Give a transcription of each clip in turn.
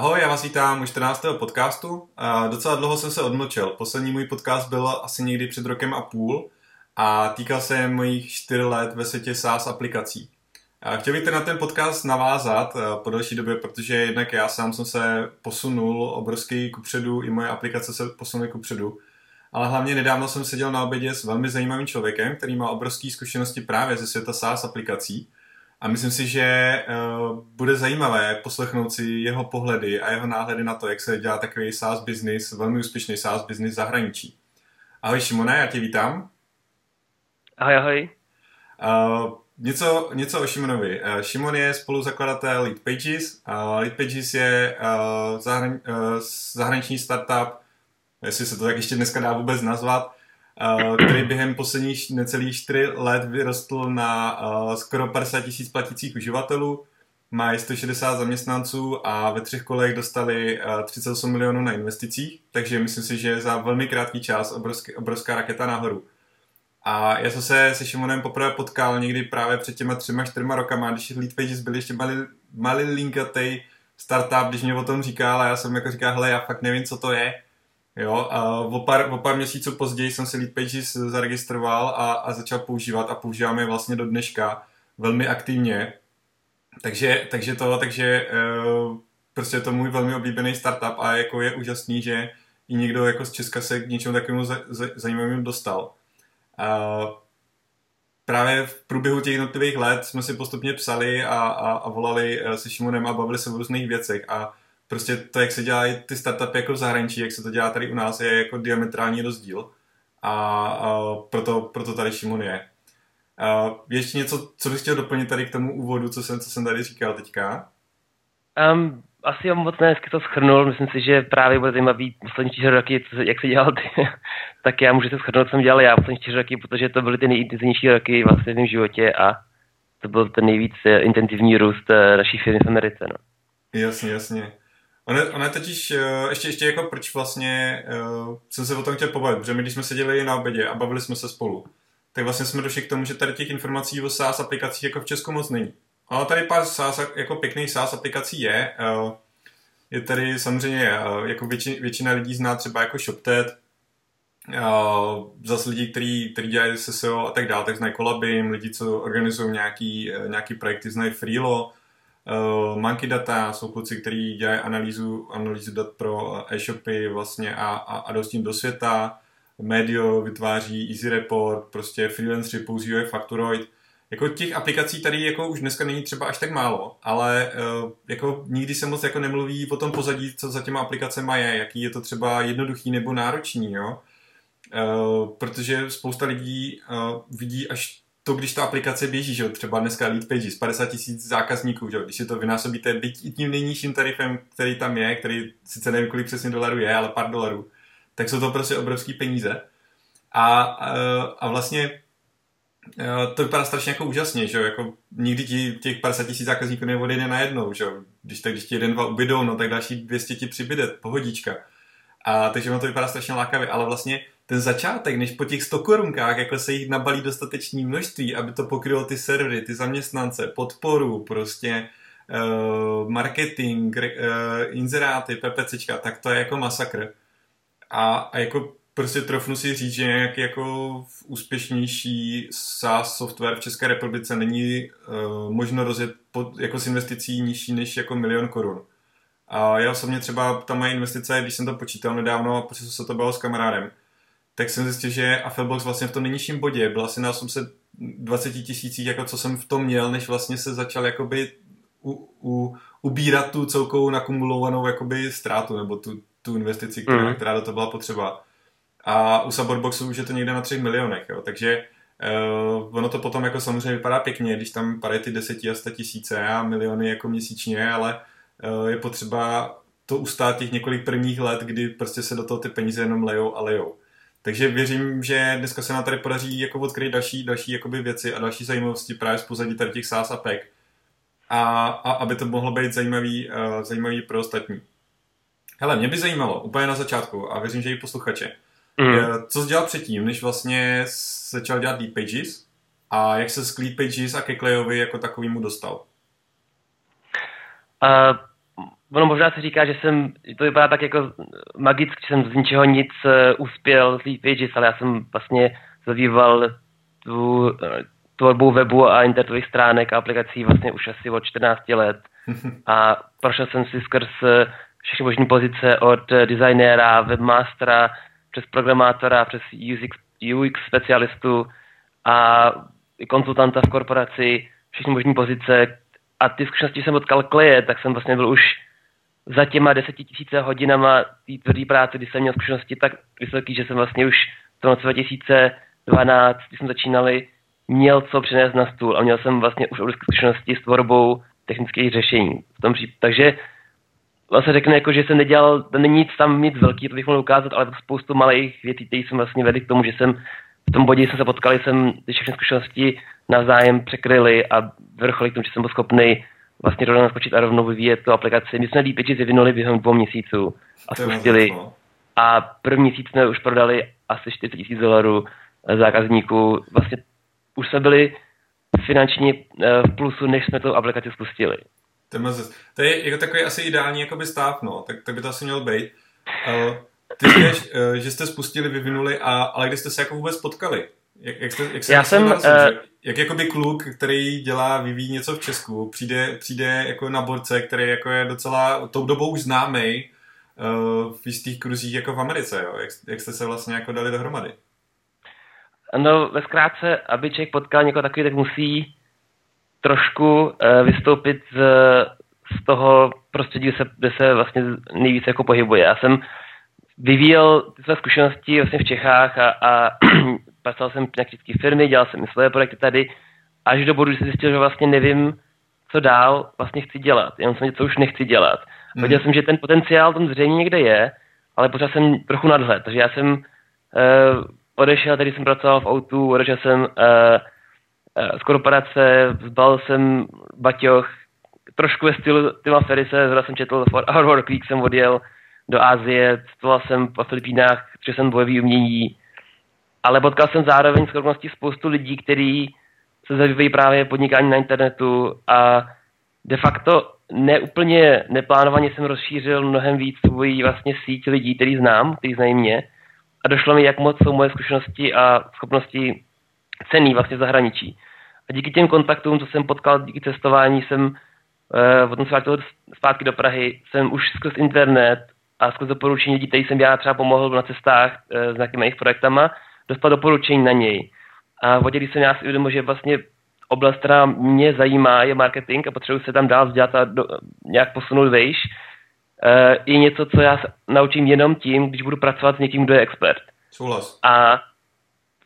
Ahoj, já vás vítám u 14. podcastu. Docela dlouho jsem se odmlčel. Poslední můj podcast byl asi někdy před rokem a půl a týkal se mojich 4 let ve světě SaaS aplikací. Chtěl bych na ten podcast navázat eh, po další době, protože jednak já sám jsem se posunul obrovský kupředu, i moje aplikace se posunuly kupředu. Ale hlavně nedávno jsem seděl na obědě s velmi zajímavým člověkem, který má obrovské zkušenosti právě ze světa SaaS aplikací. A myslím si, že uh, bude zajímavé poslechnout si jeho pohledy a jeho náhledy na to, jak se dělá takový SaaS business, velmi úspěšný SaaS business zahraničí. Ahoj Šimone, já tě vítám. Ahoj, ahoj. Uh, něco, něco o Šimonovi. Uh, Šimon je spoluzakladatel Lead Pages. Uh, Lead Pages je uh, zahrani, uh, zahraniční startup, jestli se to tak ještě dneska dá vůbec nazvat, který během posledních necelých 4 let vyrostl na skoro 50 tisíc platících uživatelů. Mají 160 zaměstnanců a ve třech kolech dostali uh, 38 milionů na investicích, takže myslím si, že za velmi krátký čas obrovský, obrovská raketa nahoru. A já jsem se se Šimonem poprvé potkal někdy právě před těma třema, čtyřma rokama, když Lead Pages byli ještě malý, malý linkatej startup, když mě o tom říkal a já jsem jako říkal, hele, já fakt nevím, co to je. Jo, a o pár, o pár měsíců později jsem si Lead Pages zaregistroval a, a začal používat a používám je vlastně do dneška velmi aktivně. Takže, takže to, takže uh, prostě je to můj velmi oblíbený startup a jako je úžasný, že i někdo jako z Česka se k něčemu takovému zajímavému dostal. Uh, právě v průběhu těch jednotlivých let jsme si postupně psali a, a, a volali eh, se Šimonem a bavili se o různých věcech a prostě to, jak se dělají ty startupy jako v zahraničí, jak se to dělá tady u nás, je jako diametrální rozdíl a, a proto, proto tady Šimon je. A ještě něco, co bych chtěl doplnit tady k tomu úvodu, co jsem, co jsem tady říkal teďka? Um, asi moc ne, to schrnul. Myslím si, že právě bude zajímavý poslední čtyři roky, co, jak se dělal ty. tak já můžu se schrnout, co jsem dělal já poslední čtyři roky, protože to byly ty nejintenzivnější roky vlastně v mém životě a to byl ten nejvíc eh, intenzivní růst eh, naší firmy v Americe. No. Jasně, jasně. Ono, ono je totiž, eh, ještě, ještě jako proč vlastně uh, jsem se o tom chtěl pobavit, protože my když jsme seděli na obědě a bavili jsme se spolu, tak vlastně jsme došli k tomu, že tady těch informací o SaaS aplikacích jako v Česku moc není. Ale tady pár SaaS, jako pěkných SaaS aplikací je. Uh, je tady samozřejmě, uh, jako většina, většina lidí zná třeba jako ShopTet, uh, zase lidi, který dělají SEO a tak dále, tak znají Colabim, lidi, co organizují nějaký, nějaký projekty, znají Freelo, Uh, Monkey Data jsou kluci, kteří dělají analýzu, analýzu dat pro e-shopy vlastně a, a, a jdou s tím do světa. Medio vytváří Easy Report, prostě freelanceri používají Factoroid. Jako těch aplikací tady jako už dneska není třeba až tak málo, ale uh, jako nikdy se moc jako nemluví o tom pozadí, co za těma aplikacemi je, jaký je to třeba jednoduchý nebo náročný, jo. Uh, protože spousta lidí uh, vidí až to, když ta aplikace běží, že třeba dneska Lead Pages, 50 tisíc zákazníků, že když si to vynásobíte tím nejnižším tarifem, který tam je, který sice nevím, kolik přesně dolarů je, ale pár dolarů, tak jsou to prostě obrovský peníze. A, a, a vlastně to vypadá strašně jako úžasně, že jako nikdy ti těch 50 tisíc zákazníků neodejde najednou, že když, tak, když ti jeden, dva ubydou, no tak další 200 ti přibyde, pohodička. A takže ono to vypadá strašně lákavě, ale vlastně ten začátek, než po těch 100 korunkách jako se jich nabalí dostatečné množství, aby to pokrylo ty servery, ty zaměstnance, podporu, prostě uh, marketing, uh, inzeráty, PPCčka, tak to je jako masakr. A, a jako prostě trofnu si říct, že nějaký jako úspěšnější SaaS software v České republice není uh, možno rozjet pod, jako s investicí nižší než jako milion korun. A já osobně třeba tam mají investice, když jsem to počítal nedávno, protože se to bylo s kamarádem, tak jsem zjistil, že Affilbox vlastně v tom nejnižším bodě byl asi na 820 tisících, jako co jsem v tom měl, než vlastně se začal jakoby u, u, ubírat tu celkovou nakumulovanou jakoby ztrátu, nebo tu, tu investici, která, mm. která do toho byla potřeba. A u Supportboxu už je to někde na 3 milionech, jo. takže uh, ono to potom jako samozřejmě vypadá pěkně, když tam padají ty 10 a 100 tisíce a miliony jako měsíčně, ale uh, je potřeba to ustát těch několik prvních let, kdy prostě se do toho ty peníze jenom lejou a lejou. Takže věřím, že dneska se nám tady podaří jako odkryt další, další jakoby věci a další zajímavosti právě z pozadí tady těch SaaS apek. A, a aby to mohlo být zajímavý, uh, zajímavý pro ostatní. Hele, mě by zajímalo, úplně na začátku, a věřím, že i posluchače, mm. co jsi dělal předtím, než vlastně začal dělat Lead Pages a jak se z Lead Pages a ke Klejovi jako takovýmu dostal? Uh, ono možná se říká, že jsem, to vypadá tak jako magicky, že jsem z ničeho nic uh, uspěl z Pages, ale já jsem vlastně zabýval tu tvorbou webu a internetových stránek a aplikací vlastně už asi od 14 let. A prošel jsem si skrz všechny možné pozice od designéra, webmastera, přes programátora, přes UX, UX specialistu a konzultanta v korporaci, všechny možné pozice. A ty zkušenosti jsem potkal kleje, tak jsem vlastně byl už za těma desetitisíce hodinama té tvrdé práce, kdy jsem měl zkušenosti tak vysoký, že jsem vlastně už v tom 2012, když jsme začínali, měl co přinést na stůl a měl jsem vlastně už obrovské zkušenosti s tvorbou technických řešení. V tom. Takže vlastně řekne, jako, že jsem nedělal, není nic tam nic velký, to bych mohl ukázat, ale spoustu malých věcí, které jsem vlastně vedl k tomu, že jsem v tom bodě jsme se potkali, jsem ty všechny zkušenosti navzájem překryli a vrcholili k tomu, že jsem byl schopný vlastně rovnou naskočit a rovnou vyvíjet tu aplikaci. My jsme DPG vyvinuli během dvou měsíců a spustili. A první měsíc jsme už prodali asi 40 tisíc dolarů zákazníků. Vlastně už jsme byli finančně eh, v plusu, než jsme tu aplikaci spustili. To je, to je jako takový asi ideální jakoby stav, no, tak, tak by to asi mělo být. Uh, ty říkáš, že jste spustili, vyvinuli, a, ale kde jste se jako vůbec potkali? Jak, jak, jste, jak se Já jsem, uh, jak jakoby kluk, který dělá, vyvíjí něco v Česku, přijde, přijde jako na borce, který jako je docela tou dobou už známý uh, v jistých kruzích jako v Americe, jo? Jak, jak jste se vlastně jako dali dohromady? No, ve zkrátce, aby člověk potkal někoho takový, tak musí trošku uh, vystoupit z, z toho prostředí, kde se, kde se vlastně nejvíce jako pohybuje. Já jsem vyvíjel své zkušenosti vlastně v Čechách a, a pracoval jsem na české firmy, dělal jsem i svoje projekty tady, až do bodu, kdy jsem zjistil, že vlastně nevím, co dál vlastně chci dělat. Jenom jsem něco už nechci dělat. Mm. Viděl jsem, že ten potenciál tam zřejmě někde je, ale pořád jsem trochu nadhled. Takže já jsem uh, odešel, tady jsem pracoval v Outu, odešel jsem uh, uh, z korporace, zbal jsem baťoch, trošku ve stylu Tima Ferise, zrovna jsem četl For Our Work Week, jsem odjel do Asie, studoval jsem po Filipínách, protože jsem bojový umění, ale potkal jsem zároveň s spoustu lidí, kteří se zabývají právě podnikání na internetu a de facto neúplně neplánovaně jsem rozšířil mnohem víc svůj vlastně síť lidí, který znám, který znají mě a došlo mi, jak moc jsou moje zkušenosti a schopnosti cený vlastně v zahraničí. A díky těm kontaktům, co jsem potkal díky cestování, jsem uh, potom se vrátil zpátky do Prahy, jsem už skrz internet a skrz doporučení lidí, který jsem já třeba pomohl na cestách uh, s nějakými jejich projektama, dostat doporučení na něj. A v hodě, jsem já si uvědomil, že vlastně oblast, která mě zajímá, je marketing a potřebuji se tam dál vzdělat a do, nějak posunout vejš, uh, je něco, co já se naučím jenom tím, když budu pracovat s někým, kdo je expert. Souhlas. A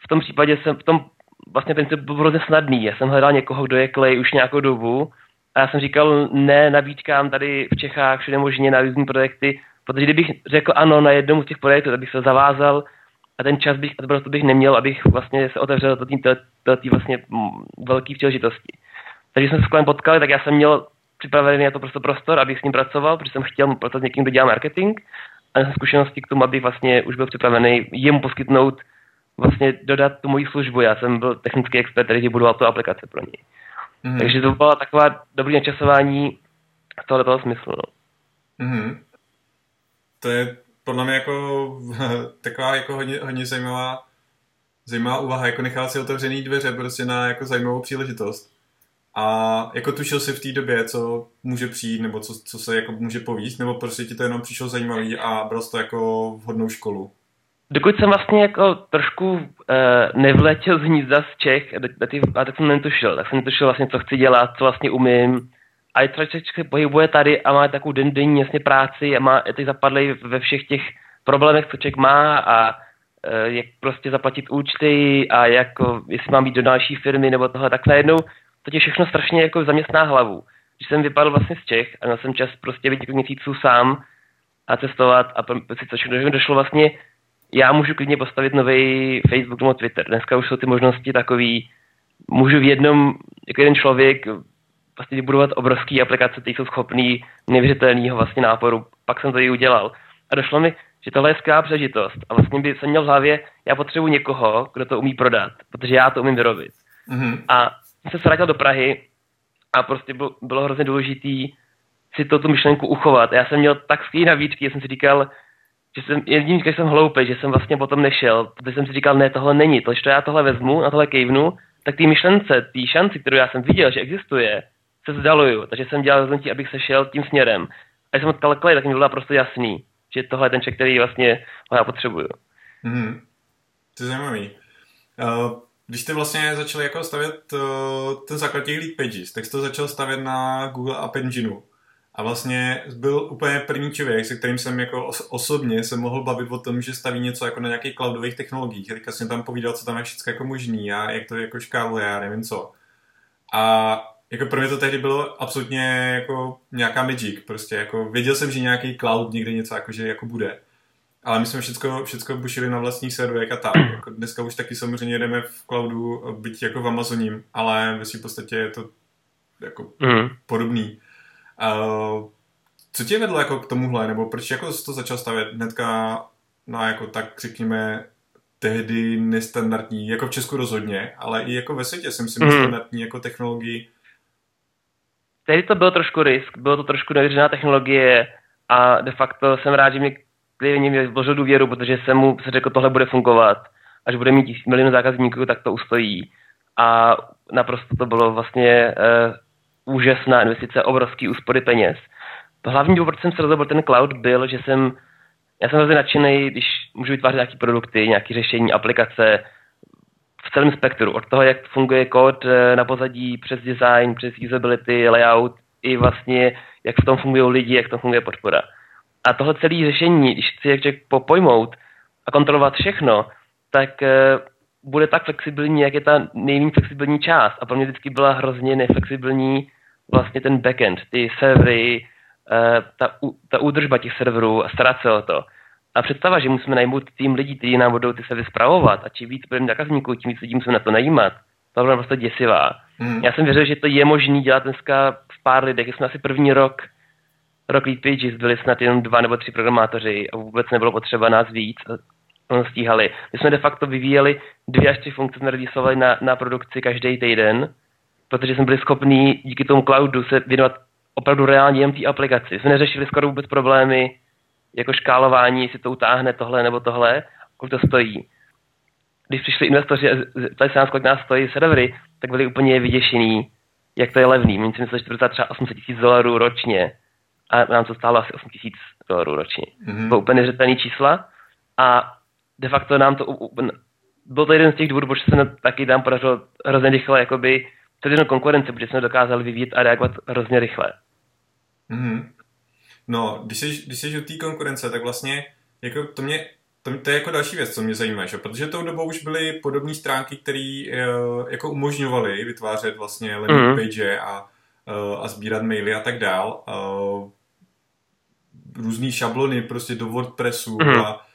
v tom případě jsem, v tom vlastně princip byl hrozně snadný. Já jsem hledal někoho, kdo je klej už nějakou dobu a já jsem říkal ne nabídkám tady v Čechách, všude možně na různé projekty, protože kdybych řekl ano na jednom z těch projektů, tak bych se zavázal a ten čas bych, a to bych neměl, abych vlastně se otevřel do té vlastně velké příležitosti. Takže jsme se s potkali, tak já jsem měl připravený na to prostě prostor, abych s ním pracoval, protože jsem chtěl pracovat s někým, kdo dělá marketing a jsem zkušenosti k tomu, abych vlastně už byl připravený jemu poskytnout vlastně dodat tu moji službu. Já jsem byl technický expert, který budoval tu aplikaci pro něj. Mm. Takže to byla taková dobrý načasování z tohoto smyslu. No. Mm. To je podle mě jako taková jako hodně, hodně zajímavá, zajímavá úvaha, jako nechat si otevřený dveře prostě na jako zajímavou příležitost. A jako tušil si v té době, co může přijít, nebo co, co se jako může povíst, nebo prostě ti to jenom přišlo zajímavý a bral to jako vhodnou školu? Dokud jsem vlastně jako trošku uh, nevletěl z hnízda z Čech, a tak jsem netušil, tak jsem netušil vlastně, co chci dělat, co vlastně umím. A je člověk se pohybuje tady a má takovou den, denní jasně práci a má, je teď zapadlý ve všech těch problémech, co člověk má a uh, jak prostě zaplatit účty a jak, jestli mám být do další firmy nebo tohle, tak najednou to tě všechno strašně jako zaměstná hlavu. Když jsem vypadl vlastně z Čech a měl jsem čas prostě být několik měsíců sám a cestovat a si to všechno došlo vlastně, já můžu klidně postavit nový Facebook nebo Twitter. Dneska už jsou ty možnosti takový, můžu v jednom, jako jeden člověk vlastně vybudovat obrovský aplikace, které jsou schopný nevěřitelného vlastně náporu. Pak jsem to i udělal. A došlo mi, že tohle je skvělá příležitost. A vlastně by jsem měl v hlavě, já potřebuji někoho, kdo to umí prodat, protože já to umím vyrobit. Mm-hmm. A jsem se vrátil do Prahy a prostě bylo, bylo hrozně důležitý si to, tu myšlenku uchovat. Já jsem měl tak skvělý navíčky, že jsem si říkal, že jsem, jediný, že jsem hloupý, že jsem vlastně potom nešel, protože jsem si říkal, ne, tohle není, to, že já tohle vezmu, na tohle kejvnu, tak ty myšlence, ty šanci, kterou já jsem viděl, že existuje, se vzdaluju. Takže jsem dělal rozhodnutí, abych se šel tím směrem. A jsem to klej, tak mi bylo prostě jasný, že tohle je ten člověk, který vlastně já potřebuju. Mm, to je zajímavý. Uh, když jste vlastně začali jako stavět uh, ten základ těch lead pages, tak jste to začal stavět na Google App Engineu. A vlastně byl úplně první člověk, se kterým jsem jako osobně se mohl bavit o tom, že staví něco jako na nějakých cloudových technologiích. Teďka jsem tam povídal, co tam je všechno jako možný a jak to jako škáluje, já nevím co. A jako pro mě to tehdy bylo absolutně jako nějaká magic, prostě jako věděl jsem, že nějaký cloud někde něco jako, že jako bude. Ale my jsme všechno, všechno bušili na vlastních serverech a tak. Jako dneska už taky samozřejmě jdeme v cloudu, byť jako v Amazoním, ale ve v podstatě je to jako mm. podobný. Uh, co tě vedlo jako k tomuhle, nebo proč jako to začal stavět hnedka na jako tak řekněme tehdy nestandardní, jako v Česku rozhodně, ale i jako ve světě jsem si mm. nestandardní jako technologii. Tehdy to bylo trošku risk, bylo to trošku nevěřená technologie a de facto jsem rád, že mě klient mě vložil důvěru, protože jsem mu se řekl, tohle bude fungovat. Až bude mít milion zákazníků, tak to ustojí. A naprosto to bylo vlastně uh, úžasná investice, obrovský úspory peněz. Hlavní důvod, proč jsem se rozhodl ten cloud, byl, že jsem, já jsem hrozně nadšený, když můžu vytvářet nějaké produkty, nějaké řešení, aplikace celém spektru. Od toho, jak funguje kód eh, na pozadí, přes design, přes usability, layout, i vlastně, jak v tom fungují lidi, jak v tom funguje podpora. A tohle celé řešení, když chci jak popojmout a kontrolovat všechno, tak uh, bude tak flexibilní, jak je ta nejméně flexibilní část. A pro mě vždycky byla hrozně neflexibilní vlastně ten backend, ty servery, uh, ta, ta údržba těch serverů a starat se o to. A představa, že musíme najmout tým lidí, kteří nám budou ty servery zpravovat a čím víc budeme zákazníků, tím víc lidí musíme na to najímat. To byla prostě děsivá. Mm. Já jsem věřil, že to je možné dělat dneska v pár lidech. Jsme asi první rok Rocket Pages byli snad jenom dva nebo tři programátoři a vůbec nebylo potřeba nás víc. A stíhali. My jsme de facto vyvíjeli dvě až tři funkce, jsme redisovali na, na produkci každý týden, protože jsme byli schopni díky tomu cloudu se věnovat opravdu reálně jen té aplikaci. Jsme neřešili skoro vůbec problémy jako škálování, jestli to utáhne tohle nebo tohle, kolik to stojí. Když přišli investoři a ptali se nás, kolik nás stojí servery, tak byli úplně vyděšení, jak to je levný. My si mysleli, že to je třeba 800 tisíc dolarů ročně a nám to stálo asi 8 tisíc dolarů ročně. Mm-hmm. Bylo úplně neřetelný čísla a de facto nám to, byl to jeden z těch důvodů, proč se nám taky nám podařilo hrozně rychle jakoby jedno konkurence, protože jsme dokázali vyvíjet a reagovat hrozně rychle. Mm-hmm. No, když jsi, když jsi u té konkurence, tak vlastně jako to mě to, to je jako další věc, co mě zajímá, že? protože tou dobou už byly podobné stránky, které uh, jako umožňovaly vytvářet vlastně landing mm-hmm. page a Eh, a sbírat maily a tak dál. Eh, různý šablony prostě do WordPressu mm. a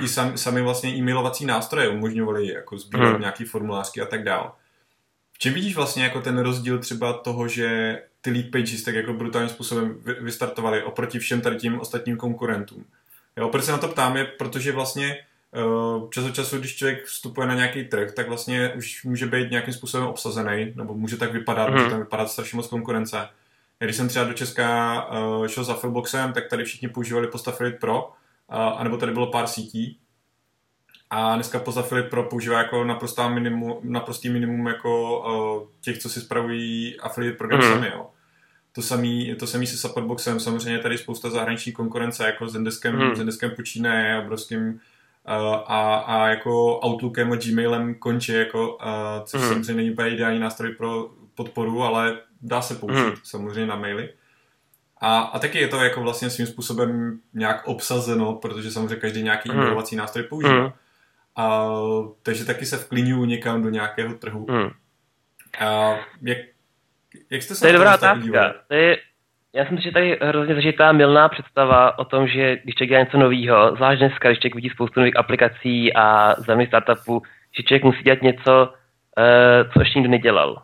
i sami, sami vlastně e-mailovací nástroje umožňovaly jako sbírat mm. nějaký formulářky a tak dál. V čem vidíš vlastně jako ten rozdíl třeba toho, že ty lead pages tak jako brutálním způsobem vystartovaly oproti všem tady tím ostatním konkurentům? Jo, proč se na to ptám je, protože vlastně Eh, čas od času, když člověk vstupuje na nějaký trh, tak vlastně už může být nějakým způsobem obsazený, nebo může tak vypadat, mm. může tam vypadat strašně moc konkurence. Když jsem třeba do Česka uh, šel za Filboxem, tak tady všichni používali Postafilit Pro, anebo tady bylo pár sítí. A dneska Postafilit Pro používá jako naprostá minimum, naprostý minimum jako uh, těch, co si spravují affiliate program mm. sami. Jo. To samý, to samý se Supportboxem, samozřejmě tady spousta zahraniční konkurence, jako s Zendeskem, mm. Zendeskem počínaje, obrovským a, a jako Outlookem a Gmailem končí, jako, což mm. samozřejmě není úplně ideální nástroj pro podporu, ale dá se použít mm. samozřejmě na maily. A, a taky je to jako vlastně svým způsobem nějak obsazeno, protože samozřejmě každý nějaký mm. e-mailovací nástroj používá. Mm. A, takže taky se vklínuju někam do nějakého trhu. Mm. A, jak, jak jste se to je dobrá otázka. To je, já jsem si tady hrozně zažitá milná představa o tom, že když člověk dělá něco nového, zvlášť dneska, když člověk vidí spoustu nových aplikací a zemi startupů, že člověk musí dělat něco, uh, co ještě nikdy nedělal.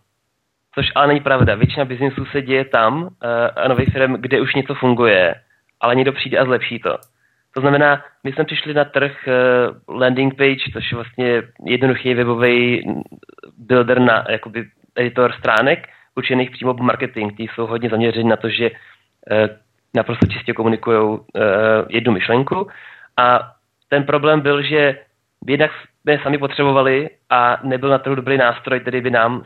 Což ale není pravda. Většina biznisů se děje tam uh, a nových firm, kde už něco funguje, ale někdo přijde a zlepší to. To znamená, my jsme přišli na trh uh, landing page, což je vlastně jednoduchý webový builder na jakoby editor stránek, určených přímo marketing, ty jsou hodně zaměření na to, že naprosto čistě komunikují jednu myšlenku a ten problém byl, že jednak jsme sami potřebovali a nebyl na trhu dobrý nástroj, který by nám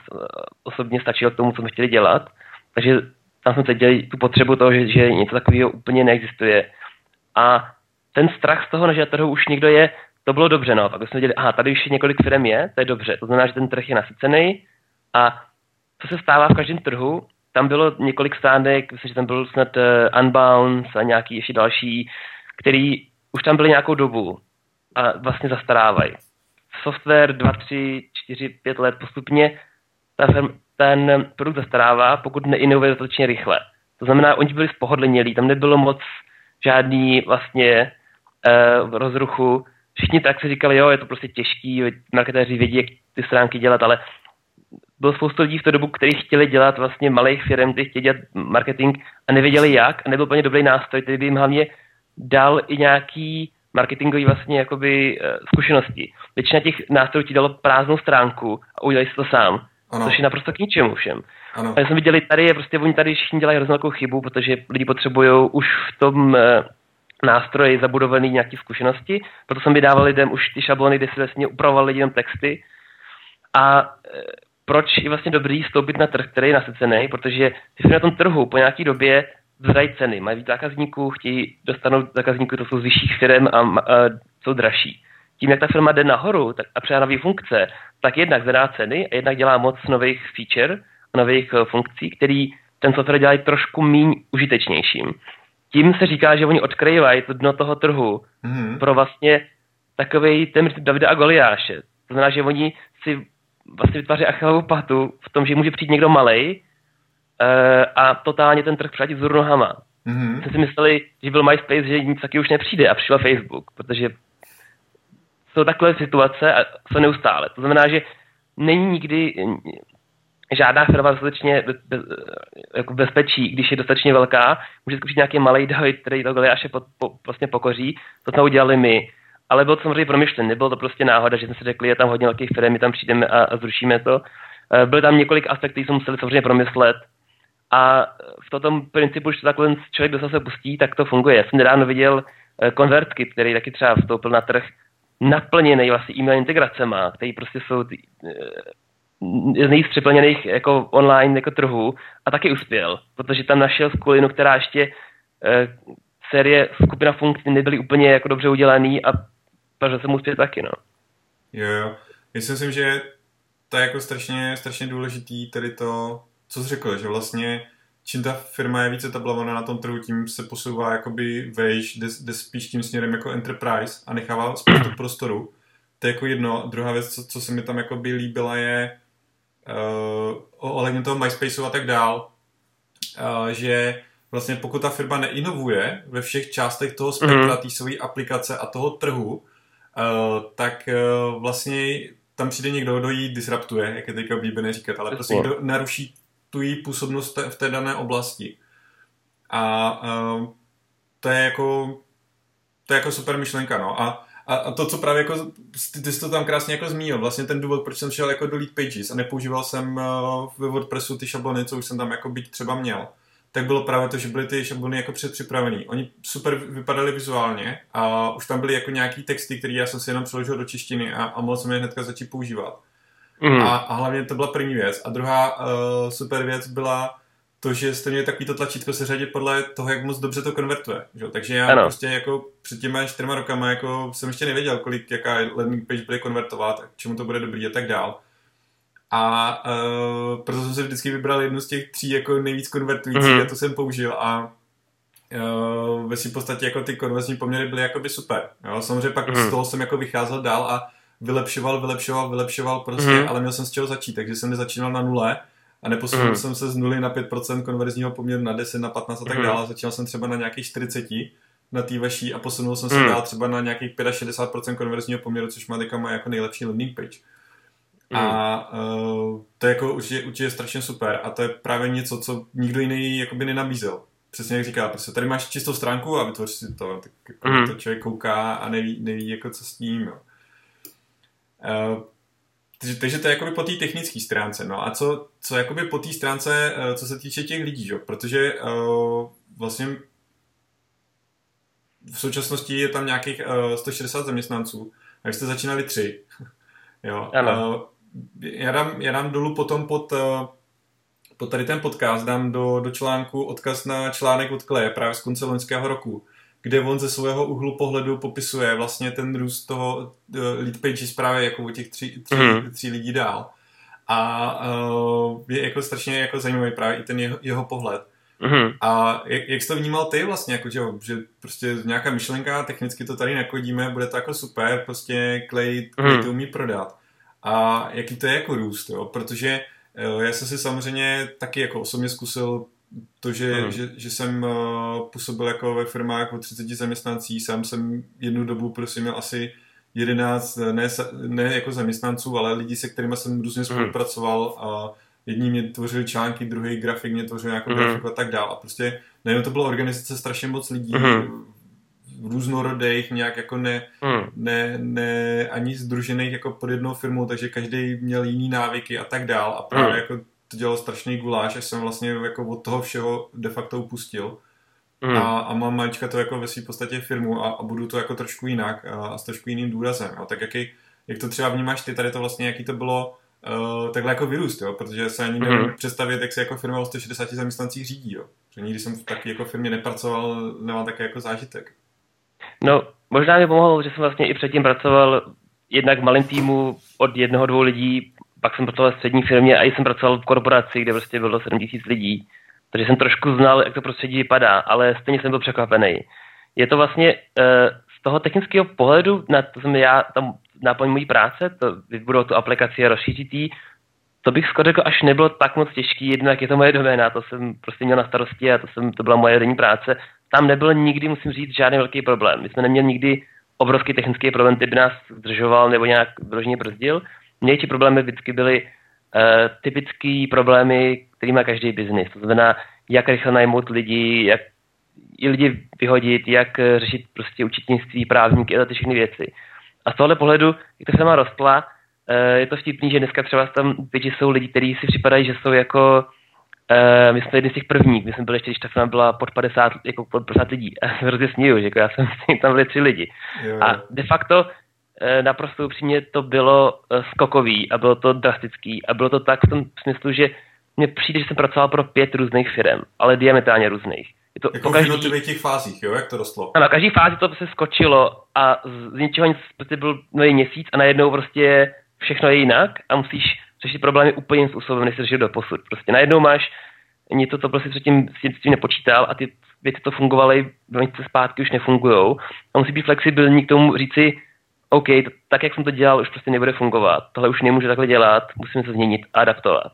osobně stačil k tomu, co jsme chtěli dělat. Takže tam jsme cítili tu potřebu toho, že, že něco takového úplně neexistuje. A ten strach z toho, že trhu už někdo je, to bylo dobře, no. Pak jsme viděli, aha, tady už několik firm je, to je dobře. To znamená, že ten trh je nasycený a co se stává v každém trhu, tam bylo několik stánek, myslím, že tam byl snad uh, Unbound a nějaký ještě další, který už tam byly nějakou dobu a vlastně zastarávají. Software 2, 3, 4, 5 let postupně ta firm, ten produkt zastarává, pokud neinovuje dostatečně rychle. To znamená, oni byli spohodlnělí, tam nebylo moc žádný vlastně uh, rozruchu. Všichni tak si říkali, jo, je to prostě těžký, marketéři vědí, jak ty stránky dělat, ale bylo spoustu lidí v té dobu, kteří chtěli dělat vlastně malých firm, kteří chtěli dělat marketing a nevěděli jak a nebyl úplně dobrý nástroj, který by jim hlavně dal i nějaký marketingový vlastně jakoby uh, zkušenosti. Většina těch nástrojů ti dalo prázdnou stránku a udělali si to sám. Ano. Což je naprosto k ničemu všem. Ano. A jsem viděli, tady je prostě, oni tady všichni dělají hroznou chybu, protože lidi potřebují už v tom e, nástroji zabudovaný nějaké zkušenosti, proto jsem vydával lidem už ty šablony, kde si vlastně upravoval lidi jenom texty. A e, proč je vlastně dobrý stoupit na trh, který je nasycený, protože ty na tom trhu po nějaké době zvedají ceny, mají víc zákazníků, chtějí dostanout zákazníků, to jsou z vyšších firm a, a jsou dražší. Tím, jak ta firma jde nahoru tak, a přidá nové funkce, tak jednak zvedá ceny a jednak dělá moc nových feature a nových uh, funkcí, který ten software dělají trošku méně užitečnějším. Tím se říká, že oni odkryvají to dno toho trhu mm-hmm. pro vlastně takový ten Davida a Goliáše. To znamená, že oni si vlastně vytváří achilovou patu v tom, že může přijít někdo malej uh, a totálně ten trh přijít z nohama. Mm-hmm. Jsme si mysleli, že byl MySpace, že nic taky už nepřijde a přišel Facebook, protože jsou takové situace a jsou neustále. To znamená, že není nikdy žádná firma dostatečně bez, jako bezpečí, když je dostatečně velká, může zkusit nějaký malý doj, který to Goliáše po, po, vlastně pokoří. To jsme udělali my. Ale bylo to samozřejmě promyšlen, nebylo to prostě náhoda, že jsme si řekli, je tam hodně velkých firm, my tam přijdeme a, a zrušíme to. E, byly tam několik aspektů, které jsme museli samozřejmě promyslet. A v tom principu, že takhle člověk dostal se pustí, tak to funguje. Já jsem nedávno viděl e, konvertky, který taky třeba vstoupil na trh naplněný vlastně e-mail integracema, který prostě jsou eh, z nejvíc přeplněných jako online jako trhu a taky uspěl, protože tam našel skulinu, která ještě eh, série, skupina funkcí nebyly úplně jako dobře udělaný a podařil se mu uspět taky, no. Jo, jo. Já si myslím, že to je jako strašně, strašně důležitý tady to, co jsi řekl, že vlastně čím ta firma je více tablovaná na tom trhu, tím se posouvá jakoby vejš, jde, jde spíš tím směrem jako enterprise a nechává spoustu prostoru. To je jako jedno. Druhá věc, co, co se mi tam jakoby líbila, je ohledně toho MySpaceu a tak dál, uh, že vlastně pokud ta firma neinovuje ve všech částech toho spektra, mm-hmm. té své aplikace a toho trhu, uh, tak uh, vlastně tam přijde někdo, kdo ji disruptuje, jak je teďka oblíbené říkat, ale prostě kdo naruší tu její působnost v té dané oblasti. A uh, to je jako to je jako super myšlenka, no. A, a, a to, co právě jako, ty, ty jsi to tam krásně jako zmínil, vlastně ten důvod, proč jsem šel jako do Lead Pages a nepoužíval jsem uh, ve WordPressu ty šablony, co už jsem tam jako být třeba měl, tak bylo právě to, že byly ty šablony jako předpřipravený. Oni super vypadaly vizuálně a už tam byly jako nějaký texty, které já jsem si jenom přeložil do češtiny a, a mohl jsem je hnedka začít používat. Mm. A, a hlavně to byla první věc. A druhá uh, super věc byla to, že jste měli takovýto tlačítko se řadit podle toho, jak moc dobře to konvertuje. Že? Takže já ano. prostě jako před těma čtyřma rokama jako jsem ještě nevěděl, kolik, jaká landing page bude konvertovat, k čemu to bude dobrý a tak dál. A uh, proto jsem si vždycky vybral jednu z těch tří jako nejvíc konvertujících mm-hmm. a to jsem použil a uh, ve svým podstatě jako ty konverzní poměry byly jakoby super. Jo? Samozřejmě pak mm-hmm. z toho jsem jako vycházel dál a vylepšoval, vylepšoval, vylepšoval prostě, mm. ale měl jsem z čeho začít, takže jsem nezačínal na nule a neposunul mm. jsem se z nuly na 5% konverzního poměru na 10, na 15 a tak mm. dále. Začínal jsem třeba na nějakých 40 na té vaší a posunul jsem se mm. dál třeba na nějakých 65% konverzního poměru, což má teďka má jako nejlepší landing page. Mm. A uh, to je jako určitě, určitě strašně super a to je právě něco, co nikdo jiný jakoby nenabízel. Přesně jak říká, prostě tady máš čistou stránku a vytvoř si to, tak jako mm. to člověk kouká a neví, neví jako co s tím. Jo. Uh, takže, takže to je jakoby po té technické stránce. No a co, co jakoby po té stránce, uh, co se týče těch lidí, jo? protože uh, vlastně v současnosti je tam nějakých uh, 160 zaměstnanců a jste začínali tři. jo. Ano. Uh, já, dám, já dám dolů potom pod, uh, pod tady ten podcast, dám do, do článku odkaz na článek od Kleje právě z konce loňského roku, kde on ze svého úhlu pohledu popisuje vlastně ten růst toho uh, lead page právě jako u těch tří, tří, mm. tří lidí dál. A uh, je jako strašně jako zajímavý právě i ten jeho, jeho pohled. Mm-hmm. A jak, jak jsi to vnímal ty vlastně, jako, že, že prostě nějaká myšlenka, technicky to tady nakodíme, bude to jako super, prostě Clay, Clay mm-hmm. to umí prodat. A jaký to je jako růst, jo? protože uh, já jsem si samozřejmě taky jako osobně zkusil to, že, mm. že, že jsem uh, působil jako ve firmách o 30 zaměstnancí, sám jsem jednu dobu prostě měl asi 11, ne, ne jako zaměstnanců, ale lidi, se kterými jsem různě spolupracoval a jedni mě tvořili články, druhý grafik mě tvořil nějakou mm. grafiku a tak dál. A prostě najednou to byla organizace strašně moc lidí, mm. různorodých, nějak jako ne, mm. ne, ne, ani združených jako pod jednou firmou, takže každý měl jiný návyky a tak dál. A právě mm. jako to dělalo strašný guláš, že jsem vlastně jako od toho všeho de facto upustil. Mm. A, a mám malička to jako ve své podstatě firmu a, a budu to jako trošku jinak a, a s trošku jiným důrazem. Jo. Tak jaký, jak to třeba vnímáš ty tady to vlastně, jaký to bylo uh, takhle jako vyrůst, jo? protože se ani nevím mm. představit, jak se jako firma o 160 zaměstnancích řídí. Jo? Že nikdy jsem v taky jako firmě nepracoval, nemám také jako zážitek. No, možná mi pomohlo, že jsem vlastně i předtím pracoval jednak v malém týmu od jednoho, dvou lidí, pak jsem pracoval v střední firmě a i jsem pracoval v korporaci, kde prostě bylo 7 tisíc lidí. Takže jsem trošku znal, jak to prostředí vypadá, ale stejně jsem byl překvapený. Je to vlastně uh, z toho technického pohledu, na to jsem já tam náplň mojí práce, to vybudovat tu aplikaci a rozšířit to bych skoro řekl, až nebylo tak moc těžký, jednak je to moje doména, to jsem prostě měl na starosti a to, jsem, to byla moje denní práce. Tam nebyl nikdy, musím říct, žádný velký problém. My jsme neměli nikdy obrovský technický problém, který by nás zdržoval nebo nějak vyloženě brzdil. Ti problémy vždycky byly uh, typické problémy, který má každý biznis. To znamená, jak rychle najmout lidi, jak i lidi vyhodit, jak řešit prostě učitnictví, právníky a ty všechny věci. A z tohohle pohledu, jak ta firma rostla, eh, je to vtipný, že dneska třeba tam většinou jsou lidi, kteří si připadají, že jsou jako Uh, my jsme jedni z těch prvních, my jsme byli ještě, když ta firma byla pod 50, jako pod 50 lidí. A se hrozně směju, že jako já jsem tam byli tři lidi. Jo. A de facto naprosto upřímně to bylo uh, skokový a bylo to drastický a bylo to tak v tom smyslu, že mně přijde, že jsem pracoval pro pět různých firm, ale diametrálně různých. Je to jako každý... v jednotlivých těch fázích, jo, jak to rostlo? Ano, každý fázi to se skočilo a z ničeho nic prostě byl nový měsíc a najednou prostě všechno je jinak a musíš řešit problémy úplně jiným způsobem, než se řešil do posud. Prostě najednou máš něco, co prostě předtím s tím nepočítal a ty věci to fungovaly, měsíce zpátky už nefungují. A musí být flexibilní k tomu říci, OK, to, tak, jak jsem to dělal, už prostě nebude fungovat. Tohle už nemůže takhle dělat, musíme se změnit a adaptovat.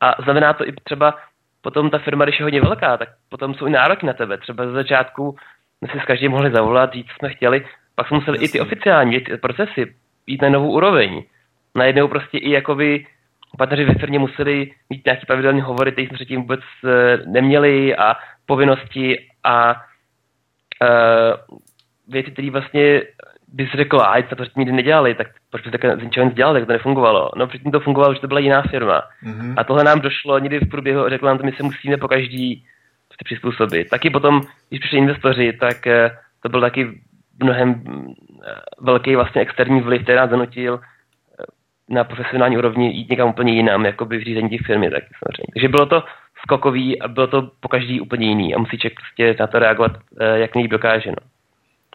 A znamená to i třeba potom ta firma, když je hodně velká, tak potom jsou i nároky na tebe. Třeba ze začátku jsme si s každým mohli zavolat, říct, co jsme chtěli, pak jsme museli Jasně. i ty oficiální procesy jít na novou úroveň. Najednou prostě i jakoby partneři ve firmě museli mít nějaký pravidelný hovory, které jsme předtím vůbec eh, neměli a povinnosti a uh, věci, které vlastně bys řekl, a to předtím nikdy nedělali, tak proč takhle z ničeho nic dělali, tak to nefungovalo. No předtím to fungovalo, že to byla jiná firma. Mm-hmm. A tohle nám došlo někdy v průběhu, řekl nám to, my se musíme po každý prostě přizpůsobit. Taky potom, když přišli investoři, tak eh, to byl taky mnohem eh, velký vlastně externí vliv, který nás zanutil eh, na profesionální úrovni jít někam úplně jinam, jako by v řízení těch firmy taky samozřejmě. Takže bylo to skokový a bylo to po každý úplně jiný a musí člověk prostě na to reagovat, jak nejlíp dokáže. No.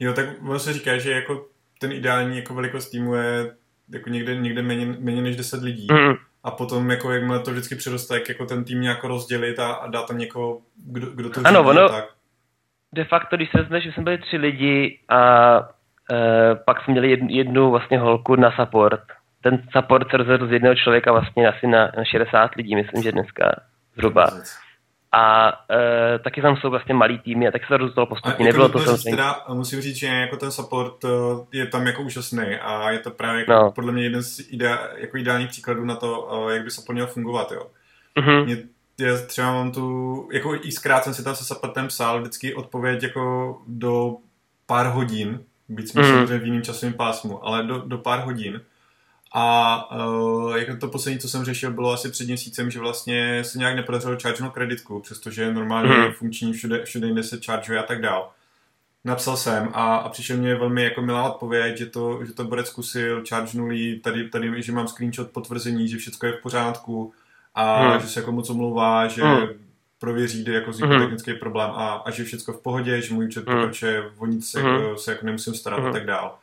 Jo, tak ono se říká, že jako ten ideální jako velikost týmu je jako někde, někde méně, méně než 10 lidí. Mm. A potom, jako jakmile to vždycky přiroste, jak jako ten tým nějak rozdělit a, a dát tam někoho, kdo, kdo to Ano, ono, tak. de facto, když se vezme, že jsme byli tři lidi a e, pak jsme měli jednu, jednu vlastně holku na support. Ten support se rozhodl z jednoho člověka vlastně asi na, na 60 lidí, myslím, že dneska zhruba. A e, taky tam jsou vlastně malý týmy a tak se to rozhodlo postupně. Nebylo to samozřejmě. Teda, musím říct, že jako ten support e, je tam jako úžasný a je to právě jako, no. podle mě jeden z idea, jako ideálních příkladů na to, e, jak by support měl fungovat. Jo. Mm-hmm. Mě, já třeba mám tu, jako i zkrát jsem si tam se supportem psal vždycky odpověď jako do pár hodin, byť jsme mm-hmm. samozřejmě v jiném časovém pásmu, ale do, do pár hodin. A uh, jako to poslední, co jsem řešil, bylo asi před měsícem, že vlastně se nějak nepodařilo chargenout kreditku, přestože normálně mm. funkční všude, všude jinde se chargeuje a tak dál. Napsal jsem a, a přišel mě velmi jako milá odpověď, že to, že to Borec zkusil, chargenuli, tady, tady, že mám screenshot potvrzení, že všechno je v pořádku a mm. že se jako moc omlouvá, že mm. prověří, kde jako vznikl mm. technický problém a, a že všechno v pohodě, že můj účet mm. pokračuje, o nic mm. jako, se jako nemusím starat mm. a tak dál.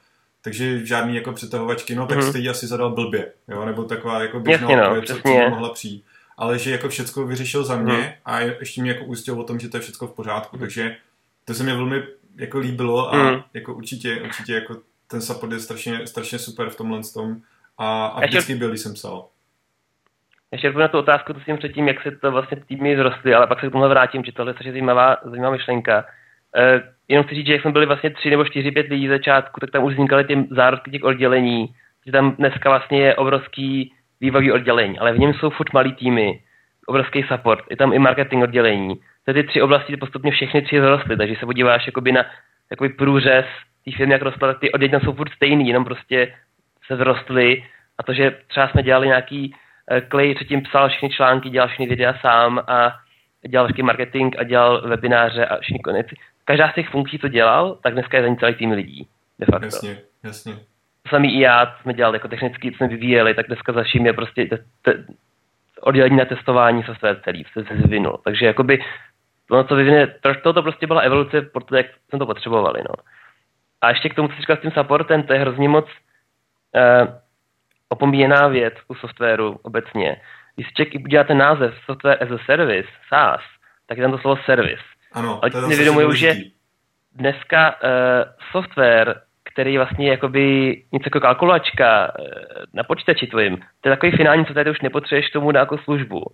Takže žádný jako přetahovačky, no tak mm. jste asi zadal blbě, jo, nebo taková jako běžná no, co, co mohla přijít. Ale že jako všecko vyřešil za mě mm. a ještě mě jako ujistil o tom, že to je všechno v pořádku, mm. takže to se mi velmi jako líbilo a mm. jako určitě, určitě jako ten support je strašně, strašně super v tomhle tom a, a vždycky byl, když jsem psal. Ještě na tu otázku, to jsem předtím, jak se to vlastně týmy zrostly, ale pak se k tomu vrátím, že tohle je strašně zajímavá, zajímavá myšlenka. Uh, jenom chci říct, že jak jsme byli vlastně tři nebo čtyři, pět lidí začátku, tak tam už vznikaly ty zárodky těch oddělení, že tam dneska vlastně je obrovský vývojový oddělení, ale v něm jsou furt malý týmy, obrovský support, je tam i marketing oddělení. To ty tři oblasti postupně všechny tři zrostly, takže se podíváš jakoby na jakoby průřez té firmy, jak rostla, ty oddělení jsou furt stejný, jenom prostě se zrostly a to, že třeba jsme dělali nějaký eh, předtím psal všechny články, dělal všechny videa sám a dělal všechny marketing a dělal webináře a všechny konec. Každá z těch funkcí, co dělal, tak dneska je za ní celý tým lidí. De facto. Jasně, jasně. To samý i já, jsme dělali jako technicky, co jsme vyvíjeli, tak dneska za vším je prostě te, te, oddělení na testování software celý, se, se zvinul. Takže jakoby ono, co vyvine, to, to prostě byla evoluce, protože jak jsme to potřebovali. No. A ještě k tomu, co jsi říkal s tím supportem, to je hrozně moc uh, opomíjená věc u softwaru obecně. Když si uděláte název Software as a Service, SaaS, tak je tam to slovo service. Ano, Ale to nevědomují, že dneska uh, software, který vlastně je jakoby něco jako kalkulačka uh, na počítači tvojím, to je takový finální software, už nepotřebuješ tomu na jako službu.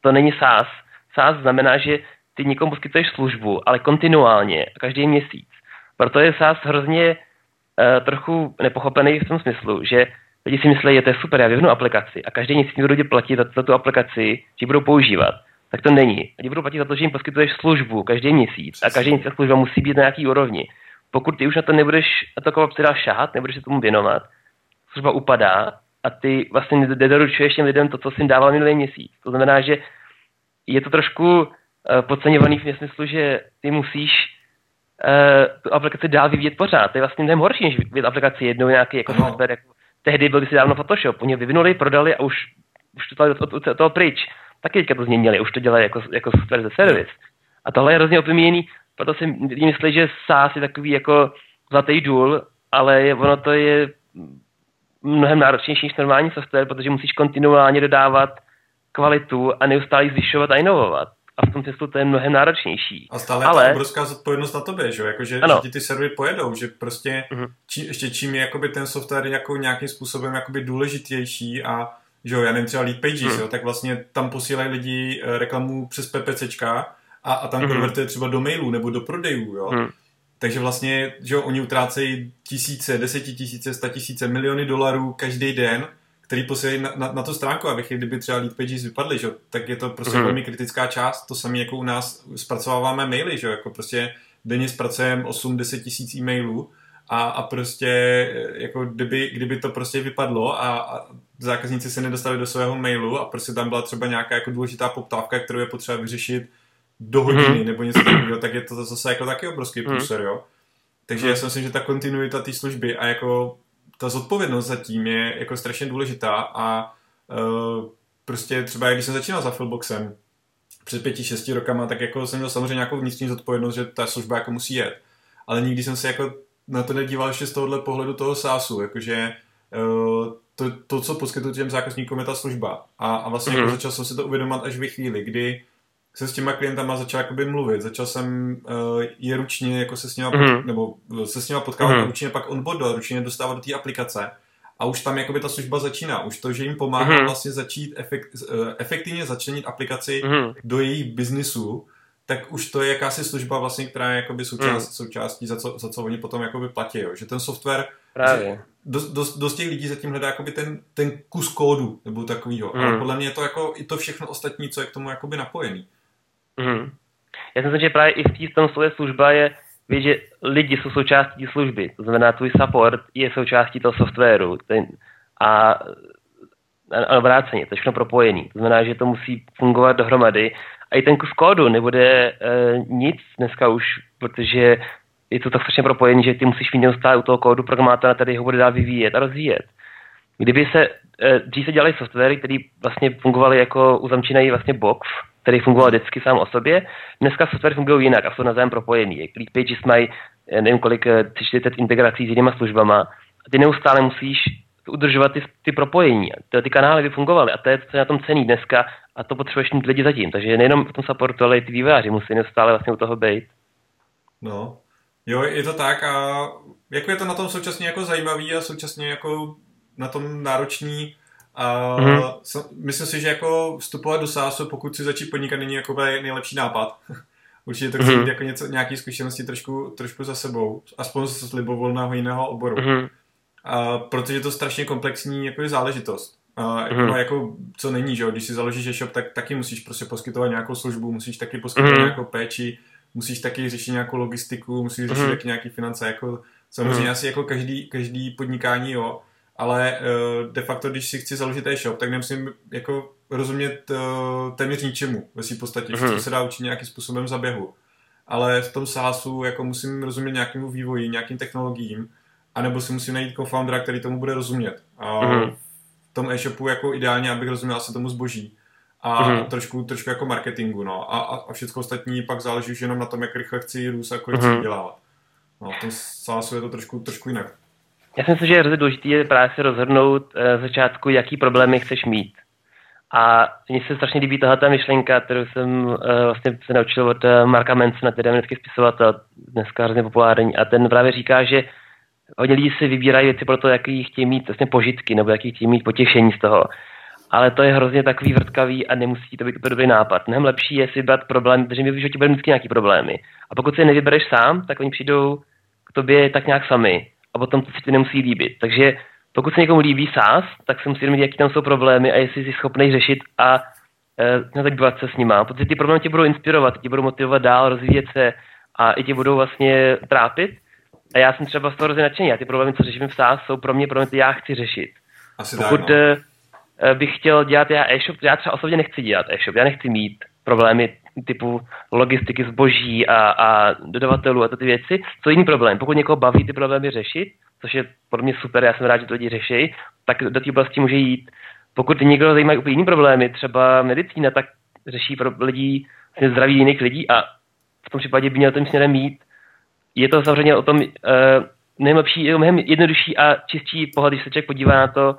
To není SaaS. SaaS znamená, že ty někomu poskytuješ službu, ale kontinuálně, každý měsíc. Proto je SaaS hrozně uh, trochu nepochopený v tom smyslu, že lidi si myslí, že to je super, já vyvnu aplikaci a každý měsíc budou platit za, za tu aplikaci, že budou používat. Tak to není. Lidi budou platit za to, že jim poskytuješ službu každý měsíc a každý měsíc služba musí být na nějaký úrovni. Pokud ty už na to nebudeš na to jako dál šát, nebudeš se tomu věnovat, služba upadá a ty vlastně nedoručuješ těm lidem to, co jsi jim dával minulý měsíc. To znamená, že je to trošku uh, podceňovaný v smyslu, že ty musíš uh, tu aplikaci dál vyvíjet pořád. To je vlastně mnohem horší, než vyvíjet aplikaci jednou nějaký jako software, jako tehdy byl si dávno Photoshop, oni vyvinuli, prodali a už, už to od, od, od toho pryč. Taky teďka to změnili, už to dělají jako, jako software ze service. A tohle je hrozně opomíjený, proto si myslí, že SaaS je takový jako zlatý důl, ale ono to je mnohem náročnější než normální software, protože musíš kontinuálně dodávat kvalitu a neustále zvyšovat a inovovat a v tom smyslu to je mnohem náročnější. A stále Ale... je obrovská zodpovědnost na tobě, že, jako, že, že ti ty servery pojedou, že prostě uh-huh. či, ještě čím je jakoby ten software jako nějakým způsobem jakoby důležitější a že jo, já nevím, třeba Lead Pages, uh-huh. jo, tak vlastně tam posílají lidi eh, reklamu přes PPCčka a, a tam uh-huh. konvertuje třeba do mailů nebo do prodejů, jo. Uh-huh. Takže vlastně, že jo, oni utrácejí tisíce, desetitisíce, statisíce, miliony dolarů každý den který posílají na, na, na tu stránku, abych kdyby třeba lead pages vypadly, že? tak je to prostě mm. velmi kritická část. To samé jako u nás zpracováváme maily, že? jako prostě denně zpracujeme 8-10 tisíc e-mailů a, a prostě jako kdyby, kdyby to prostě vypadlo a, a zákazníci se nedostali do svého mailu a prostě tam byla třeba nějaká jako důležitá poptávka, kterou je potřeba vyřešit do hodiny mm. nebo něco takového, tak je to zase jako taky obrovský mm. průser, jo. Takže mm. já si myslím, že ta kontinuita té služby a jako ta zodpovědnost zatím je jako strašně důležitá a uh, prostě třeba když jsem začínal za Philboxem před pěti, šesti rokama, tak jako jsem měl samozřejmě nějakou vnitřní zodpovědnost, že ta služba jako musí jet. Ale nikdy jsem se jako na to nedíval ještě z tohohle pohledu toho sásu, jakože uh, to, to, co poskytuju těm zákazníkům, je ta služba. A, a vlastně mm-hmm. jako začal jsem si to uvědomovat až ve chvíli, kdy se s těma klientama začal jakoby mluvit. Začal jsem uh, je ručně jako se s nima, mm-hmm. pot, nebo se s nima potkávat mm-hmm. a ručně pak onboardovat, ručně dostávat do té aplikace. A už tam jakoby ta služba začíná. Už to, že jim pomáhá mm-hmm. vlastně začít efekt, uh, efektivně začlenit aplikaci mm-hmm. do jejich biznisu, tak už to je jakási služba vlastně, která je jakoby součást, mm. součástí, za co, za co oni potom jakoby platí. Jo. Že ten software, Právě. Dost, dost, dost těch lidí zatím hledá jakoby ten, ten kus kódu, nebo takovýho. Mm. Ale podle mě je to jako i to všechno ostatní, co je k tomu jakoby napojený. Mm. Já si myslím, že právě i v tom slově služba je, víš, že lidi jsou součástí služby. To znamená, tvůj support je součástí toho softwaru. Ten, a, a obráceně, to je všechno propojený. To znamená, že to musí fungovat dohromady i ten kus kódu nebude e, nic dneska už, protože je to tak strašně propojený, že ty musíš mít neustále u toho kódu programátora, tady ho bude dál vyvíjet a rozvíjet. Kdyby se, e, dřív se dělali softwary, které vlastně fungovaly jako uzamčený vlastně box, který fungoval vždycky sám o sobě. Dneska software fungují jinak a jsou navzájem propojený. Lead pages mají, eh, nevím kolik, 30 eh, integrací s jinýma službama a ty neustále musíš udržovat ty, ty propojení. Ty, ty kanály by fungovaly a to je, co je na tom cený dneska a to potřebuješ mít lidi zatím. Takže nejenom v tom supportu, ale i ty vývojáři musí neustále vlastně u toho být. No, jo, je to tak a jako je to na tom současně jako zajímavý a současně jako na tom náročný, a mm-hmm. myslím si, že jako vstupovat do sásu, pokud si začít podnikat, není jako nejlepší nápad. Určitě to chce mm-hmm. jako něco, nějaké zkušenosti trošku, trošku za sebou, aspoň z libovolného jiného oboru. Mm-hmm. A, protože je to strašně komplexní jako je záležitost. A, jako, mm-hmm. jako, co není, že když si založíš e-shop, tak taky musíš prostě poskytovat nějakou službu, musíš taky poskytovat mm-hmm. nějakou péči, musíš taky řešit nějakou logistiku, musíš řešit mm-hmm. taky nějaký finance, jako samozřejmě mm-hmm. asi jako každý, každý podnikání, jo ale uh, de facto, když si chci založit e-shop, tak nemusím jako rozumět uh, téměř ničemu ve svým podstatě. Mm-hmm. Všechno se dá učit nějakým způsobem za běhu. Ale v tom SaaSu jako musím rozumět nějakému vývoji, nějakým technologiím, anebo si musím najít co-foundera, který tomu bude rozumět. A mm-hmm. v tom e-shopu jako ideálně, abych rozuměl asi tomu zboží. A mm-hmm. trošku, trošku jako marketingu, no. A, a, a všechno ostatní pak záleží už jenom na tom, jak rychle chci růst a kolik mm-hmm. chci vydělávat. No, v tom SaaSu je to trošku, trošku jinak. Já si myslím, že je hrozně důležité právě si rozhodnout uh, začátku, jaký problémy chceš mít. A mně se strašně líbí tahle ta myšlenka, kterou jsem uh, vlastně se naučil od uh, Marka Mansona, který je americký spisovatel, dneska hrozně populární. A ten právě říká, že hodně lidí si vybírají věci pro to, jaký chtějí mít vlastně požitky, nebo jaký chtějí mít potěšení z toho. Ale to je hrozně takový vrtkavý a nemusí to být úplně dobrý nápad. Mnohem lepší je si vybrat problém, protože my v životě vždycky nějaký problémy. A pokud si je nevybereš sám, tak oni přijdou k tobě tak nějak sami a potom to se ti nemusí líbit. Takže pokud se někomu líbí SaaS, tak se musí vědět, jaký tam jsou problémy a jestli jsi schopný řešit a e, zabývat se s nima. Protože ty problémy tě budou inspirovat, tě budou motivovat dál, rozvíjet se a i tě budou vlastně trápit. A já jsem třeba z toho hrozně nadšený. A ty problémy, co řeším v SaaS, jsou pro mě problémy, které já chci řešit. Asi Pokud tak, no. E, bych chtěl dělat já e-shop, já třeba osobně nechci dělat e-shop, já nechci mít problémy typu logistiky zboží a, a dodavatelů a ty věci, co jiný problém. Pokud někoho baví ty problémy řešit, což je pro mě super, já jsem rád, že to lidi řeší, tak do té oblasti může jít. Pokud někdo zajímají úplně jiný problémy, třeba medicína, tak řeší pro lidi vlastně zdraví jiných lidí a v tom případě by měl tím směrem mít. Je to samozřejmě o tom uh, nejlepší, mnohem jednodušší a čistší pohled, když se člověk podívá na to,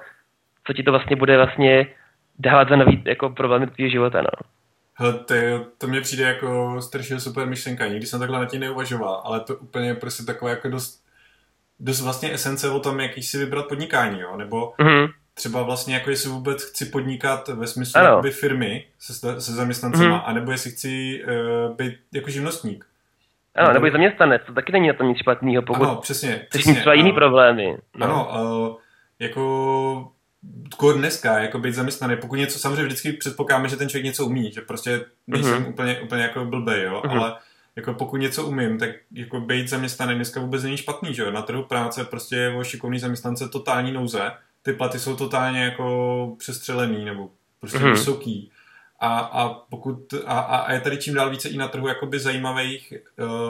co ti to vlastně bude vlastně dávat za nový jako problémy tvého života. No. Hele, to, to mně přijde jako strašně super myšlenka. Nikdy jsem takhle na tím neuvažoval, ale to úplně prostě taková jako dost, dost vlastně esence o tom, jaký si vybrat podnikání, jo? Nebo mm-hmm. třeba vlastně jako jestli vůbec chci podnikat ve smyslu firmy se, se zaměstnancema, mm-hmm. anebo jestli chci uh, být jako živnostník. Ano, nebo, nebo zaměstnanec, to taky není na tom nic špatného, pokud ano, přesně, přesně, mít třeba jiný problémy. No. Ano, uh, jako jako dneska, jako být zaměstnaný, pokud něco, samozřejmě vždycky předpokládáme, že ten člověk něco umí, že prostě nejsem mm-hmm. úplně, úplně jako blbej, jo, mm-hmm. ale jako pokud něco umím, tak jako být zaměstnaný dneska vůbec není špatný, že jo, na trhu práce prostě je o šikovný zaměstnance totální nouze, ty platy jsou totálně jako přestřelený nebo prostě mm-hmm. vysoký. A, a, pokud, a, a je tady čím dál více i na trhu jakoby zajímavých,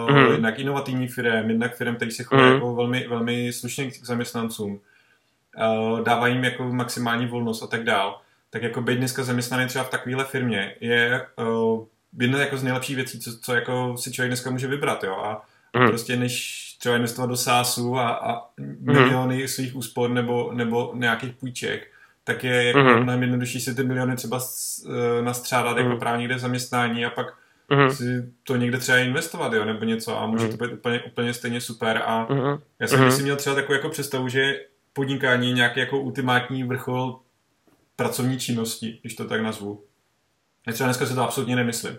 uh, jednak inovativních firm, jednak firm, který se chovají mm-hmm. jako velmi, velmi slušně k zaměstnancům uh, dávají jim jako maximální volnost a tak dál, tak jako být dneska zaměstnaný třeba v takovéhle firmě je uh, jedna jako z nejlepších věcí, co, co jako si člověk dneska může vybrat, jo, a mm. prostě než třeba investovat do sásu a, a miliony mm. svých úspor nebo, nebo nějakých půjček, tak je jako mm. mnohem jednodušší si ty miliony třeba uh, nastřádat mm. jako právě někde zaměstnání a pak mm. si to někde třeba investovat, jo, nebo něco a může mm. to být úplně, úplně stejně super a mm. já jsem mm. si měl třeba takovou jako představu, že podnikání nějaký jako ultimátní vrchol pracovní činnosti, když to tak nazvu. Já třeba dneska si to absolutně nemyslím.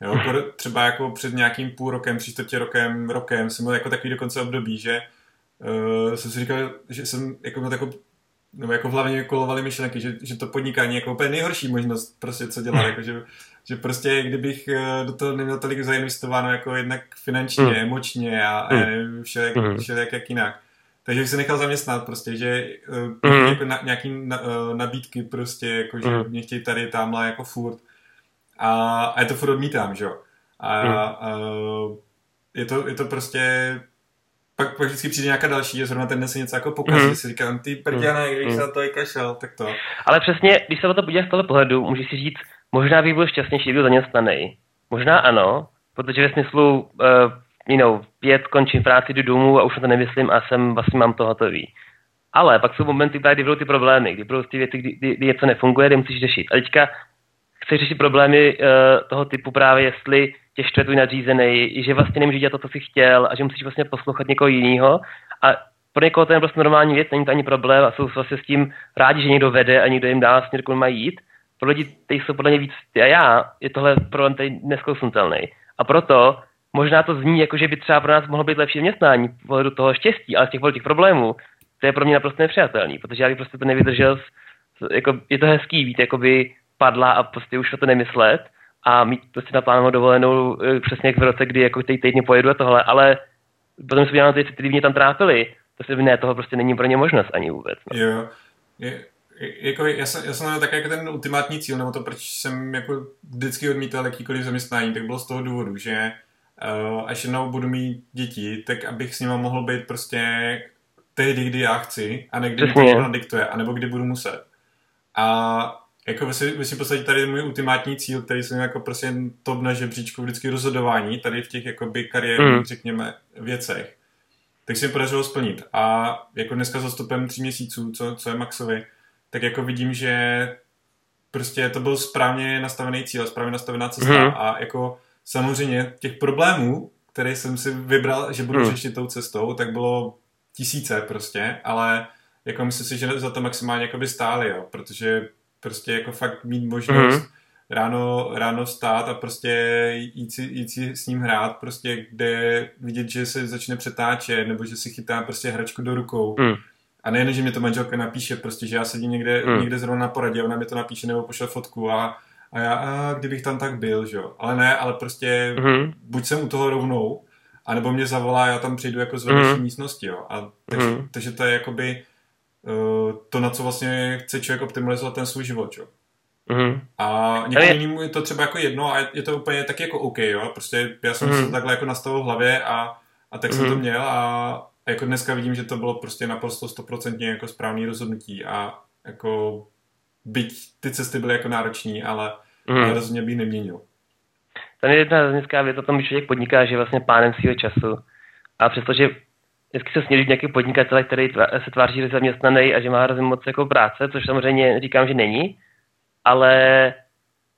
Jo, třeba jako před nějakým půl rokem, tři čtvrtě rokem, rokem jsem měl jako takový dokonce období, že uh, jsem si říkal, že jsem jako měl takovou nebo jako hlavně kolovaly myšlenky, že, že to podnikání je jako úplně nejhorší možnost prostě co dělat, jako že, že prostě kdybych eh, do toho neměl tolik zainvestováno jako jednak finančně, mm. emočně a, a nevím, všelijak, všelijak jak jinak, Takže bych se nechal zaměstnat prostě, že uh, mm. jako na, nějaký na, uh, nabídky prostě, jako že mm. mě chtějí tady, tamhle jako furt. A, a je to furt odmítám, že jo. A, mm. a je, to, je to prostě pak, pak vždycky přijde nějaká další, že zrovna ten se něco jako pokazí, mm. si říkám, ty prděna, mm. když mm. se na to kašel, tak to. Ale přesně, když se o to podíváš z tohle pohledu, můžeš si říct, možná bych byl šťastnější, kdyby zaměstnaný. Možná ano, protože ve smyslu, uh, you know, pět končím práci, jdu domů a už na to nemyslím a jsem, vlastně mám to hotový. Ale pak jsou momenty, kdy budou ty problémy, kdy budou ty věci, kdy, kdy, kdy něco nefunguje, kdy musíš řešit. A teďka chceš řešit problémy uh, toho typu právě, jestli tě štve tvůj nadřízený, že vlastně nemůže dělat to, co jsi chtěl a že musíš vlastně poslouchat někoho jiného. A pro někoho to je prostě normální věc, není to ani problém a jsou vlastně s tím rádi, že někdo vede a někdo jim dá směr, kudy mají jít. Pro lidi, kteří jsou podle mě víc ty a já, je tohle problém tady neskousnutelný. A proto možná to zní jako, že by třeba pro nás mohlo být lepší zaměstnání z pohledu toho štěstí, ale z těch těch problémů, to je pro mě naprosto nepřijatelný, protože já bych prostě to nevydržel, jako, je to hezký být jakoby padla a prostě už to nemyslet a mít prostě naplánovanou dovolenou eh, přesně jak v roce, kdy jako teď týdny pojedu a tohle, ale potom se ty věci, které mě tam trápily, to si ne, toho prostě není pro ně možnost ani vůbec. No. Jo, je, jako já jsem, já jsem měl tak jako ten ultimátní cíl, nebo to, proč jsem jako vždycky odmítal jakýkoliv zaměstnání, tak bylo z toho důvodu, že uh, až jednou budu mít děti, tak abych s nimi mohl být prostě tehdy, kdy já chci, a ne kdy mi to diktuje, anebo kdy budu muset. A jako ve svým podstatě tady je můj ultimátní cíl, který jsem jako prostě top na žebříčku vždycky rozhodování, tady v těch jakoby kariérních, mm. řekněme, věcech, tak si mi podařilo splnit. A jako dneska za stopem tří měsíců, co, co je Maxovi, tak jako vidím, že prostě to byl správně nastavený cíl, správně nastavená cesta mm. a jako samozřejmě těch problémů, které jsem si vybral, že budu mm. řešit tou cestou, tak bylo tisíce prostě, ale jako myslím si, že za to maximálně jako by stáli, jo, protože prostě jako fakt mít možnost mm-hmm. ráno, ráno stát a prostě jít si, jít si s ním hrát, prostě kde vidět, že se začne přetáčet, nebo že si chytá prostě hračku do rukou. Mm. A nejen, že mi to manželka napíše, prostě, že já sedím někde, mm. někde zrovna na poradě, ona mi to napíše nebo pošle fotku a, a já, a kdybych tam tak byl, že jo. Ale ne, ale prostě mm. buď jsem u toho rovnou, anebo mě zavolá, já tam přijdu jako z vedlejší mm. místnosti, jo. A takže, mm. takže to je jakoby to, na co vlastně chce člověk optimalizovat ten svůj život, čo? Mm-hmm. A někomu jinému je to třeba jako jedno a je to úplně taky jako OK, jo? Prostě já jsem mm-hmm. se to takhle jako nastavil v hlavě a, a tak mm-hmm. jsem to mhm. měl a, a jako dneska vidím, že to bylo prostě naprosto stoprocentně jako správný rozhodnutí a jako byť ty cesty byly jako náročný, ale, mm-hmm. ale rozhodně bych neměnil. To je jedna hezká věc o tom, že člověk podniká, že je vlastně pánem svého času. A přestože vždycky se směří nějaký podnikatel, který se tváří, že zaměstnaný a že má hrozně moc jako práce, což samozřejmě říkám, že není, ale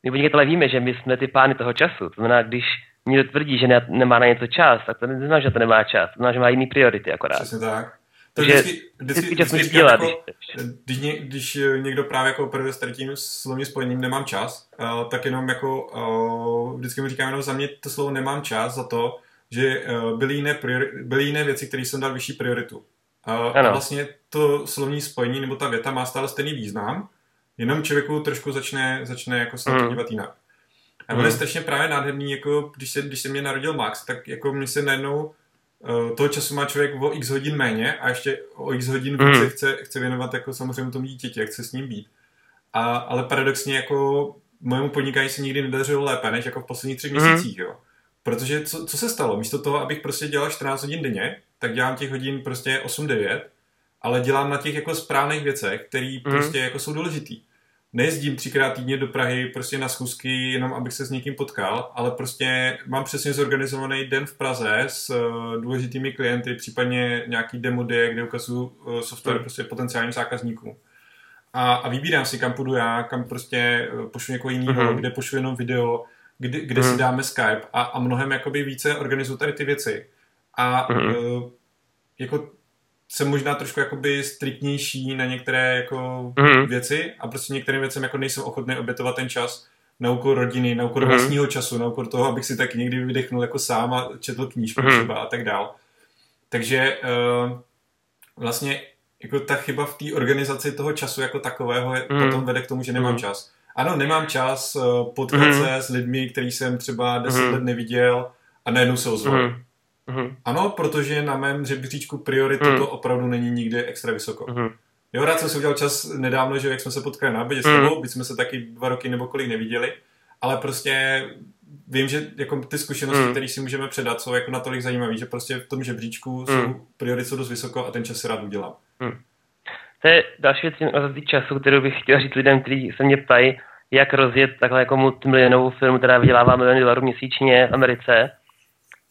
my podnikatelé víme, že my jsme ty pány toho času. To znamená, když někdo tvrdí, že ne, nemá na něco čas, tak to neznamená, že to nemá čas. To znamená, že má jiný priority akorát. Přesně tak. To vždycky, vždycky, vždycky, vždycky dělat. Jako, když, ně, když někdo právě jako operuje s tím slovním spojením nemám čas, uh, tak jenom jako uh, vždycky mu říkám jenom za mě to slovo nemám čas za to, že uh, byly, jiné priori, byly jiné věci, které jsem dal vyšší prioritu. A vlastně to slovní spojení nebo ta věta má stále stejný význam, jenom člověku trošku začne, začne jako se mm. dívat jinak. A bylo mm. strašně právě nádherný, jako když se, když se mě narodil Max, tak jako mi se najednou uh, toho času má člověk o x hodin méně a ještě o x hodin více mm. chce, chce věnovat jako samozřejmě tomu dítěti, chce s ním být. A, ale paradoxně jako mojemu podnikání se nikdy nedařilo lépe, než jako v posledních třech mm. měsících, jo. Protože co, co se stalo? Místo toho, abych prostě dělal 14 hodin denně, tak dělám těch hodin prostě 8-9, ale dělám na těch jako správných věcech, které mm. prostě jako jsou důležitý. Nejezdím třikrát týdně do Prahy prostě na schůzky, jenom abych se s někým potkal, ale prostě mám přesně zorganizovaný den v Praze s uh, důležitými klienty, případně nějaký demo day, kde ukazuju uh, software mm. prostě potenciálním zákazníkům. A, a vybírám si, kam půjdu já, kam prostě uh, pošlu někoho jiného, mm-hmm. kde pošlu jenom video, kdy, kde mm. si mhm. dáme Skype a, a mnohem jakoby více organizuju tady ty věci. A mm. uh, jako jsem možná trošku jakoby striktnější na některé jako mm. věci a prostě některým věcem jako nejsem ochotný obětovat ten čas na úkor rodiny, na úkor mm. vlastního času, na úkor toho, abych si tak někdy vydechnul jako sám a četl knížku mm. třeba a tak dál. Takže uh, vlastně jako ta chyba v té organizaci toho času jako takového je, mm. potom vede k tomu, že nemám mm. čas. Ano, nemám čas uh, potkat mm-hmm. se s lidmi, který jsem třeba 10 mm-hmm. let neviděl a najednou se ozval. Mm-hmm. Mm-hmm. Ano, protože na mém žebříčku priority mm. to opravdu není nikdy extra vysoko. Mm-hmm. Jo, rád jsem si udělal čas nedávno, že jak jsme se potkali na obědě mm. s tebou, byť jsme se taky dva roky nebo kolik neviděli, ale prostě vím, že jako ty zkušenosti, mm. které si můžeme předat, jsou jako natolik zajímavé, že prostě v tom žebříčku mm. jsou priority jsou dost vysoko a ten čas si rád udělám. Mm. To je další věc z času, kterou bych chtěl říct lidem, kteří se mě ptají, jak rozjet takhle jako multimilionovou firmu, která vydělává miliony dolarů měsíčně v Americe,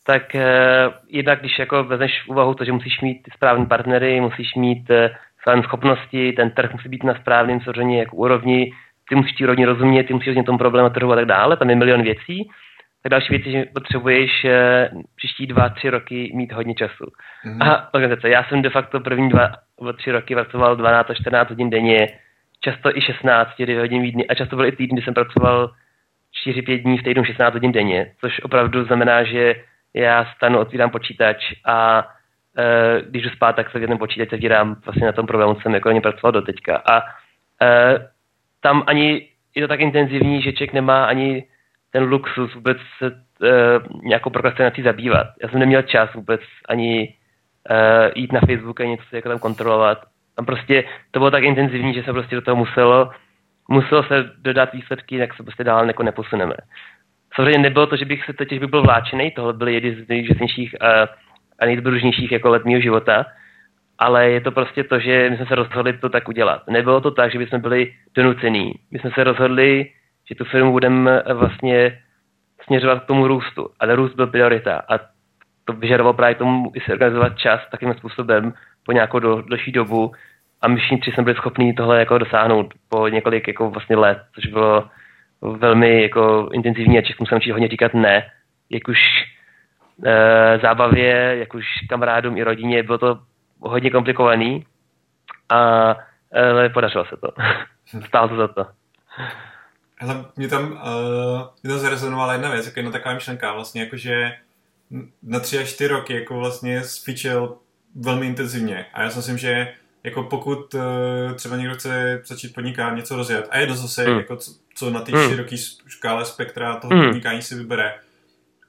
tak eh, jednak když jako vezmeš v úvahu to, že musíš mít ty správní partnery, musíš mít eh, své schopnosti, ten trh musí být na správném jako úrovni, ty musíš ti rodně rozumět, ty musíš rozumět tomu problému trhu a tak dále, tam je milion věcí. Tak další věc je, že potřebuješ eh, příští dva, tři roky mít hodně času. Mm-hmm. A organizace. Já jsem de facto první dva, tři roky pracoval 12 až 14 hodin denně, často i 16 hodin v dny a často byly i týdny, kdy jsem pracoval 4-5 dní v týdnu 16 hodin denně, což opravdu znamená, že já stanu, otvírám počítač a e, když jdu spát, tak se v jednom počítač zavírám vlastně na tom problému, jsem jako ně pracoval do teďka. A e, tam ani je to tak intenzivní, že člověk nemá ani ten luxus vůbec se e, nějakou prokrastinací zabývat. Já jsem neměl čas vůbec ani e, jít na Facebook a něco jako tam kontrolovat. Tam prostě to bylo tak intenzivní, že se prostě do toho muselo, muselo se dodat výsledky, jak se prostě dál jako neposuneme. Samozřejmě nebylo to, že bych se teď by byl vláčený, tohle byly jedny z nejúžasnějších a, a nejzbružnějších jako let mého života, ale je to prostě to, že my jsme se rozhodli to tak udělat. Nebylo to tak, že bychom byli donucení. My jsme se rozhodli, že tu firmu budeme vlastně směřovat k tomu růstu. A ten růst byl priorita. A to vyžadovalo právě tomu i se organizovat čas takovým způsobem po nějakou do, další dobu. A my všichni jsme byli schopni tohle jako dosáhnout po několik jako vlastně let, což bylo velmi jako intenzivní a Čechům se učit hodně říkat ne, jak už e, zábavě, jak už kamarádům i rodině, bylo to hodně komplikovaný, a, ale podařilo se to. Stálo to za to. Hele, mě tam, uh, mě tam zarezonovala jedna věc, jako jedna taková myšlenka, vlastně jakože na tři až čtyři roky jako vlastně sfičil velmi intenzivně a já si myslím, že jako pokud uh, třeba někdo chce začít podnikat, něco rozjet a je to zase mm. jako co, co na té mm. široké škále spektra toho mm. podnikání si vybere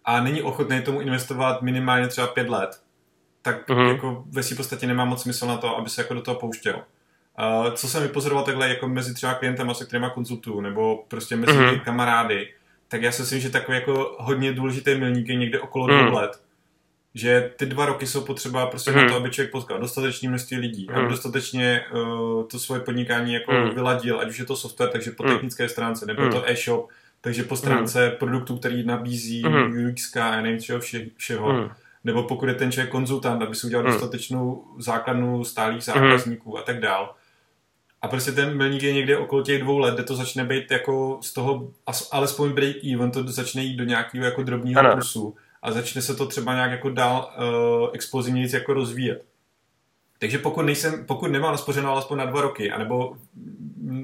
a není ochotný tomu investovat minimálně třeba pět let, tak mm. jako ve své podstatě nemá moc smysl na to, aby se jako do toho pouštěl. Uh, co jsem vypozoroval takhle jako mezi třeba klientem, se kterýma konzultuju, nebo prostě mezi mm. kamarády, tak já si myslím, že takový jako hodně důležitý milník je někde okolo mm. dvou let že ty dva roky jsou potřeba prostě mm. na to, aby člověk potkal dostatečné množství lidí, mm. aby dostatečně uh, to svoje podnikání jako mm. vyladil, ať už je to software, takže po mm. technické stránce, nebo mm. to e-shop, takže po stránce mm. produktů, který nabízí mm. UX, a nevím čeho vše, všeho. Mm. Nebo pokud je ten člověk konzultant, aby si udělal mm. dostatečnou základnu stálých zákazníků mm. a tak dál. A prostě ten milník je někde okolo těch dvou let, kde to začne být jako z toho, alespoň break even, to začne jít do nějakého jako drobného plusu a začne se to třeba nějak jako dál uh, explozivně jako rozvíjet. Takže pokud, nejsem, pokud nemám naspořeno alespoň na dva roky, anebo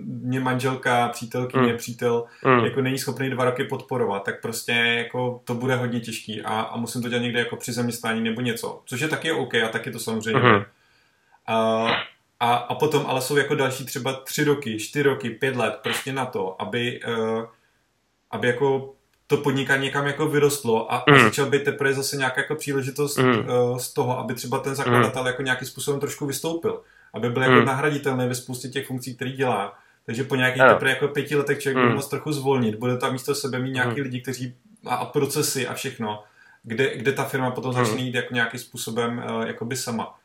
mě manželka, přítelkyně, mm. přítel mm. jako není schopný dva roky podporovat, tak prostě jako to bude hodně těžký a, a musím to dělat někde jako při zaměstnání nebo něco, což je taky OK a taky to samozřejmě mm. a, a, a potom ale jsou jako další třeba tři roky, čtyři roky, pět let prostě na to, aby, uh, aby jako to podnikání někam jako vyrostlo a, mm. a začal být teprve zase nějaká jako příležitost mm. uh, z toho, aby třeba ten zakladatel mm. jako nějakým způsobem trošku vystoupil, aby byl mm. jako nahraditelný ve spoustě těch funkcí, který dělá. Takže po nějakých no. teprve jako pěti letech člověk mm. bude moct trochu zvolnit, bude tam místo sebe mít nějaký mm. lidi, kteří a, a procesy a všechno, kde, kde ta firma potom mm. začne jít jako nějakým způsobem uh, jakoby sama.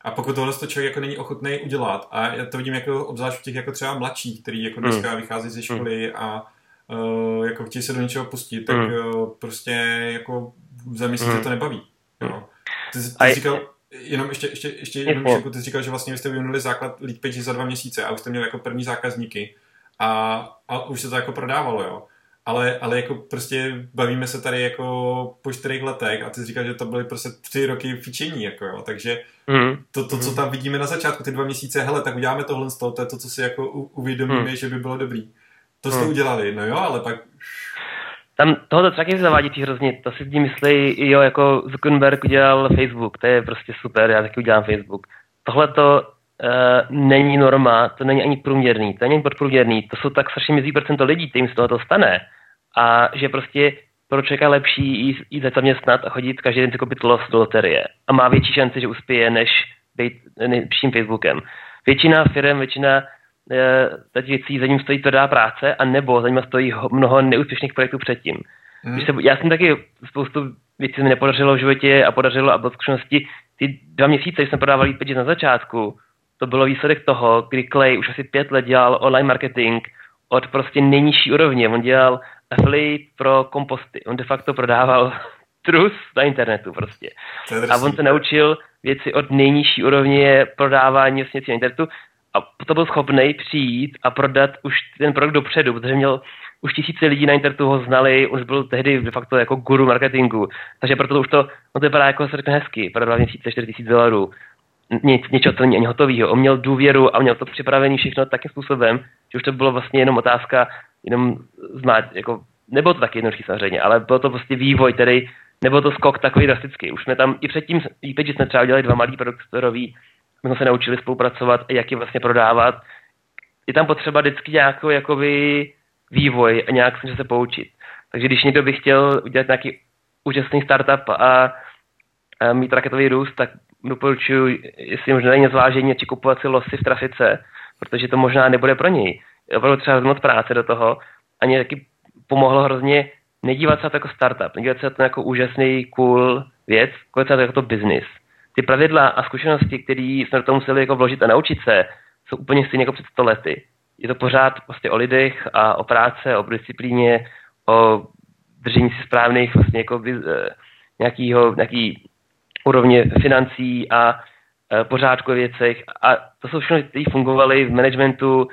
A pokud tohle to člověk jako není ochotný udělat, a já to vidím jako obzvlášť v těch jako třeba mladších, který jako mm. dneska vychází ze školy a uh, jako chtějí se do něčeho pustit, tak mm. uh, prostě jako za měsíc mm. to nebaví. Jo. Ty, ty jsi říkal, jenom ještě, ještě, ještě jenom myšlenku, ty jsi říkal, že vlastně vy jste vyvinuli základ lead page za dva měsíce a už jste měli jako první zákazníky a, a už se to jako prodávalo, jo. Ale, ale jako prostě bavíme se tady jako po čtyřech letech a ty jsi říkal, že to byly prostě tři roky fičení, jako jo. Takže mm. to, to, co tam vidíme na začátku, ty dva měsíce, hele, tak uděláme tohle z toho, to je to, co si jako uvědomíme, mm. že by bylo dobrý. To jste hmm. udělali, no jo, ale pak... Tam tohle taky zavádějící hrozně, to si lidi myslí, jo, jako Zuckerberg udělal Facebook, to je prostě super, já taky udělám Facebook. Tohle to uh, není norma, to není ani průměrný, to není podprůměrný, to jsou tak strašně mizí procento lidí, kterým z toho to stane. A že prostě pro člověka lepší jít, jít zaměstnat a chodit každý den si koupit los do loterie. A má větší šanci, že uspěje, než být nejlepším Facebookem. Většina firm, většina e, věcí za ním stojí tvrdá práce a nebo za ním stojí mnoho neúspěšných projektů předtím. Hmm. Se, já jsem taky spoustu věcí mi nepodařilo v životě a podařilo a bylo zkušenosti. Ty dva měsíce, když jsme prodávali peníze na začátku, to bylo výsledek toho, kdy Clay už asi pět let dělal online marketing od prostě nejnižší úrovně. On dělal affiliate pro komposty. On de facto prodával trus na internetu prostě. A on se naučil věci od nejnižší úrovně prodávání vlastně na internetu a to byl schopný přijít a prodat už ten produkt dopředu, protože měl už tisíce lidí na internetu ho znali, už byl tehdy de facto jako guru marketingu, takže proto to už to, no to vypadá jako se řekne hezky, prodal měsíce 4 tisíc dolarů, nic, něčeho, co není ani hotového. On měl důvěru a měl to připravený všechno takým způsobem, že už to bylo vlastně jenom otázka, jenom znát, jako, nebylo to taky jednoduchý samozřejmě, ale bylo to prostě vývoj, který nebyl to skok takový drastický. Už jsme tam i předtím, i teď jsme třeba udělali dva malý produktorový, jsme se naučili spolupracovat, jak je vlastně prodávat. Je tam potřeba vždycky nějakou jakoby vývoj a nějak se poučit. Takže když někdo by chtěl udělat nějaký úžasný startup a, a mít raketový růst, tak doporučuji, jestli možná není zvážení, či kupovat si losy v trafice, protože to možná nebude pro něj. Opravdu třeba moc práce do toho. Ani taky pomohlo hrozně nedívat se na to jako startup, nedívat se na to jako úžasný, cool věc, koukat se na to jako to business. Ty pravidla a zkušenosti, které jsme do toho museli jako vložit a naučit se, jsou úplně stejně jako před 100 lety. Je to pořád prostě o lidech a o práce, o disciplíně, o držení si správných vlastně jako nějakýho, nějaký úrovně financí a e, pořádku věcech. A to jsou všechno, které fungovaly v managementu,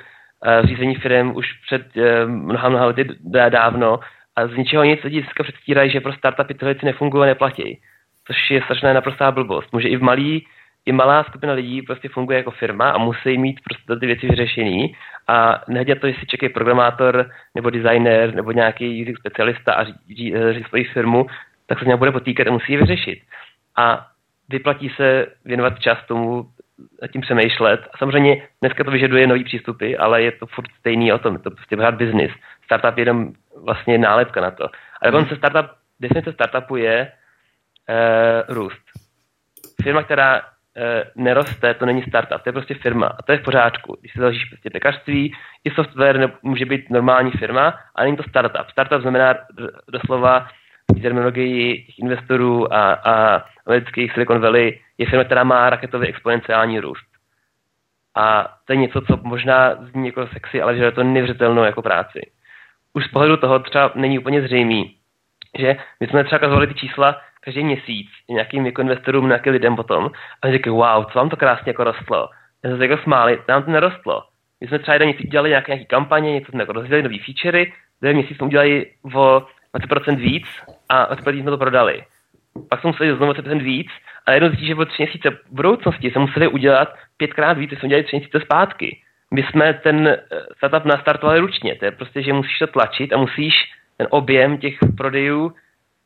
řízení firm už před e, mnoha, mnoha lety dávno a z ničeho nic lidi dneska předstírají, že pro startupy tyhle věci nefungují a neplatí. Což je strašná naprostá blbost. Může i v malý, i malá skupina lidí prostě funguje jako firma a musí mít prostě ty věci vyřešený a nehledě to, jestli čeká programátor nebo designer nebo nějaký UX specialista a řídí, řídí svoji firmu, tak se s bude potýkat a musí je vyřešit. A vyplatí se věnovat čas tomu, tím přemýšlet. A samozřejmě dneska to vyžaduje nový přístupy, ale je to furt stejný o tom, je to prostě pořád business. Startup je jenom vlastně nálepka na to. A dokonce hmm. startup, definice startupu je uh, růst. Firma, která uh, neroste, to není startup, to je prostě firma a to je v pořádku. Když se založíš prostě pekařství, i software ne, může být normální firma, ale není to startup. Startup znamená doslova v terminologii investorů a, a amerických Silicon Valley je firma, která má raketový exponenciální růst. A to je něco, co možná zní jako sexy, ale že je to nevřetelnou jako práci. Už z pohledu toho třeba není úplně zřejmý, že my jsme třeba kazovali ty čísla každý měsíc nějakým jako investorům, nějakým lidem potom a říkají, wow, co vám to krásně jako rostlo. Já se jako smáli, nám to nerostlo. My jsme třeba jeden měsíc dělali nějaké, nějaké kampaně, něco jsme jako rozdělali nový featurey, druhý měsíc jsme udělali o 20% víc a 20% jsme to prodali. Pak jsme museli znovu 20% víc a jednou zjistit, že o tři měsíce v budoucnosti se museli udělat pětkrát víc, jsme udělali tři měsíce zpátky. My jsme ten eh, startup nastartovali ručně, to je prostě, že musíš to tlačit a musíš ten objem těch prodejů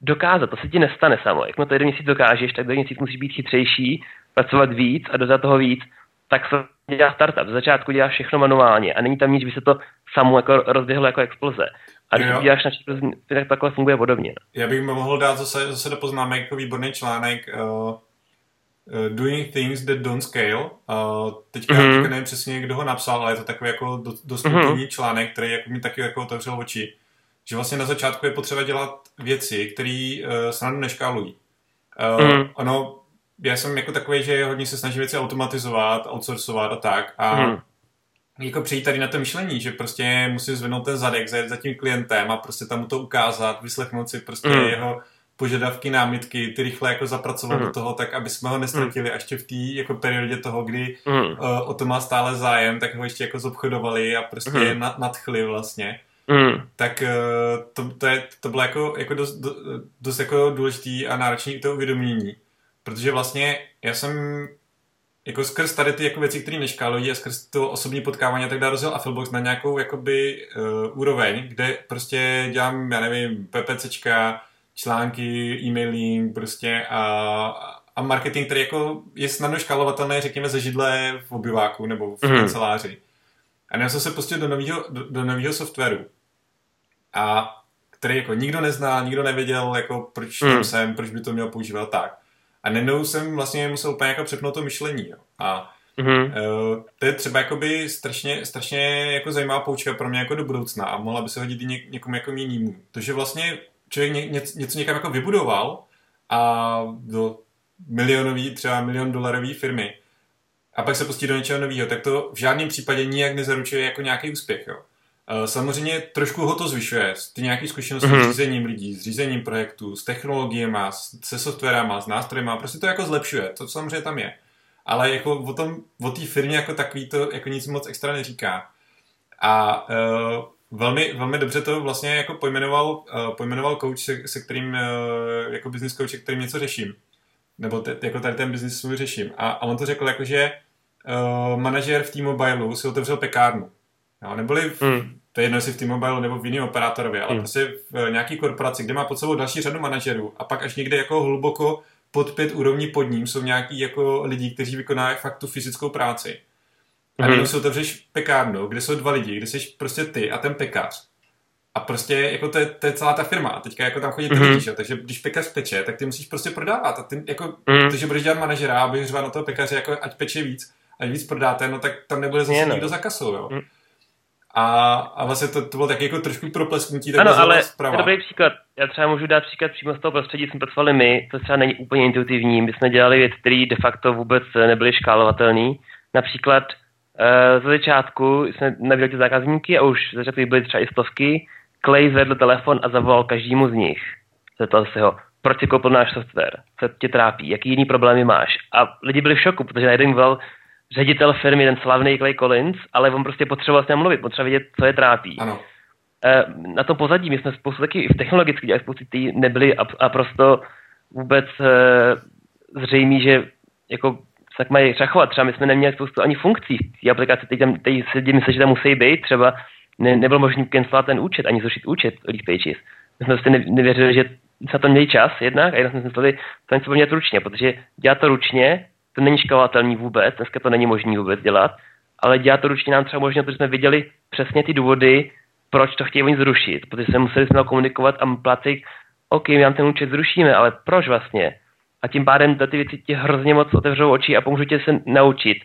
dokázat. To se ti nestane samo. Jak to jeden měsíc dokážeš, tak do měsíc musíš být chytřejší, pracovat víc a dodat toho víc. Tak se dělá startup. Z začátku děláš všechno manuálně a není tam nic, by se to samo jako rozběhlo jako exploze. A když uděláš na tak takhle funguje podobně. Já bych mohl dát zase, zase do poznámek jako výborný článek uh, uh, Doing Things That Don't Scale. Uh, teďka, mm-hmm. teďka nevím přesně, kdo ho napsal, ale je to takový jako do, dost mm-hmm. článek, který jako mi taky jako otevřel oči. Že vlastně na začátku je potřeba dělat věci, které uh, snadno neškálují. Uh, mm-hmm. Ono, já jsem jako takový, že hodně se snažím věci automatizovat, outsourcovat a tak. A mm-hmm jako přijít tady na to myšlení, že prostě musím zvednout ten zadek, zajet za tím klientem a prostě tam mu to ukázat, vyslechnout si prostě mm. jeho požadavky, námitky, ty rychle jako zapracovat mm. do toho, tak aby jsme ho nestratili mm. ještě v té jako periodě toho, kdy mm. uh, o to má stále zájem, tak ho ještě jako zobchodovali a prostě mm. nad, nadchli vlastně. Mm. Tak uh, to, to, je, to bylo jako, jako dost, dost jako důležitý a náročný to uvědomění. Protože vlastně já jsem jako skrz tady ty jako věci, které neškálují a skrz to osobní potkávání a tak dále rozjel Affilbox na nějakou jakoby uh, úroveň, kde prostě dělám, já nevím, PPCčka, články, e-mailing prostě a, a marketing, který jako je snadno škálovatelný, řekněme, ze židle v obyváku nebo v mm. kanceláři. A já jsem se pustil do nového do, do nového softwaru. A který jako nikdo nezná, nikdo nevěděl, jako proč tam jsem, proč by to měl používat tak. A najednou jsem vlastně musel úplně jako přepnout to myšlení. Jo. A Mm-hmm. Uh, to je třeba jakoby strašně, strašně jako zajímavá poučka pro mě jako do budoucna a mohla by se hodit i ně, někomu jako jinému. To, že vlastně člověk ně, ně, něco někam jako vybudoval a do milionový, třeba milion dolarový firmy a pak se pustí do něčeho nového, tak to v žádném případě nijak nezaručuje jako nějaký úspěch. Jo. Uh, samozřejmě trošku ho to zvyšuje. Ty nějaké zkušenosti mm-hmm. s mhm. řízením lidí, s řízením projektů, s technologiemi, se softwarama, s nástroji, prostě to jako zlepšuje. To samozřejmě tam je ale jako o tom, o té firmě jako takový to jako nic moc extra neříká. A uh, velmi, velmi dobře to vlastně jako pojmenoval, uh, pojmenoval coach, se, se kterým, uh, jako business coach, se kterým něco řeším. Nebo te, jako tady ten business svůj řeším. A, a on to řekl jako, že uh, manažer v T-Mobileu si otevřel pekárnu. Jo, neboli v, hmm. To je jedno, jestli v T-Mobile nebo v jiném operátorovi, ale hmm. prostě v nějaký korporaci, kde má pod sebou další řadu manažerů a pak až někde jako hluboko pod pět úrovní pod ním jsou nějaký jako lidi, kteří vykonávají fakt tu fyzickou práci. A mm-hmm. si otevřeš pekárnu, kde jsou dva lidi, kde jsi prostě ty a ten pekař. A prostě jako to je, to je celá ta firma. A teďka jako tam chodí ty mm-hmm. lidi, že? takže když pekař peče, tak ty musíš prostě prodávat. A ty jako, mm-hmm. protože budeš dělat manažera a budeš řvat na toho pekaře, jako ať peče víc, ať víc prodáte, no tak tam nebude zase no. nikdo za kasou, jo. Mm. A, a vlastně to, to bylo taky jako trošku proplesknutí. Ano, ale je dobrý příklad. Já třeba můžu dát příklad přímo z toho prostředí, jsme pracovali my, to třeba není úplně intuitivní. My jsme dělali věci, které de facto vůbec nebyly škálovatelné. Například uh, ze začátku jsme nabídli ty zákazníky a už začátku byly třeba i stovky. Clay zvedl telefon a zavolal každému z nich. Zeptal se ho, proč si koupil náš software, co tě trápí, jaký jiný problémy máš. A lidi byli v šoku, protože na jeden volal, ředitel firmy, ten slavný Clay Collins, ale on prostě potřeboval s ním mluvit, potřeboval vědět, co je trápí. Ano. E, na tom pozadí, my jsme spoustu taky v technologicky dělali spoustu nebyly a, a prosto vůbec e, zřejmý, že jako tak mají řachovat. Třeba my jsme neměli spoustu ani funkcí v té aplikaci, teď, tam, teď si myslí, že tam musí být, třeba ne, nebyl možný cancelovat ten účet, ani zrušit účet Lead Pages. My jsme prostě nevěřili, že se to měli čas jednak a jednak jsme si mysleli, to něco mět ručně, protože dělat to ručně to není škalovatelný vůbec, dneska to není možné vůbec dělat, ale dělat to ručně nám třeba možná, protože jsme viděli přesně ty důvody, proč to chtějí oni zrušit, protože jsme museli jsme komunikovat a platit, OK, my vám ten účet zrušíme, ale proč vlastně? A tím pádem ty věci ti hrozně moc otevřou oči a pomůžou tě se naučit.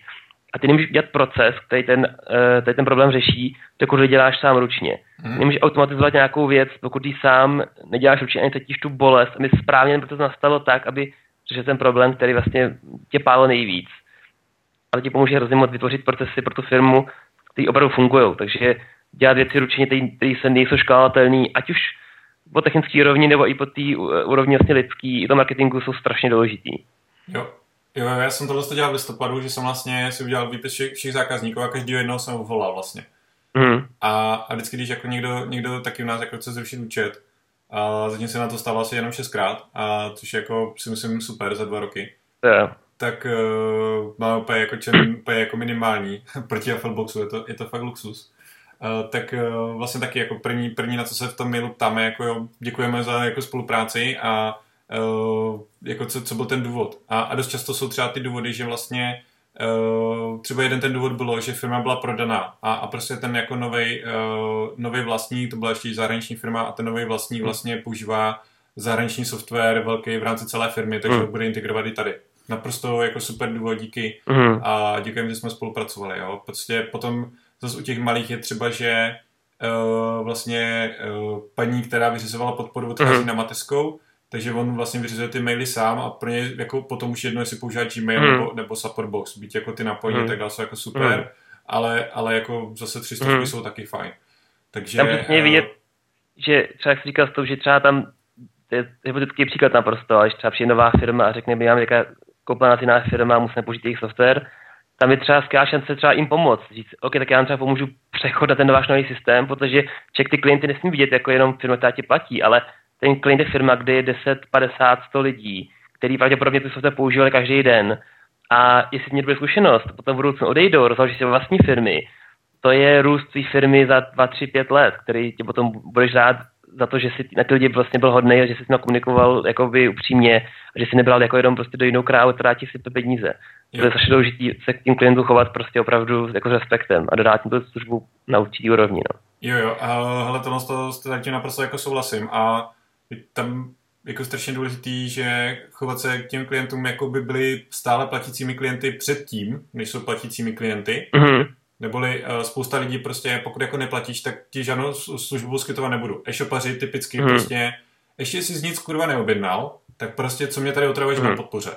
A ty nemůžeš dělat proces, který ten, uh, který ten problém řeší, dokud to děláš sám ručně. Hmm. Nemůžeš automatizovat nějakou věc, pokud ty sám neděláš ručně, ani cítíš tu bolest, aby správně to nastalo tak, aby je ten problém, který vlastně tě pálil nejvíc. Ale ti pomůže hrozně moc vytvořit procesy pro tu firmu, které opravdu fungují. Takže dělat věci ručně, které se nejsou škálatelné, ať už po technické úrovni nebo i po té úrovni vlastně lidský, i to marketingu jsou strašně důležitý. Jo. Jo, já jsem tohle dělal v listopadu, že jsem vlastně si udělal výpis všech, všech zákazníků a každý jednoho jsem volal vlastně. Mm. A, a vždycky, když jako někdo, někdo taky u nás jako chce zrušit účet, a zatím se na to stalo asi jenom šestkrát, a což je jako si myslím super za dva roky. Yeah. Tak uh, má úplně jako, čem, úplně jako minimální proti Affleboxu, je to, je to fakt luxus. Uh, tak uh, vlastně taky jako první, první, na co se v tom mailu ptáme, jako jo, děkujeme za jako spolupráci a uh, jako co, co byl ten důvod. A, a dost často jsou třeba ty důvody, že vlastně Uh, třeba jeden ten důvod bylo, že firma byla prodaná a, a prostě ten jako nový uh, vlastník, to byla ještě zahraniční firma a ten nový vlastník hmm. vlastně používá zahraniční software velký v rámci celé firmy, takže hmm. bude integrovat i tady. Naprosto jako super důvod, díky hmm. a děkujeme, že jsme spolupracovali. Jo. Prostě potom zase u těch malých je třeba, že uh, vlastně uh, paní, která vyřizovala podporu, odchází hmm. na mateskou takže on vlastně vyřizuje ty maily sám a pro ně jako potom už jedno, jestli používá Gmail hmm. nebo, nebo support box, byť jako ty napojení, hmm. tak dále jsou jako super, hmm. ale, ale jako zase 300 hmm. jsou taky fajn. Takže... Tam přesně uh, vidět, že třeba jak jsi říkal s že třeba tam, to je hypotetický příklad naprosto, ale když třeba přijde nová firma a řekne, by nám jaká koupila jiná firma, musíme použít jejich software, tam je třeba skvělá šance třeba jim pomoct. Říct, OK, tak já vám třeba pomůžu přechod na ten váš nový systém, protože ček ty klienty nesmí vidět jako jenom firma, která ti platí, ale ten klient je firma, kde je 10, 50, 100 lidí, který pravděpodobně tu software používali každý den. A jestli mě bude zkušenost, potom v budoucnu odejdou, rozloží si vlastní firmy, to je růst tvé firmy za 2, 3, 5 let, který tě potom budeš rád za to, že jsi na ty lidi vlastně byl hodný a že jsi komunikoval jakoby upřímně a že jsi nebral jako jenom prostě do jinou krávu, která ti sype peníze. Jo. To je strašně důležité se k tím klientům chovat prostě opravdu jako s respektem a dodát jim tu službu na určitý úrovni. No. Jo, jo, ale tohle to, to tak tím naprosto jako souhlasím a tam jako strašně důležitý, že chovat se k těm klientům, jako by byli stále platícími klienty předtím, než jsou platícími klienty. Mm-hmm. Neboli uh, spousta lidí prostě, pokud jako neplatíš, tak ti žádnou službu poskytovat nebudu. E-shopaři typicky mm-hmm. prostě, ještě si z nic kurva neobjednal, tak prostě co mě tady otravuješ mm-hmm. na mhm. podpoře.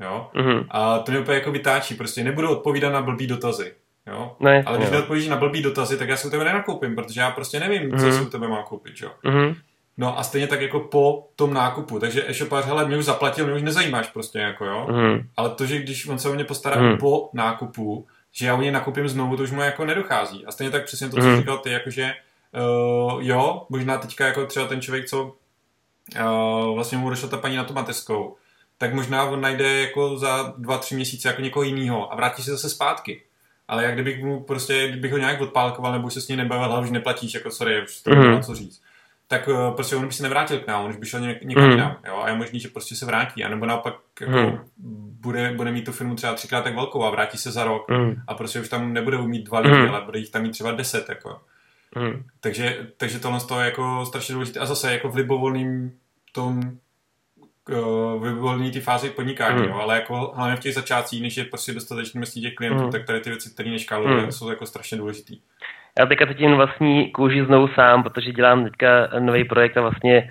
Jo? Mm-hmm. A to mě úplně jako vytáčí, prostě nebudu odpovídat na blbý dotazy. Jo? Ne, Ale když neodpovíš na blbý dotazy, tak já si u tebe nenakoupím, protože já prostě nevím, mm-hmm. co si u tebe mám koupit. Jo? Mm-hmm. No a stejně tak jako po tom nákupu. Takže e-shopář, hele, mě už zaplatil, mě už nezajímáš prostě, jako jo. Mm. Ale to, že když on se o mě postará mm. po nákupu, že já u něj nakupím znovu, to už mu jako nedochází. A stejně tak přesně to, co mm. říkal ty, jakože uh, jo, možná teďka jako třeba ten člověk, co uh, vlastně mu došla ta paní na tu mateskou, tak možná on najde jako za dva, tři měsíce jako někoho jiného a vrátí se zase zpátky. Ale jak kdybych mu prostě, kdybych ho nějak odpálkoval nebo se s ním nebavil, ale už neplatíš, jako sorry, už to mm. co říct tak uh, prostě on by se nevrátil k nám, on už by šel něk- někam mm. jinam, jo, a je možný, že prostě se vrátí, anebo naopak jako, mm. bude, bude mít tu firmu třeba třikrát tak velkou a vrátí se za rok mm. a prostě už tam nebude mít dva lidi, mm. ale bude jich tam mít třeba deset, jako. Mm. Takže, takže tohle je jako strašně důležité a zase jako v libovolným tom uh, vyvolní ty fázi podnikání, mm. jo, ale jako hlavně v těch začátcích, než je prostě dostatečný množství těch klientů, mm. tak tady ty věci, které neškálují, mm. jsou jako strašně důležité. Já teďka cítím vlastní kůži znovu sám, protože dělám teďka nový projekt a vlastně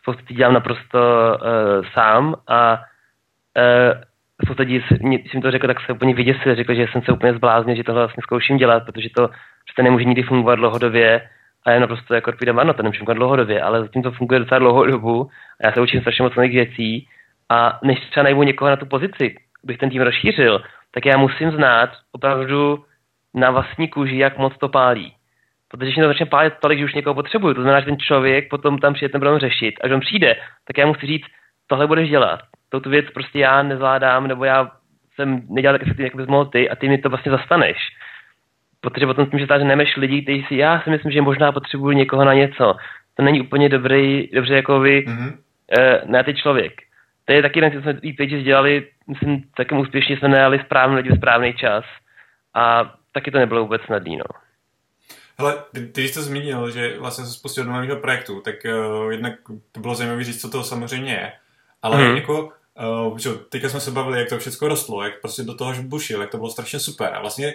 spoustu dělám naprosto uh, sám a uh, spousta lidí, mi to řekl, tak se úplně vyděsil, řekl, že jsem se úplně zbláznil, že tohle vlastně zkouším dělat, protože to přece nemůže nikdy fungovat dlouhodobě a je naprosto jako odpovídám, ano, to nemůže fungovat dlouhodobě, ale zatím to funguje docela dlouhou dobu a já se učím strašně moc nových věcí a než třeba najmu někoho na tu pozici, bych ten tým rozšířil, tak já musím znát opravdu na vlastní kůži, jak moc to pálí. Protože když to začne pálit tolik, že už někoho potřebuju, to znamená, že ten člověk potom tam přijde ten problém řešit. A když on přijde, tak já musím říct, tohle budeš dělat. Touto věc prostě já nezvládám, nebo já jsem nedělal tak efektivně, jak bys mohl ty, a ty mi to vlastně zastaneš. Protože potom tím, že tady nemeš lidi, kteří si, já si myslím, že možná potřebuju někoho na něco. To není úplně dobrý, dobře jako vy, mm-hmm. uh, na ty člověk. To je taky jeden, co jsme i Pages dělali, myslím, taky úspěšně jsme najali správný lidi v správný čas. A taky to nebylo vůbec snadný, no. Hele, ty, ty jsi to zmínil, že vlastně se spustil do nového projektu, tak uh, jednak to bylo zajímavé říct, co to samozřejmě je, ale mm-hmm. jako Uh, že, teďka jsme se bavili, jak to všechno rostlo, jak prostě do toho bušil, jak to bylo strašně super. A vlastně,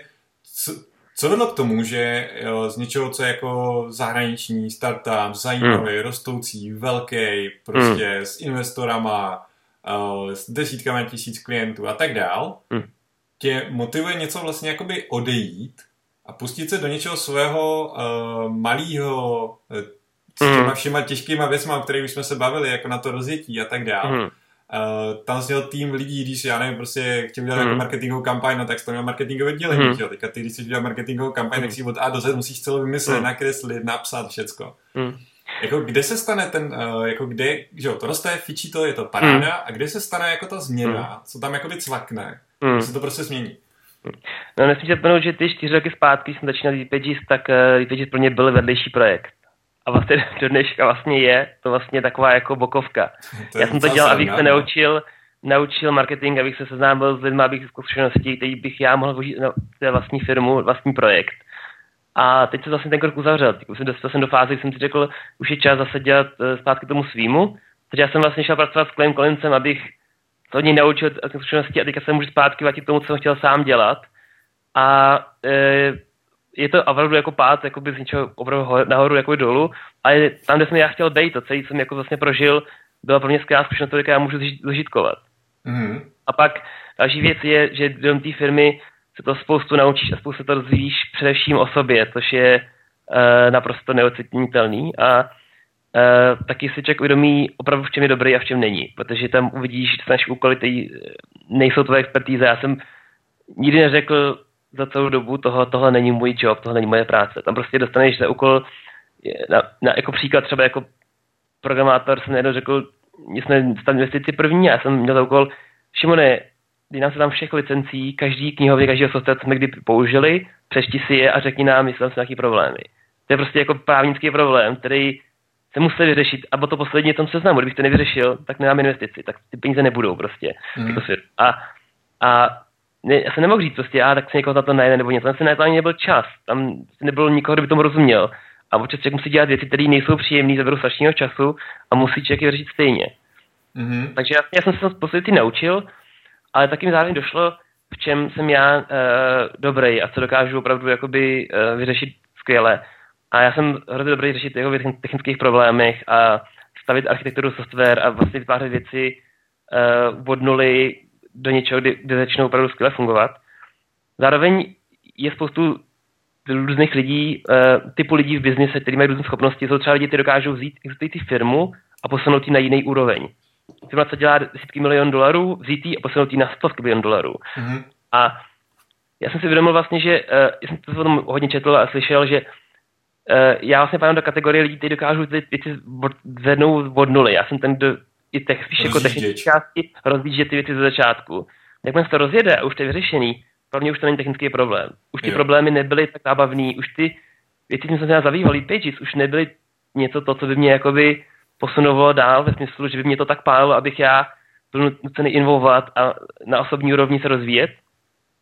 co, co vedlo k tomu, že jo, z něčeho, co je jako zahraniční startup, zajímavý, mm. rostoucí, velký, prostě mm. s investorama, uh, s desítkami tisíc klientů a tak dál, mm tě motivuje něco vlastně jakoby odejít a pustit se do něčeho svého uh, malého uh, s těma mhm. všema těžkýma věcma, o kterých jsme se bavili, jako na to rozjetí a tak dále. Mm. Uh, tam měl tým lidí, když já nevím, prostě chtěl dělat mm. jako mhm. marketingovou kampaň, no tak to měl marketingové oddělení, mm. jo. Teďka ty, když chceš dělat marketingovou kampaň, mm. tak si od A do Z musíš celou vymyslet, mm. nakreslit, napsat, všecko. Mm. Jako kde se stane ten, uh, jako kde, že jo, to roste, fičí to, je to paráda, mm. a kde se stane jako ta změna, mm. co tam jakoby cvakne, Mm. Se to prostě změní. No nesmíš zapomenout, že ty čtyři roky zpátky, když jsem začínal Leapagis, tak uh, pro mě byl vedlejší projekt. A vlastně do dneška vlastně je to vlastně taková jako bokovka. Já jsem to dělal, abych se naučil, naučil marketing, abych se seznámil s lidmi, abych zkušenosti, který bych já mohl využít na té vlastní firmu, vlastní projekt. A teď se vlastně ten krok uzavřel. Teď jsem dostal jsem do fáze, kdy jsem si řekl, už je čas zase dělat uh, zpátky tomu svýmu. Takže já jsem vlastně šel pracovat s Claim Collinsem, abych to od něj naučil od zkušenosti a teďka se můžu zpátky vrátit k tomu, co jsem chtěl sám dělat. A e, je to opravdu jako pád jakoby z něčeho opravdu nahoru jako dolů, ale tam, kde jsem já chtěl být, to celý jsem jako vlastně prožil, byla pro mě skvělá zkušenost, kterou já můžu zažitkovat. Mm. A pak další věc je, že do té firmy se to spoustu naučíš a spoustu to rozvíjíš především o sobě, což je e, naprosto neocenitelný a Uh, taky si člověk uvědomí opravdu, v čem je dobrý a v čem není, protože tam uvidíš, že naše úkoly ty nejsou tvoje expertíze. Já jsem nikdy neřekl za celou dobu, toho, tohle není můj job, tohle není moje práce. Tam prostě dostaneš za úkol, na, na, jako příklad třeba jako programátor jsem jednou řekl, my jsme dostali investici první a já jsem měl za úkol, Šimone, dej nám se tam všech licencí, každý knihovně, každého software, jsme kdy použili, přešti si je a řekni nám, jestli tam jsou nějaké problémy. To je prostě jako právnický problém, který se musí vyřešit a bylo to poslední tom seznamu. Kdybych to nevyřešil, tak nemám investici, tak ty peníze nebudou prostě. Mm. Jako a, a ne, já jsem nemohl říct prostě, a tak se někoho za to najde nebo něco. Tam se na to ani nebyl čas. Tam nebylo nikoho, kdo by tomu rozuměl. a občas člověk musí dělat věci, které nejsou příjemné, zaberou strašného času a musí člověk je řešit stejně. Mm-hmm. Takže já, já jsem se spoustu věcí naučil, ale taky mi zároveň došlo, v čem jsem já uh, dobrý a co dokážu opravdu jakoby, uh, vyřešit skvěle. A já jsem hrozně dobrý řešit jeho technických problémech a stavit architekturu software a vlastně vytvářet věci uh, od nuly do něčeho, kdy, kde začnou opravdu skvěle fungovat. Zároveň je spoustu různých lidí, uh, typu lidí v biznise, kteří mají různé schopnosti, jsou třeba lidi, kteří dokážou vzít existující firmu a posunout ji na jiný úroveň. Firma, co dělá desítky milion dolarů, vzít ji a posunout ji na stovky milion dolarů. Mm-hmm. A já jsem si uvědomil vlastně, že uh, jsem to tom hodně četl a slyšel, že uh, já vlastně padám do kategorie lidí, kteří dokážou ty věci zvednout od nuly. Já jsem ten, kdo i těch, spíš jako technické části rozvíjet ty věci ze začátku. Jak se to rozjede a už to je vyřešený, pro mě už to není technický problém. Už ty jo. problémy nebyly tak zábavný, už ty věci, které jsem se zabýval, pages, už nebyly něco to, co by mě jakoby posunovalo dál ve smyslu, že by mě to tak pálilo, abych já byl nucený involvovat a na osobní úrovni se rozvíjet.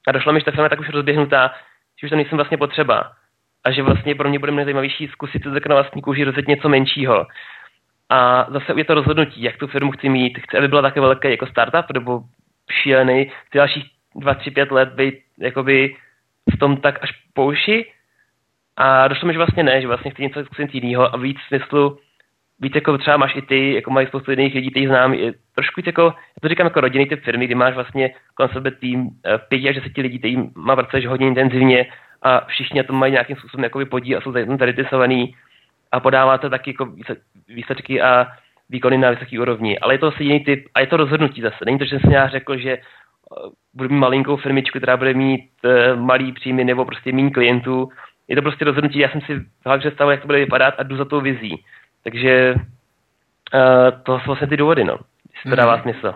A došla mi, že ta firma tak už rozběhnutá, že už to nejsem vlastně potřeba. A že vlastně pro mě bude nejzajímavější zkusit se na vlastní kůži rozjet něco menšího. A zase je to rozhodnutí, jak tu firmu chci mít. Chci, aby byla také velká jako startup, nebo šílený, chci dalších 2, 3, 5 let být jakoby v tom tak až pouši. A došlo mi, že vlastně ne, že vlastně chci něco zkusit jiného a víc smyslu, víc jako třeba máš i ty, jako mají spoustu jiných lidí, ty znám, je trošku jako, já to říkám jako rodinný typ firmy, kdy máš vlastně kolem sebe tým eh, pěti až deseti lidí, který má pracuješ hodně intenzivně a všichni na tom mají nějakým způsobem jakoby podíl a jsou zainteresovaný a podáváte taky jako výsledky a výkony na vysoký úrovni. Ale je to asi jiný typ a je to rozhodnutí zase. Není to, že jsem já řekl, že eh, budu mít malinkou firmičku, která bude mít uh, malý příjmy nebo prostě méně klientů. Je to prostě rozhodnutí, já jsem si hlavně představil, jak to bude vypadat a jdu za tou vizí. Takže uh, to jsou vlastně ty důvody, no. Jestli to dává mm. smysl.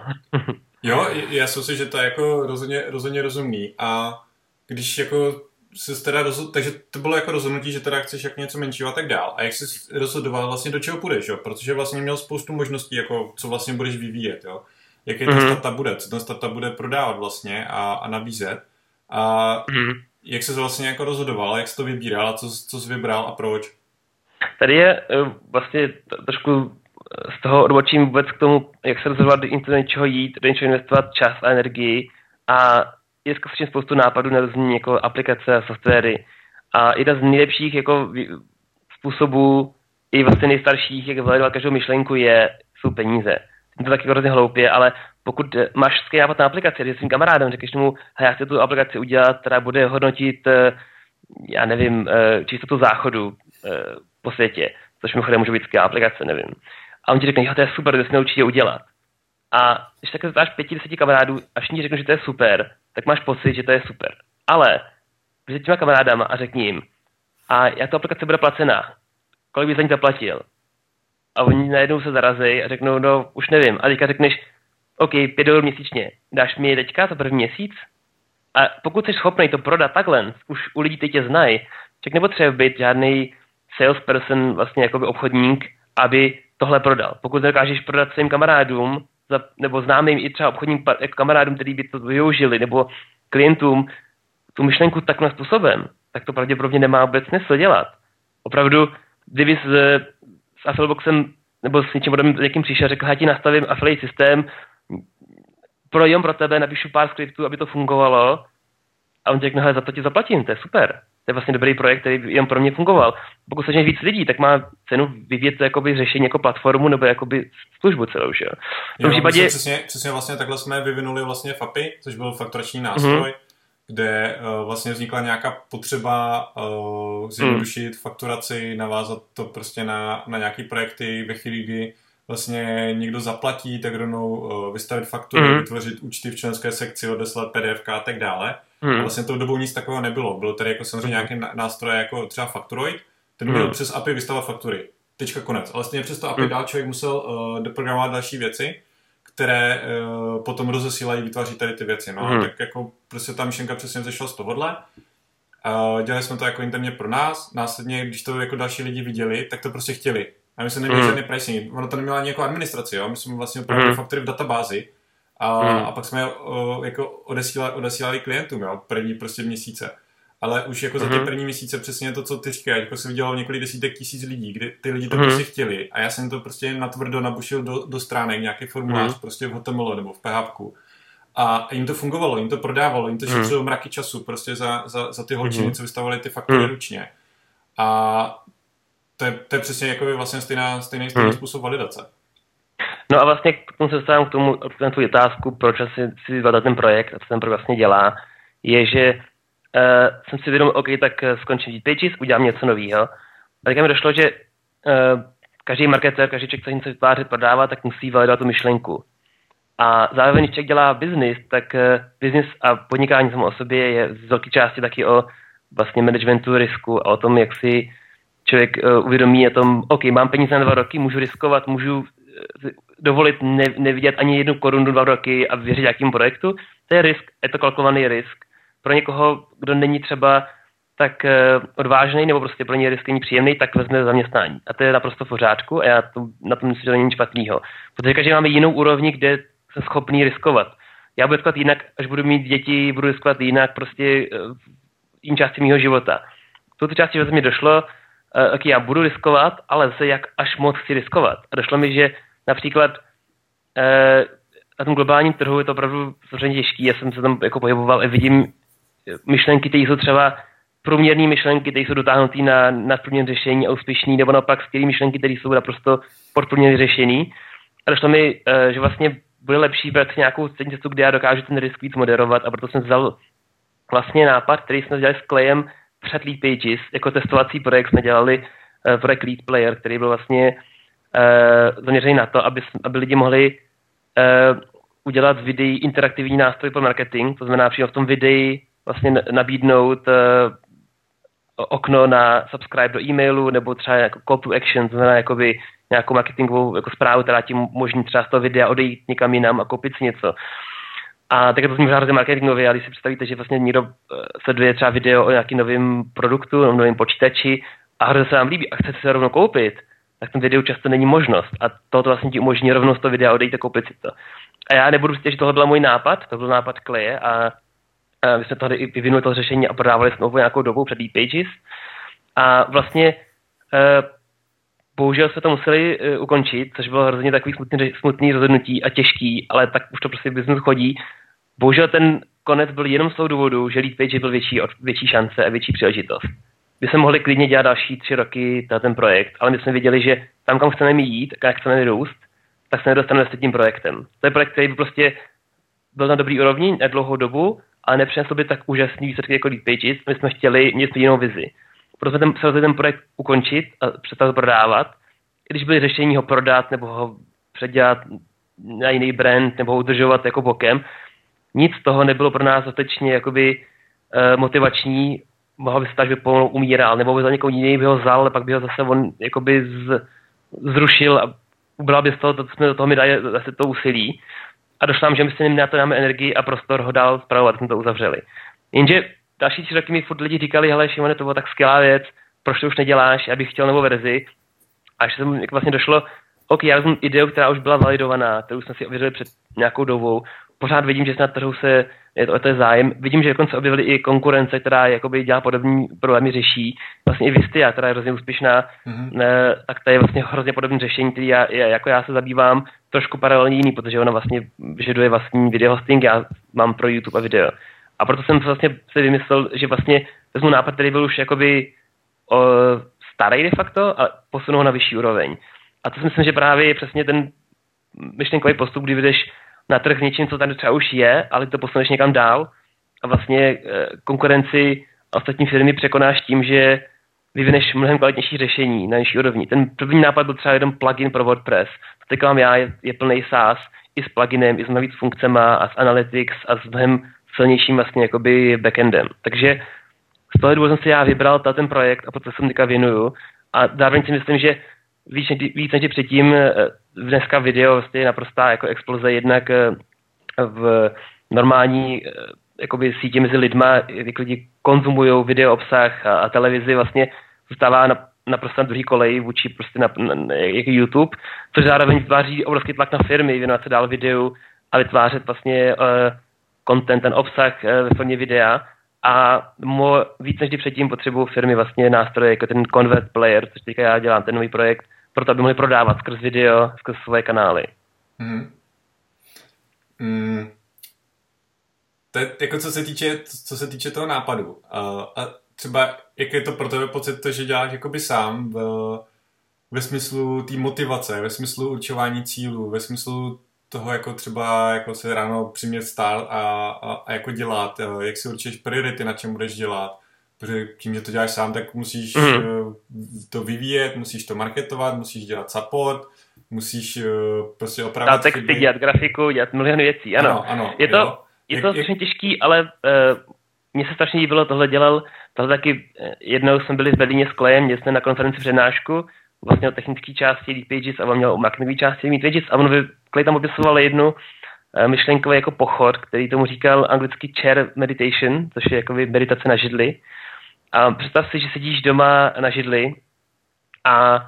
jo, já si myslím, že to je jako rozhodně, rozhodně rozumný. A když jako se teda rozhodl, takže to bylo jako rozhodnutí, že teda chceš jako něco menšího a tak dál. A jak jsi rozhodoval vlastně do čeho půjdeš, jo? Protože vlastně měl spoustu možností, jako co vlastně budeš vyvíjet, jo? Jaký mm-hmm. ten startup bude, co ten startup bude prodávat vlastně a, a nabízet. A mm-hmm. jak se vlastně jako rozhodoval, jak jsi to vybíral a co, co jsi vybral a proč? Tady je eh, vlastně trošku eh, z toho odbočím vůbec k tomu, jak se rozhodovat do něčeho jít, do něčeho investovat čas a energii a je skutečně spoustu nápadů na různé jako aplikace a softwary. A jedna z nejlepších jako způsobů, i vlastně nejstarších, jak vyhledat každou myšlenku, je, jsou peníze. Je to taky hrozně hloupě, ale pokud eh, máš skvělý nápad na aplikaci, když svým kamarádem řekneš mu, hej, já chci tu aplikaci udělat, která bude hodnotit, eh, já nevím, eh, čistotu záchodu po světě, což mimochodem může být skvělá aplikace, nevím. A on ti řekne, jo, to je super, to naučí je udělat. A když takhle zdáš pěti, deseti kamarádů a všichni řeknou, že to je super, tak máš pocit, že to je super. Ale s těma kamarádama a řekni jim, a jak ta aplikace bude placená, kolik bys za ní zaplatil? A oni najednou se zarazí a řeknou, no už nevím. A teďka řekneš, OK, 5 dolarů měsíčně, dáš mi je teďka za první měsíc? A pokud jsi schopný to prodat takhle, už u lidí teď tě znají, tak nepotřebuje být žádný salesperson, vlastně jakoby obchodník, aby tohle prodal. Pokud dokážeš prodat svým kamarádům za, nebo známým i třeba obchodním jako kamarádům, kteří by to využili, nebo klientům tu myšlenku takovým způsobem, tak to pravděpodobně nemá vůbec smysl dělat. Opravdu, kdyby s, s Affiliboxem nebo s něčím podobným někým přišel řekl, já ti nastavím affiliate systém, pro jenom pro tebe napíšu pár skriptů, aby to fungovalo a on řekne, za to ti zaplatím, to je super to je vlastně dobrý projekt, který jen pro mě fungoval. Pokud se víc lidí, tak má cenu vyvíjet to jakoby řešení jako platformu nebo jakoby službu celou, že jo. V tom jo, případě... Přesně, přesně vlastně takhle jsme vyvinuli vlastně FAPy, což byl fakturační nástroj, mm-hmm kde uh, vlastně vznikla nějaká potřeba uh, zjednodušit mm. fakturaci, navázat to prostě na, na nějaký projekty ve chvíli, kdy vlastně někdo zaplatí, tak rovnou uh, vystavit fakturu, mm. vytvořit účty v členské sekci, odeslat PDF a tak dále. Hmm. A vlastně tou dobou nic takového nebylo. Bylo tady jako samozřejmě nějaké nástroje jako třeba Factoroid, ten hmm. byl přes API vystavovat faktury. Tečka konec. Ale vlastně přes to API hmm. dál člověk musel uh, deprogramovat další věci, které uh, potom rozesílají, vytváří tady ty věci. No hmm. tak jako prostě ta myšlenka přesně zešla z tohohle. Uh, dělali jsme to jako interně pro nás, následně, když to jako další lidi viděli, tak to prostě chtěli. A my jsme neměli hmm. žádný pricing. Ono to nemělo ani jako administraci, jo? My jsme vlastně opravdu hmm. faktory v databázi, a, hmm. a pak jsme uh, jako odesílali, odesílali klientům, jo, první prostě měsíce. ale už jako mm-hmm. za ty mhm. první měsíce přesně to, co ty říkáš, jako si vydělal několik desítek tisíc lidí, kdy ty lidi to mm-hmm. prostě chtěli a já jsem to prostě natvrdo nabušil do, do stránek, nějaký formulář mm-hmm. prostě v HTML nebo v PHP. A jim to fungovalo, jim to prodávalo, jim to mhm. šetřilo mm. mraky času prostě za, za, za ty holčiny, mm. co vystavovali ty faktory mm. ručně. A to je, to je přesně jako vlastně stejná, stejný, stejný mm. způsob validace. No a vlastně tomu se dostávám k tomu, k tu otázku, proč asi si vydat ten projekt a co ten projekt vlastně dělá, je, že uh, jsem si vědomil, OK, tak eh, skončím Pages, udělám něco nového. A tak mi došlo, že uh, každý marketer, každý člověk, co něco vytvářet, prodává, tak musí validovat tu myšlenku. A zároveň, když člověk dělá biznis, tak uh, biznis a podnikání samo o sobě je z velké části taky o vlastně managementu risku a o tom, jak si člověk uh, uvědomí o tom, OK, mám peníze na dva roky, můžu riskovat, můžu dovolit ne, nevidět ani jednu korunu dva roky a věřit nějakým projektu, to je risk, je to kalkulovaný risk. Pro někoho, kdo není třeba tak uh, odvážný nebo prostě pro ně risk není příjemný, tak vezme zaměstnání. A to je naprosto v pořádku a já to, na tom myslím, že to není špatného. Protože každý máme jinou úrovni, kde jsem schopný riskovat. Já budu riskovat jinak, až budu mít děti, budu riskovat jinak prostě v jiné části mého života. V této části že mi došlo, uh, okay, já budu riskovat, ale zase jak až moc chci riskovat. A došlo mi, že například uh, na tom globálním trhu je to opravdu samozřejmě těžký. Já jsem se tam jako pohyboval a vidím myšlenky, které jsou třeba průměrné myšlenky, které jsou dotáhnuté na nadprůměrné řešení a úspěšný, nebo naopak skvělé myšlenky, které jsou naprosto podprůměrně řešení. A došlo mi, uh, že vlastně bude lepší brát nějakou střední cestu, kde já dokážu ten risk víc moderovat a proto jsem vzal vlastně nápad, který jsme dělali s Klejem před Lead Pages, jako testovací projekt jsme dělali uh, projekt Lead Player, který byl vlastně zaměřený na to, aby, aby lidi mohli uh, udělat videí interaktivní nástroj pro marketing, to znamená přímo v tom videi vlastně nabídnout uh, okno na subscribe do e-mailu nebo třeba jako call to action, to znamená jakoby nějakou marketingovou jako zprávu, která tím umožní třeba z toho videa odejít někam jinam a koupit si něco. A tak to zní hrozně marketingově, ale když si představíte, že vlastně někdo sleduje třeba video o nějakým novém produktu, novém počítači a hrozně se vám líbí a chce se rovnou koupit, tak ten videu často není možnost. A tohoto vlastně ti umožní rovnou z toho videa odejít a koupit si to. A já nebudu říct, že tohle byl můj nápad, to byl nápad Kleje a, a my jsme tady i vyvinuli to řešení a prodávali jsme nějakou dobu před pages A vlastně e, bohužel se to museli e, ukončit, což bylo hrozně takový smutný, smutný rozhodnutí a těžký, ale tak už to prostě business chodí. Bohužel ten konec byl jenom z toho důvodu, že lead page byl větší, větší šance a větší příležitost by se mohli klidně dělat další tři roky na ten projekt, ale my jsme viděli, že tam, kam chceme jít, jak chceme růst, tak se nedostaneme s tím projektem. To je projekt, který by prostě byl na dobrý úrovni na dlouhou dobu, ale nepřinesl by tak úžasný výsledky jako Lead Pages. My jsme chtěli mít jinou vizi. Proto jsme ten, se rozhodli ten projekt ukončit a přestat prodávat. Když byly řešení ho prodat nebo ho předělat na jiný brand nebo ho udržovat jako bokem, nic z toho nebylo pro nás dostatečně jakoby, uh, motivační mohlo by se tak, že pomalu umíral, nebo by za někoho jiný by ho vzal, ale pak by ho zase on jakoby z, zrušil a ubral by z toho, to, jsme do toho mi dali zase to úsilí. A došlo nám, že my si na to dáme energii a prostor ho dál zpravovat, jsme to uzavřeli. Jenže další tři roky mi furt lidi říkali, hele Šimone, to byla tak skvělá věc, proč to už neděláš, já bych chtěl novou verzi. Až jsem vlastně došlo, OK, já jsem ideu, která už byla validovaná, kterou jsme si ověřili před nějakou dobou, pořád vidím, že na trhu se je to, to je zájem. Vidím, že dokonce objevili i konkurence, která jakoby dělá podobné problémy, řeší. Vlastně i Vistia, která je hrozně úspěšná, mm-hmm. ne, tak to je vlastně hrozně podobné řešení, který já, jako já se zabývám trošku paralelně jiný, protože ona vlastně vyžaduje vlastní video hosting, já mám pro YouTube a video. A proto jsem vlastně si vymyslel, že vlastně vezmu nápad, který byl už jakoby o, starý de facto, ale posunu ho na vyšší úroveň. A to si myslím, že právě je přesně ten myšlenkový postup, kdy vyjdeš na trh něčím, co tady třeba už je, ale to posuneš někam dál a vlastně eh, konkurenci a ostatní firmy překonáš tím, že vyvineš mnohem kvalitnější řešení na nižší úrovni. Ten první nápad byl třeba jeden plugin pro WordPress. To teď mám já, je, je plný SaaS, i s pluginem, i s mnoha víc funkcema a s Analytics a s mnohem silnějším vlastně jakoby backendem. Takže z toho důvodu jsem si já vybral ten projekt a proto se teďka věnuju. A zároveň si myslím, že víc, víc než předtím eh, dneska video vlastně je naprostá jako exploze jednak eh, v normální eh, jakoby sítě mezi lidma, jak lidi konzumují video obsah a, a televizi vlastně zůstává na, naprosto na druhý kolej vůči prostě na, na, na jako YouTube, což zároveň vytváří obrovský tlak na firmy, věnovat se dál videu a vytvářet vlastně uh, content, ten obsah uh, ve formě videa. a mo, víc než předtím potřebují firmy vlastně nástroje jako ten Convert Player, což teďka já dělám, ten nový projekt, proto aby mohli prodávat skrz video, skrz svoje kanály. Mm. Mm. To je, jako co se týče, co se týče toho nápadu. Uh, a třeba, jak je to pro tebe pocit to, že děláš jakoby sám v, ve smyslu té motivace, ve smyslu určování cílů, ve smyslu toho jako třeba jako se ráno přimět stát a, a, a jako dělat, jak si určíš priority, na čem budeš dělat, protože tím, že to děláš sám, tak musíš mm. to vyvíjet, musíš to marketovat, musíš dělat support, musíš eh, prostě opravdu... Dát texty, dělat grafiku, dělat miliony věcí, ano. ano, ano je to, jo. je to strašně těžký, ale uh, mně se strašně líbilo, tohle dělal, tohle taky jednou jsme byli v Berlíně s Klejem, měli jsme na konferenci přednášku vlastně o technické části Lead Pages a on měl o marketingové části Lead Pages a on Clay tam opisoval jednu myšlenkový jako pochod, který tomu říkal anglicky chair meditation, což je jako meditace na židli. A představ si, že sedíš doma na židli a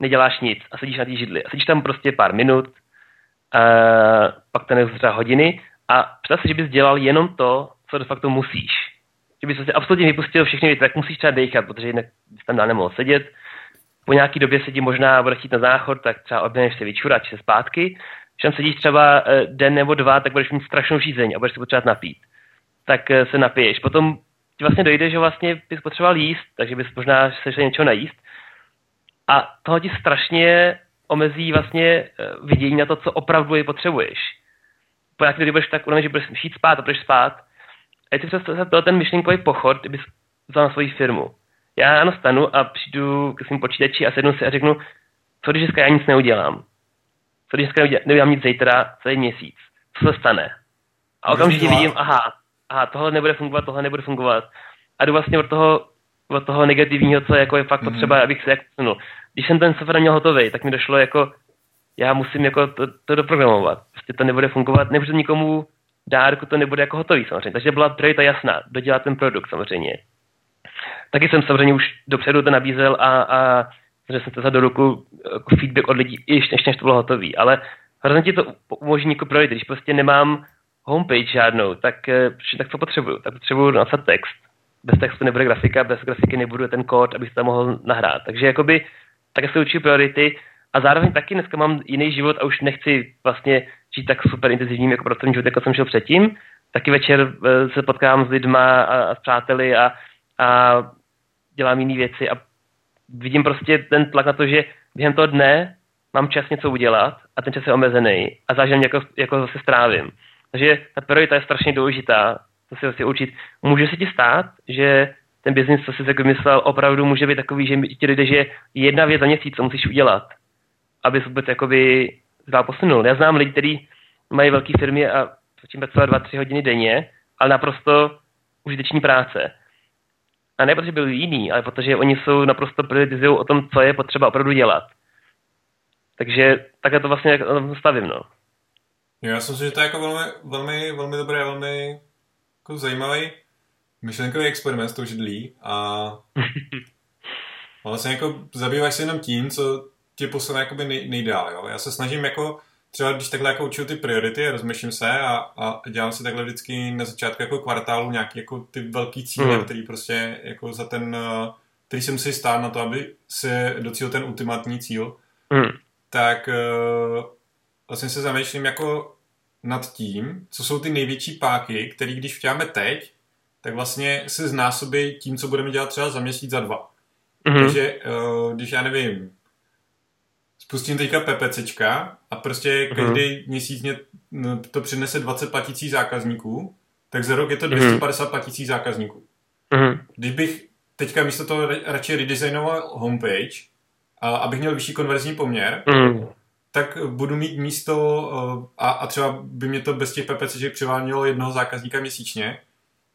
neděláš nic a sedíš na té židli. A sedíš tam prostě pár minut, uh, pak to třeba hodiny a představ si, že bys dělal jenom to, co de facto musíš. Že bys si absolutně vypustil všechny věci, tak musíš třeba dechat, protože jinak bys tam dál nemohl sedět po nějaký době sedí možná bude chtít na záchod, tak třeba oběhneš se vyčurat se zpátky. Když tam sedíš třeba eh, den nebo dva, tak budeš mít strašnou žízeň a budeš se potřebovat napít. Tak eh, se napiješ. Potom ti vlastně dojde, že vlastně bys potřeboval jíst, takže bys možná se šel něčeho najíst. A toho ti strašně omezí vlastně eh, vidění na to, co opravdu je potřebuješ. Po nějaký době budeš tak unavený, že budeš jít spát a budeš spát. A je si představ ten myšlenkový pochod, kdybys vzal na svoji firmu já ano stanu a přijdu k svým počítači a sednu si a řeknu, co když dneska já nic neudělám? Co když dneska neudělám nic zítra, celý měsíc? Co se stane? A okamžitě vidím, aha, aha, tohle nebude fungovat, tohle nebude fungovat. A jdu vlastně od toho, od toho negativního, co jako je fakt mm-hmm. potřeba, abych se jak posunul. Když jsem ten software měl hotový, tak mi došlo jako, já musím jako to, to doprogramovat. Prostě to nebude fungovat, nemůžu nikomu dárku, to nebude jako hotový samozřejmě. Takže byla priorita jasná, dodělat ten produkt samozřejmě taky jsem samozřejmě už dopředu to nabízel a, a že jsem to za do ruku jako feedback od lidí, ještě než, než to bylo hotový. Ale hrozně ti to umožní jako projít. Když prostě nemám homepage žádnou, tak, eh, tak co potřebuju? Tak potřebuju napsat text. Bez textu nebude grafika, bez grafiky nebudu ten kód, abych to mohl nahrát. Takže jakoby tak se učí priority a zároveň taky dneska mám jiný život a už nechci vlastně žít tak super intenzivním jako pracovní život, jako jsem žil předtím. Taky večer eh, se potkám s lidma a, a s přáteli a, a dělám jiné věci a vidím prostě ten tlak na to, že během toho dne mám čas něco udělat a ten čas je omezený a zážem jako, jako zase strávím. Takže ta priorita je strašně důležitá, to si vlastně učit. Může se ti stát, že ten biznis, co jsi si myslel, opravdu může být takový, že ti dojde, že jedna věc za měsíc, co musíš udělat, aby se vůbec jakoby dál posunul. Já znám lidi, kteří mají velké firmy a tím pracovat dva, tři hodiny denně, ale naprosto užiteční práce. A ne protože byli jiný, ale protože oni jsou naprosto prioritizují o tom, co je potřeba opravdu dělat. Takže takhle to vlastně stavím, no. Jo, já si myslím, že to je jako velmi, velmi, velmi dobré, velmi jako zajímavý myšlenkový experiment s tou židlí a vlastně jako zabýváš se jenom tím, co tě posune jakoby nej, nejdál, jo. Já se snažím jako třeba když takhle jako učil ty priority, rozmýšlím se a, a dělám si takhle vždycky na začátku jako kvartálu nějaký jako ty velký cíle, mm. který prostě jako za ten, eh, který se musí stát na to, aby se docílil ten ultimátní cíl, mm. tak uh, vlastně se zamýšlím jako nad tím, co jsou ty největší páky, který když vtěláme teď, tak vlastně se znásobí tím, co budeme dělat třeba za měsíc, za dva. Mm-hmm. Takže uh, když já nevím, spustím teďka PPCčka a prostě mhm. každý mm-hmm. měsíc mě to přinese 20 platících zákazníků, tak za rok je to 250 mm-hmm. platících zákazníků. Mm-hmm. Když bych teďka místo toho radši redesignoval homepage, a abych měl vyšší konverzní poměr, mm-hmm. Tak budu mít místo eh, a, a třeba by mě to bez těch PPCček přivádělo jednoho zákazníka měsíčně,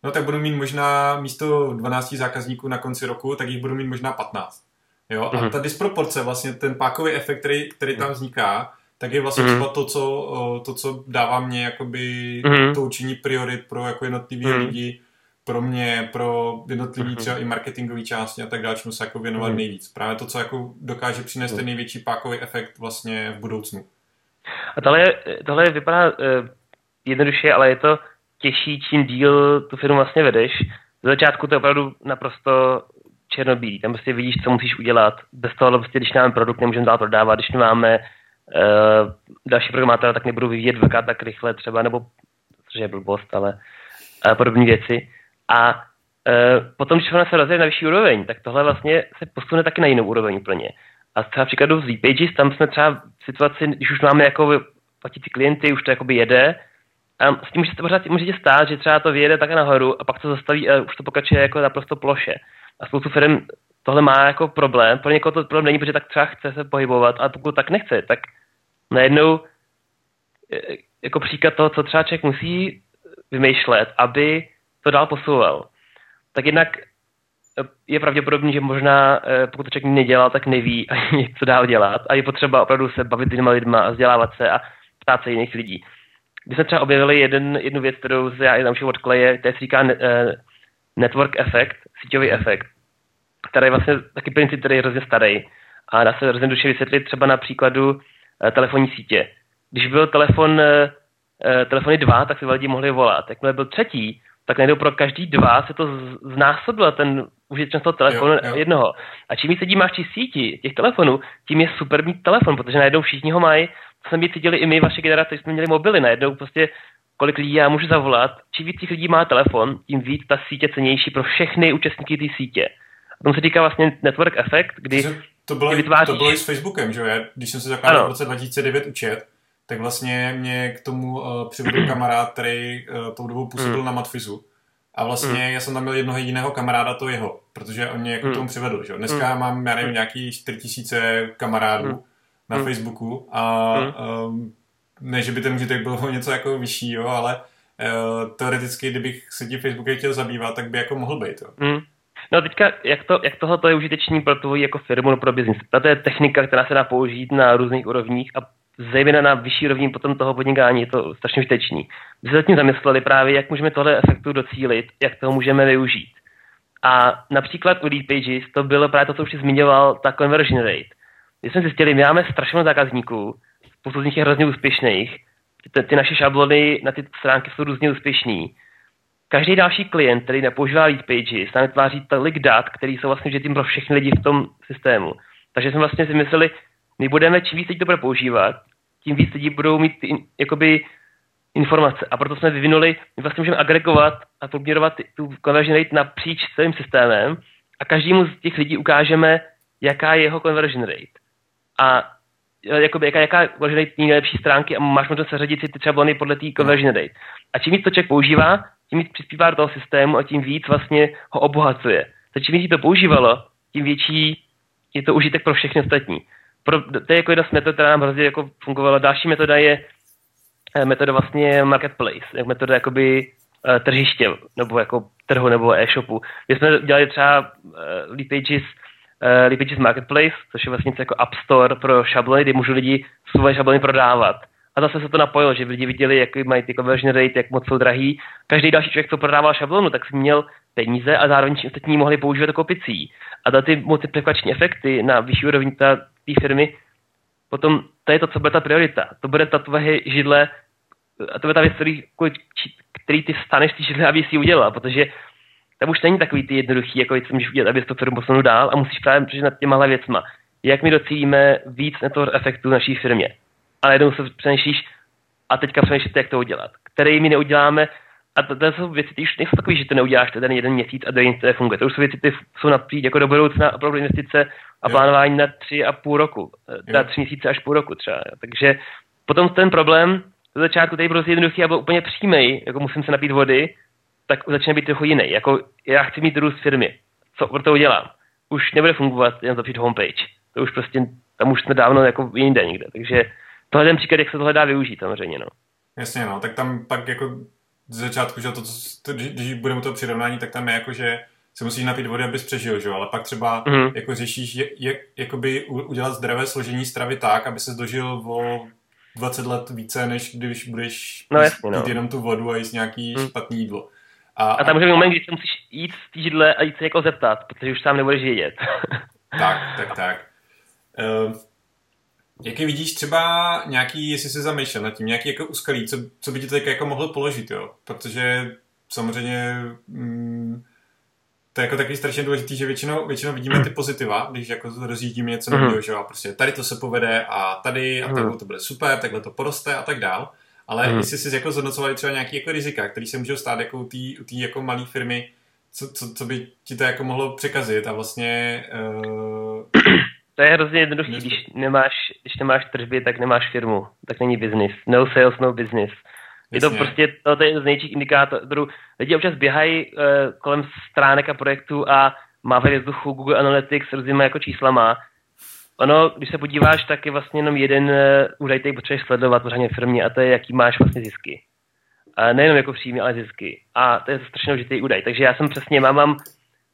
no tak budu mít možná místo 12 zákazníků na konci roku, tak jich budu mít možná 15. Jo? A mm-hmm. ta disproporce, vlastně ten pákový efekt, který, který tam vzniká, tak je vlastně mm-hmm. třeba to co, to, co dává mě jakoby mm-hmm. to učení priorit pro jako jednotlivý mm-hmm. lidi, pro mě, pro jednotlivý mm-hmm. třeba i marketingový části a tak dále, čemu se jako věnovat mm-hmm. nejvíc. Právě to, co jako dokáže přinést ten největší pákový efekt vlastně v budoucnu. A tohle, tohle vypadá uh, jednoduše, ale je to těžší, čím díl tu firmu vlastně vedeš. Ze začátku to je opravdu naprosto černobílý. Tam prostě vidíš, co musíš udělat. Bez toho, prostě, když máme produkt, nemůžeme dál prodávat. Když máme uh, další programátora, tak nebudu vyvíjet dvakrát tak rychle třeba, nebo což je blbost, ale uh, podobné věci. A uh, potom, když ona se rozjede na vyšší úroveň, tak tohle vlastně se posune taky na jinou úroveň úplně. A třeba příkladu z Pages, tam jsme třeba v situaci, když už máme jako platící klienty, už to jakoby jede, a s tím může se pořád může stát, že třeba to vyjede tak nahoru a pak to zastaví a už to pokračuje jako naprosto ploše. A spoustu firm tohle má jako problém. Pro někoho to problém není, protože tak třeba chce se pohybovat, a pokud tak nechce, tak najednou e, jako příklad toho, co třeba člověk musí vymýšlet, aby to dál posouval. Tak jednak e, je pravděpodobné, že možná e, pokud to člověk nedělal, tak neví ani co dál dělat a je potřeba opravdu se bavit s jinými lidma a vzdělávat se a ptát se jiných lidí. My jsme třeba objevili jeden, jednu věc, kterou já naučil od Kleje, to se říká network effect, síťový efekt, který je vlastně taky princip, který je hrozně starý a dá se hrozně duše vysvětlit třeba na příkladu eh, telefonní sítě. Když byl telefon, eh, eh, telefony dva, tak si lidi mohli volat. Jakmile byl třetí, tak najednou pro každý dva se to znásobilo ten užitečnost toho telefonu jo, jo. jednoho. A čím víc lidí máš v síti těch telefonů, tím je super mít telefon, protože najednou všichni ho mají. To jsme cítili i my, vaše generace, jsme měli mobily, najednou prostě kolik lidí já můžu zavolat. Čím víc těch lidí má telefon, tím víc ta sítě cenější pro všechny účastníky té sítě. A tomu se týká vlastně network effect, kdy to bylo, vytváříš... to bylo i s Facebookem, že jo? Když jsem se zakládal v roce 2009 učet, tak vlastně mě k tomu uh, přivedl kamarád, který uh, tou dobou působil mm. na Matfizu. A vlastně mm. já jsem tam měl jednoho jediného kamaráda, to jeho, protože on mě jako mm. tomu přivedl. Že? Dneska mm. mám, já nevím, nějaký 4000 kamarádů mm. na mm. Facebooku a mm. um, ne, že by ten užitek byl něco jako vyšší, jo, ale uh, teoreticky, kdybych se tím Facebookem chtěl zabývat, tak by jako mohl být. Jo. Mm. No teďka, jak, to, jak tohle je užitečný pro tvoji jako firmu nebo pro biznis? To je technika, která se dá použít na různých úrovních a zejména na vyšší úrovni potom toho podnikání je to strašně užitečný. My se zatím zamysleli právě, jak můžeme tohle efektu docílit, jak toho můžeme využít. A například u Lead Pages to bylo právě to, co už jsi zmiňoval, ta conversion rate. My jsme zjistili, my máme strašně moc zákazníků, spoustu z nich je hrozně úspěšných, ty, ty naše šablony na ty stránky jsou různě úspěšný. Každý další klient, který nepoužívá lead pages, nám vytváří tolik dat, který jsou vlastně vždycky pro všechny lidi v tom systému. Takže jsme vlastně si mysleli, my budeme, čím víc lidí to bude používat, tím víc lidí budou mít ty, jakoby informace. A proto jsme vyvinuli, my vlastně můžeme agregovat a poměrovat tu conversion rate napříč celým systémem a každému z těch lidí ukážeme, jaká je jeho conversion rate. A jakoby, jaká, jaká conversion rate nejlepší stránky a máš možnost seřadit si ty šablony podle té conversion rate. A čím víc to člověk používá, tím víc přispívá do toho systému a tím víc vlastně ho obohacuje. Takže čím víc to používalo, tím větší je to užitek pro všechny ostatní. Pro, to je jako jedna z metod, která nám hrozně jako fungovala. Další metoda je eh, metoda vlastně marketplace, metoda jakoby uh, tržiště, nebo jako trhu, nebo e-shopu. My jsme dělali třeba uh, lead pages, uh, lead pages marketplace, což je vlastně něco jako app store pro šablony, kde můžou lidi svoje šablony prodávat. A zase se to napojilo, že lidi viděli, jak mají ty conversion rate, jak moc jsou drahý. Každý další člověk, co prodával šablonu, tak si měl peníze a zároveň ostatní mohli používat jako kopicí. A ta ty multiplikační efekty na vyšší úrovni té firmy, potom to je to, co bude ta priorita. To bude ta tvoje židle, a to bude ta věc, který, který ty staneš té židle, aby si udělal, protože tam už není takový ty jednoduchý, jako co můžeš udělat, aby to firmu posunul dál a musíš právě přijít nad těma věcma. Jak my docílíme víc network efektu v naší firmě a najednou se přemýšlíš a teďka přemýšlíte, jak to udělat. Který my neuděláme, a to, to jsou věci, které už nejsou takové, že to neuděláš ten jeden měsíc a den to funguje. To už jsou věci, které jsou napříč jako do budoucna opravdu investice a plánování na tři a půl roku. Na tři měsíce až půl roku třeba. Takže potom ten problém do začátku tady byl jednoduchý a byl úplně přímý, jako musím se napít vody, tak začne být trochu jiný. Jako já chci mít růst firmy. Co pro to udělám? Už nebude fungovat jen zapřít homepage. To už prostě, tam už jsme dávno jako jinde někde. Takže tohle je ten příklad, jak se tohle dá využít samozřejmě, no. Jasně, no, tak tam pak jako z začátku, že to, to, když budeme to přirovnání, tak tam je jako, že se musíš napít vody, abys přežil, že ale pak třeba mm-hmm. jako řešíš, jak, jak jakoby udělat zdravé složení stravy tak, aby se dožil o 20 let více, než když budeš no, jasně, no. jenom tu vodu a jíst nějaký mm. špatný jídlo. A, a tam může být moment, kdy se musíš jít z té židle a jít se jako zeptat, protože už sám nebudeš vědět. tak, tak, tak. Uh, Jaký vidíš třeba nějaký, jestli jsi zamýšlel nad tím, nějaký jako úskalí, co, co by ti teď jako mohlo položit, jo? Protože samozřejmě mm, to je jako takový strašně důležitý, že většinou, většinou vidíme ty pozitiva, když jako rozjíždíme něco mm. nového, že jo, prostě tady to se povede a tady a mm. takhle to bude super, takhle to poroste a tak dál. Ale mm. jestli jsi jako zhodnocovali třeba nějaký jako rizika, který se můžou stát jako u té jako malé firmy, co, co, co, by ti to jako mohlo překazit a vlastně... Uh... To je hrozně jednoduchý, když nemáš, když nemáš tržby, tak nemáš firmu, tak není business. No sales, no business. Je to prostě, to, to je z nejčích indikátorů. Lidi občas běhají uh, kolem stránek a projektů a mávají vzduchu Google Analytics s různýma jako číslama. Ono, když se podíváš, tak je vlastně jenom jeden uh, údaj, který potřebuješ sledovat pořádně firmě a to je, jaký máš vlastně zisky. A nejenom jako příjmy, ale zisky. A to je strašně důležitý údaj. Takže já jsem přesně, mám, mám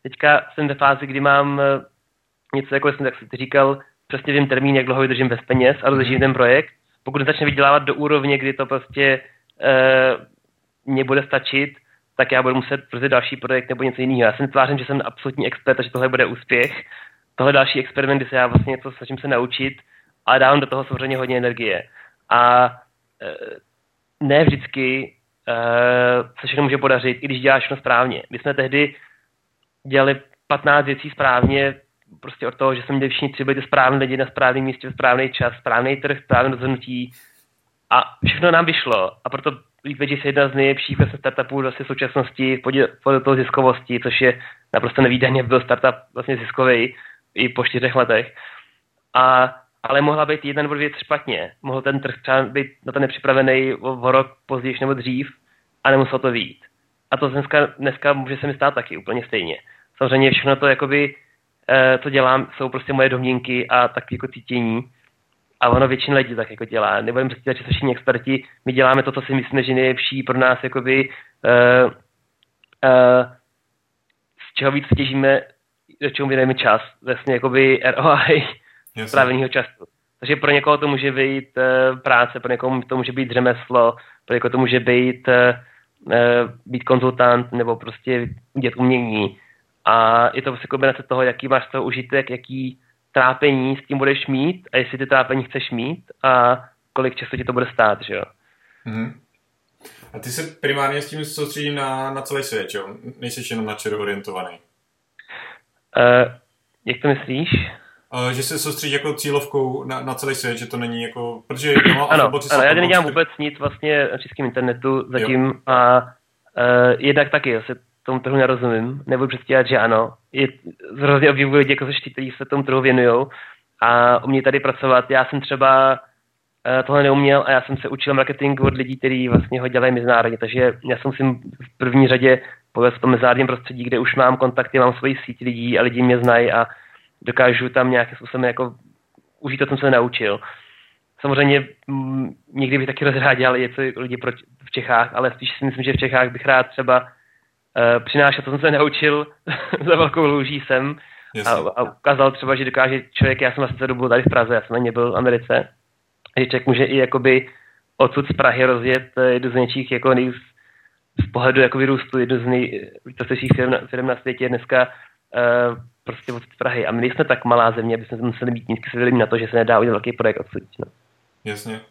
teďka jsem ve fázi, kdy mám uh, něco, jako jsem tak si říkal, přesně vím termín, jak dlouho vydržím bez peněz a rozložím ten projekt. Pokud začne vydělávat do úrovně, kdy to prostě uh, mě bude stačit, tak já budu muset prostě další projekt nebo něco jiného. Já jsem tvářím, že jsem absolutní expert a že tohle bude úspěch. Tohle další experiment, kdy se já vlastně něco snažím se naučit, ale dávám do toho samozřejmě hodně energie. A uh, ne vždycky uh, se všechno může podařit, i když děláš všechno správně. My jsme tehdy dělali 15 věcí správně, prostě od toho, že jsme měli všichni tři byli správní lidi na správném místě, v správný čas, správný trh, správné rozhodnutí, a všechno nám vyšlo. A proto Leadpage je jedna z nejlepších vlastně startupů vlastně v současnosti podle toho ziskovosti, což je naprosto nevýdaně, byl startup vlastně ziskový i po čtyřech letech. A, ale mohla být jedna nebo dvě špatně. Mohl ten trh třeba být na to nepřipravený o rok později nebo dřív a nemusel to vít. A to dneska, dneska může se mi stát taky úplně stejně. Samozřejmě všechno to, jakoby, co dělám, jsou prostě moje domněnky a taky jako cítění a ono většina lidí tak jako dělá. Nebudeme předstírat, že jsou všichni experti, my děláme to, co si myslíme, že nejlepší pro nás, jakoby, uh, uh, z čeho víc těžíme, do čeho věnujeme čas, vlastně jakoby ROI stráveného času. Takže pro někoho to může být uh, práce, pro někoho to může být řemeslo, pro někoho to může být uh, být konzultant nebo prostě dělat umění. A je to prostě kombinace toho, jaký máš z toho užitek, jaký trápení s tím budeš mít a jestli ty trápení chceš mít a kolik času ti to bude stát, že jo. Mm-hmm. A ty se primárně s tím soustředí na, na celý svět, jo? Nejsi jenom na čeru orientovaný. Uh, jak to myslíš? Uh, že se soustředí jako cílovkou na, na celý svět, že to není jako... Protože no, ano, ano já nedělám vůbec nic vlastně na českém internetu zatím jo. a uh, jednak taky, se tomu trhu nerozumím, nebudu předstírat, že ano. Je hrozně obdivuji lidi, jako ty, kteří se tomu trhu věnují a umějí tady pracovat. Já jsem třeba uh, tohle neuměl a já jsem se učil marketing od lidí, kteří vlastně ho dělají mezinárodně, takže já jsem si v první řadě povést v tom mezinárodním prostředí, kde už mám kontakty, mám svoji síť lidí a lidi mě znají a dokážu tam nějakým způsobem jako užít to, co jsem se naučil. Samozřejmě m, někdy bych taky rozráděl něco lidi v Čechách, ale spíš si myslím, že v Čechách bych rád třeba uh, přinášel, to jsem se naučil za velkou lůží sem a, a, ukázal třeba, že dokáže člověk, já jsem vlastně dobu tady v Praze, já jsem ani nebyl v Americe, že člověk může i jakoby odsud z Prahy rozjet eh, jednu z něčích jako nej, z pohledu jakoby růstu, jednu z nejvýtostnějších firm, firm na světě dneska uh, prostě od Prahy. A my nejsme tak malá země, aby jsme museli mít nízký svědomí na to, že se nedá udělat velký projekt odsud. No. Jasně.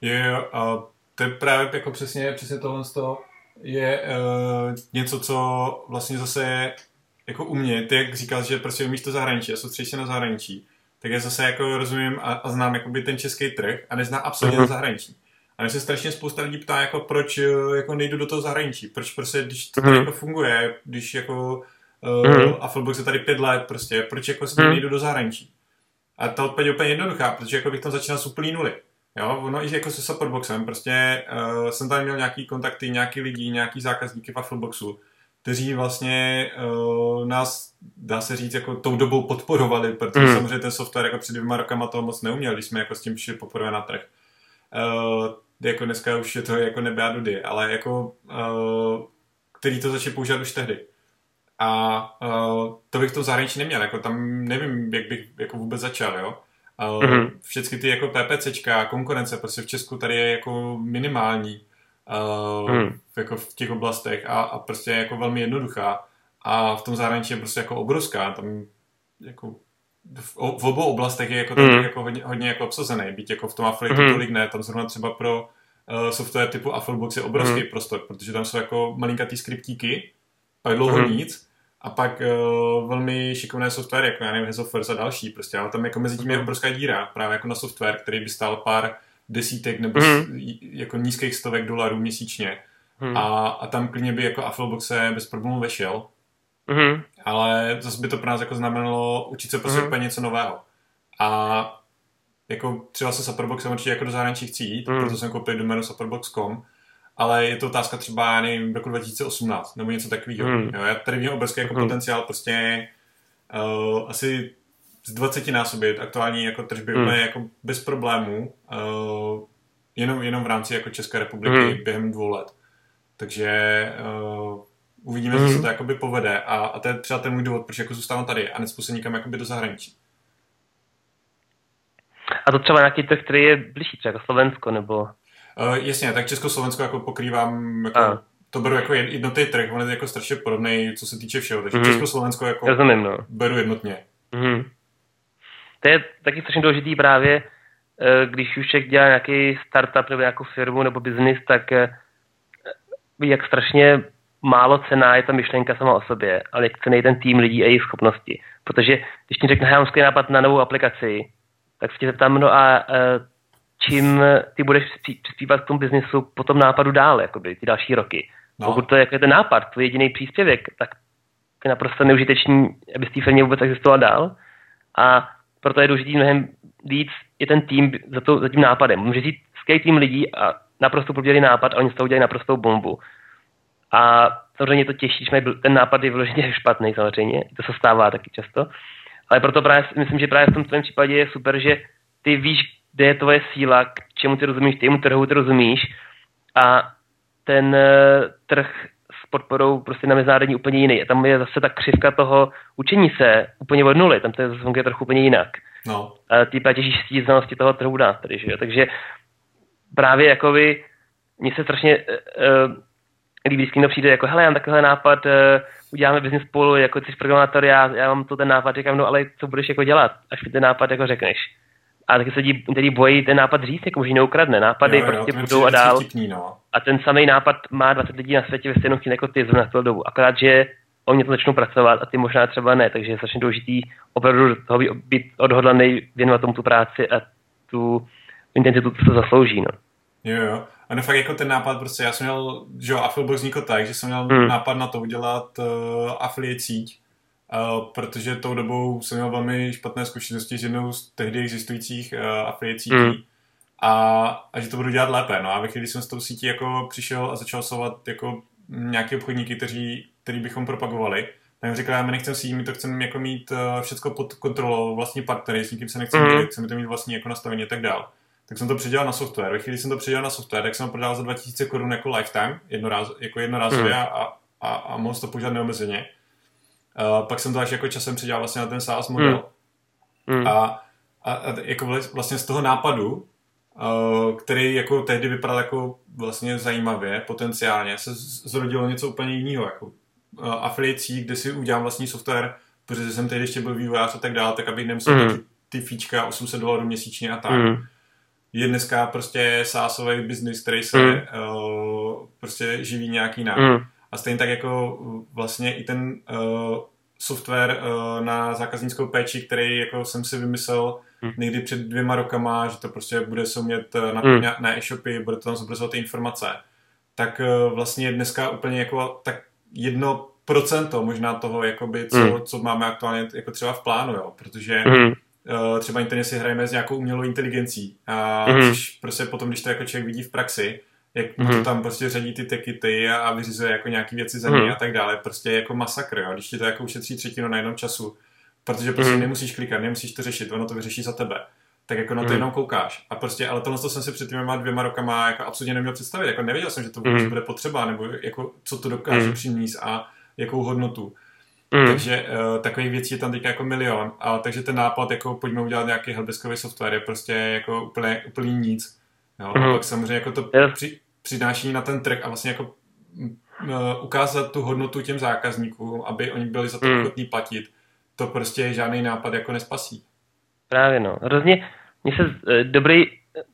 Je, a to je právě jako přesně, přesně tohle z toho, je uh, něco, co vlastně zase je jako u mě, ty jak říkal, že prostě umíš to zahraničí a soustředíš se na zahraničí, tak já zase jako rozumím a, a znám jakoby ten český trh a neznám absolutně uh-huh. zahraničí. A mě se strašně spousta lidí ptá, jako proč eh, jako nejdu do toho zahraničí, proč prostě, když to tady uh-huh. jako funguje, když jako uh. Afflebox je tady pět let prostě, proč jako se uh-huh. nejdu do zahraničí. A ta odpověď je úplně jednoduchá, protože jako bych tam začínal s úplný nuly. Jo, ono i jako se supportboxem, prostě uh, jsem tam měl nějaký kontakty, nějaký lidi, nějaký zákazníky v Affleboxu, kteří vlastně uh, nás, dá se říct, jako tou dobou podporovali, protože mm. samozřejmě ten software jako před dvěma rokama toho moc neuměl, když jsme jako s tím šli poprvé na trh. Uh, jako dneska už je to jako nebe a dudy, ale jako uh, který to začali používat už tehdy. A uh, to bych to zahraničí neměl, jako tam nevím, jak bych jako vůbec začal, jo. Mm-hmm. Všechny ty jako PPCčka, konkurence prostě v Česku tady je jako minimální uh, mm. jako v těch oblastech a, a prostě jako velmi jednoduchá a v tom zahraničí je prostě jako obrovská, tam jako v, v obou oblastech je jako, mm. jako hodně, hodně jako obsazený, byť jako v tom Affiliate mm. tolik ne, tam zrovna třeba pro uh, software typu Afflebox je obrovský mm. prostor, protože tam jsou jako malinkatý skriptíky, pak dlouho mm. nic a pak uh, velmi šikovné software, jako já nevím, Hezofers a další, prostě, ale tam jako mezi tím je mhm. obrovská díra, právě jako na software, který by stál pár desítek nebo mm. jako nízkých stovek dolarů měsíčně. Mm. A, a tam klidně by jako Affleboxe bez problémů vešel. Mm. Ale zase by to pro nás jako znamenalo učit se prostě mm. něco nového. A jako třeba se Supperboxem určitě jako do zahraničí chci jít, mm. proto jsem koupil doménu supperbox.com, ale je to otázka třeba, já nevím, roku 2018 nebo něco takového. Mm. Jo, já tady vidím obrovský jako mm. potenciál prostě uh, asi z 20 násobit aktuální jako tržby mm. úplně jako bez problémů, uh, jenom, jenom v rámci jako České republiky mm. během dvou let. Takže uh, uvidíme, mm. co se to jakoby povede a, a to je třeba ten můj důvod, proč jako zůstávám tady a se nikam jakoby do zahraničí. A to třeba nějaký trh, který je blížší, třeba jako Slovensko, nebo... Uh, jasně, tak Československo jako pokrývám, jako, a. to beru jako jednotný trh, on je jako strašně podobný, co se týče všeho, takže mm. Československo jako Rozumím, no. beru jednotně. Mm. To je taky strašně důležitý právě, eh, když už člověk dělá nějaký startup nebo nějakou firmu nebo biznis, tak eh, jak strašně málo cená je ta myšlenka sama o sobě, ale jak cený ten tým lidí a jejich schopnosti. Protože když ti řekne, já mám nápad na novou aplikaci, tak se tě zeptám, no a čím ty budeš přispívat k tomu biznisu po tom nápadu dál, jakoby, ty další roky. No. Pokud to je jako ten nápad, tvůj jediný příspěvek, tak je naprosto neužitečný, aby z té firmě vůbec existoval dál. A proto je důležitý mnohem víc je ten tým za, to, za tím nápadem. Může říct skvělý tým lidí a naprosto průběrný nápad a oni z toho udělají naprostou bombu. A samozřejmě to těší, že ten nápad je vyloženě špatný samozřejmě, to se stává taky často. Ale proto právě myslím, že právě v tom tvém případě je super, že ty víš, kde je tvoje síla, k čemu ty rozumíš, ty mu trhu ty rozumíš a ten uh, trh s podporou prostě na mezinárodní úplně jiný. A tam je zase ta křivka toho učení se úplně od nuly, tam to je zase trochu úplně jinak. No. A ty těžíš z znalosti toho trhu dát tady, že jo? Takže právě jakoby mně se strašně uh, líbí, když někdo přijde jako, hele, já mám takovýhle nápad, uh, uděláme biznis spolu, jako jsi programátor, já, já mám to ten nápad, říkám, no ale co budeš jako dělat, až mi ten nápad jako řekneš. A taky se lidi, bojí ten nápad říct, jako možná neukradne. Nápady jo, jo, prostě budou a dál. Vtipný, no. A ten samý nápad má 20 lidí na světě ve stejnou chvíli jako ty zrovna v dobu. Akorát, že oni to začnou pracovat a ty možná třeba ne, takže je strašně důležitý opravdu toho být odhodlaný věnovat tomu tu práci a tu intenzitu, co se zaslouží. No. Jo, jo. A ne fakt jako ten nápad, prostě já jsem měl, že jo, Affiliate vznikl tak, že jsem měl hmm. nápad na to udělat uh, affiliate síť, uh, protože tou dobou jsem měl velmi špatné zkušenosti s jednou z tehdy existujících uh, affiliate sítí hmm. a, a že to budu dělat lépe. No a ve chvíli, kdy jsem s tou sítí jako přišel a začal sovat jako nějaké obchodníky, kteří, který bychom propagovali, tak říkal, já my nechcem si my to chceme jako mít uh, všechno pod kontrolou, vlastní partnery, s nikým se nechceme mm. dělit, chceme to mít vlastní jako nastavení a tak dál tak jsem to předělal na software. Ve chvíli jsem to předělal na software, tak jsem ho prodal za 2000 korun jako lifetime, jednoraz, jako jednorázově mm. a, a, a mohl to používat neomezeně. Uh, pak jsem to až jako časem předělal vlastně na ten SaaS model. Mm. A, a, a jako vlastně z toho nápadu, uh, který jako tehdy vypadal jako vlastně zajímavě, potenciálně, se zrodilo něco úplně jiného, jako uh, affiliací, kde si udělám vlastní software, protože jsem tehdy ještě byl vývojář a tak dále, tak abych nemusel mm. ty, ty fíčka 800 dolarů měsíčně a tak. Mm je dneska prostě sásový biznis, který se mm. uh, prostě živí nějaký nám. Mm. A stejně tak jako vlastně i ten uh, software uh, na zákaznickou péči, který jako jsem si vymyslel mm. někdy před dvěma rokama, že to prostě bude se umět na, mm. na e-shopy, bude to tam zobrazovat ty informace, tak uh, vlastně dneska úplně jako tak jedno procento možná toho, jakoby, co, mm. co máme aktuálně jako třeba v plánu, jo, protože mm uh, třeba interně si hrajeme s nějakou umělou inteligencí a mm-hmm. což prostě potom, když to jako člověk vidí v praxi, jak mm-hmm. to tam prostě řadí ty tekity a, a vyřizuje jako nějaký věci za mm-hmm. a tak dále, prostě jako masakr, jo, když ti to jako ušetří třetinu na jednom času, protože prostě mm-hmm. nemusíš klikat, nemusíš to řešit, ono to vyřeší za tebe tak jako na to mm. jenom koukáš. A prostě, ale tohle to jsem si před těma dvěma rokama jako absolutně neměl představit. Jako nevěděl jsem, že to mm. bude potřeba, nebo jako co to dokáže mm. přinést a jakou hodnotu. Mm. Takže uh, takových věcí je tam teď jako milion. A takže ten nápad, jako pojďme udělat nějaký helpdeskový software, je prostě jako úplně, úplně nic. Jo? Mm. A pak samozřejmě jako to při, přináší na ten trh a vlastně jako uh, ukázat tu hodnotu těm zákazníkům, aby oni byli za to mm. ochotní platit, to prostě žádný nápad jako nespasí. Právě no. Hrozně, mně se uh, dobrý,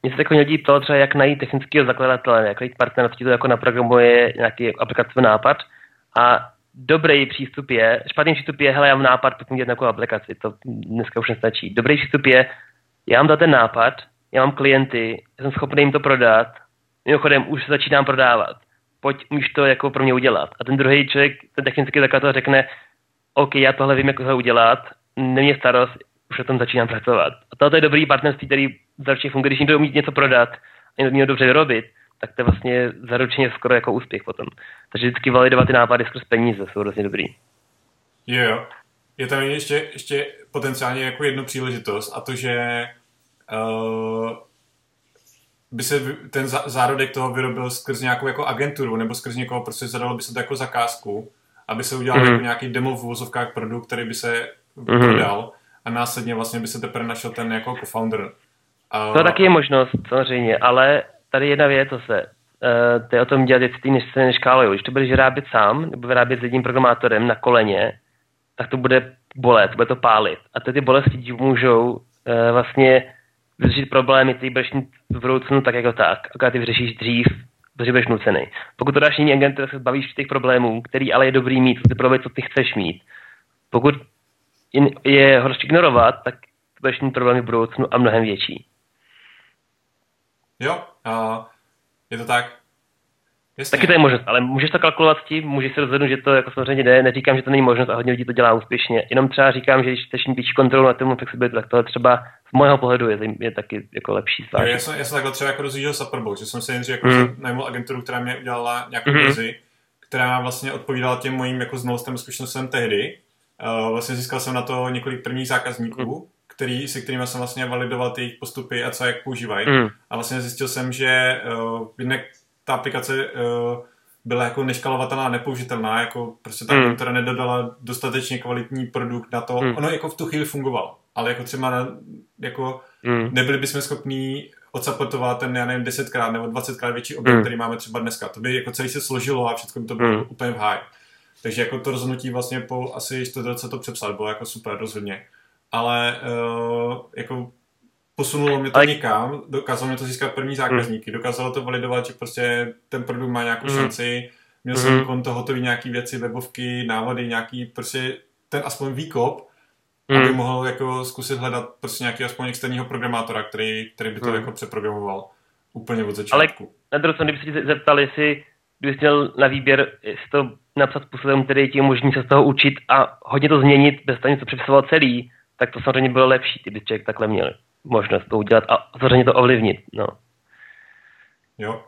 mně se takový lidí ptalo třeba, jak najít technického zakladatele, jak najít partnera, který to jako naprogramuje nějaký aplikační nápad. A dobrý přístup je, špatný přístup je, hele, já mám nápad, pojďme dělat nějakou aplikaci, to dneska už nestačí. Dobrý přístup je, já mám ten nápad, já mám klienty, já jsem schopný jim to prodat, mimochodem už začínám prodávat, pojď, můžeš to jako pro mě udělat. A ten druhý člověk, ten technický zakladatel řekne, OK, já tohle vím, jak to udělat, není starost, už o tom začínám pracovat. A tohle je dobrý partnerství, který začne funguje, když někdo umí něco prodat a někdo dobře vyrobit, tak to je vlastně zaručeně skoro jako úspěch potom. Takže vždycky validovat ty nápady skrz peníze jsou hrozně dobrý. Jo, jo. Je tam ještě, ještě potenciálně jako jednu příležitost a to, že uh, by se ten zárodek toho vyrobil skrz nějakou jako agenturu nebo skrz někoho, prostě zadalo by se to jako zakázku, aby se udělal mm. jako nějaký demo v vozovkách produkt, který by se mm. prodal a následně vlastně by se teprve našel ten jako co-founder. Uh, to taky je možnost, samozřejmě, ale tady jedna věc, co se, uh, to je o tom dělat věci, než se neškálují. Když to budeš vyrábět sám, nebo vyrábět s jedním programátorem na koleně, tak to bude bolet, bude to pálit. A ty, ty bolesti můžou uh, vlastně vyřešit problémy, ty budeš mít v budoucnu tak jako tak, akorát ty vyřešíš dřív, protože budeš nucený. Pokud to dáš jiný agent, tak se zbavíš těch problémů, který ale je dobrý mít, ty problémy, co ty chceš mít. Pokud je horší ignorovat, tak budeš mít problémy v budoucnu a mnohem větší. Jo, uh, je to tak. Jasně. Taky to je možnost, ale můžeš to kalkulovat s tím, můžeš se rozhodnout, že to jako samozřejmě jde, neříkám, že to není možnost a hodně lidí to dělá úspěšně. Jenom třeba říkám, že když chceš mít větší kontrolu nad tomu flexibilitu, tak to třeba z mého pohledu je, je taky jako lepší zvážit. Já jsem, já jsem takhle třeba jako rozjížděl Superbowl, že jsem si nejdřív jako mm. najmul agenturu, která mě udělala nějakou mm. verzi, která vlastně odpovídala těm mojím jako znalostem a zkušenostem tehdy. Uh, vlastně získal jsem na to několik prvních zákazníků, mm který, se kterými jsem vlastně validoval ty jejich postupy a co jak používají. Mm. A vlastně zjistil jsem, že uh, jednak ta aplikace uh, byla jako neškalovatelná, nepoužitelná, jako prostě ta mm. která nedodala dostatečně kvalitní produkt na to. Mm. Ono jako v tu chvíli fungovalo, ale jako třeba na, jako mm. nebyli bychom schopní odsaportovat ten, já nevím, 10krát nebo 20krát větší objem, mm. který máme třeba dneska. To by jako celý se složilo a všechno by to bylo mm. úplně v high. Takže jako to rozhodnutí vlastně po asi 100 roce to přepsat bylo jako super rozhodně ale uh, jako posunulo mě to ale... někam, dokázalo mě to získat první zákazníky, mm. dokázalo to validovat, že prostě ten produkt má nějakou mm. šanci, měl jsem mm. kolem toho hotový nějaký věci, webovky, návody, nějaký prostě ten aspoň výkop, mm. aby mohl jako zkusit hledat prostě nějaký aspoň externího programátora, který, který by to mm. jako přeprogramoval úplně od začátku. Ale na druhou stranu, kdyby se zeptali, jestli kdybys měl na výběr, jestli to napsat způsobem, který ti umožní se z toho učit a hodně to změnit, bez toho něco přepisoval celý, tak to samozřejmě bylo lepší, kdyby člověk takhle měl možnost to udělat a samozřejmě to ovlivnit. No. Jo.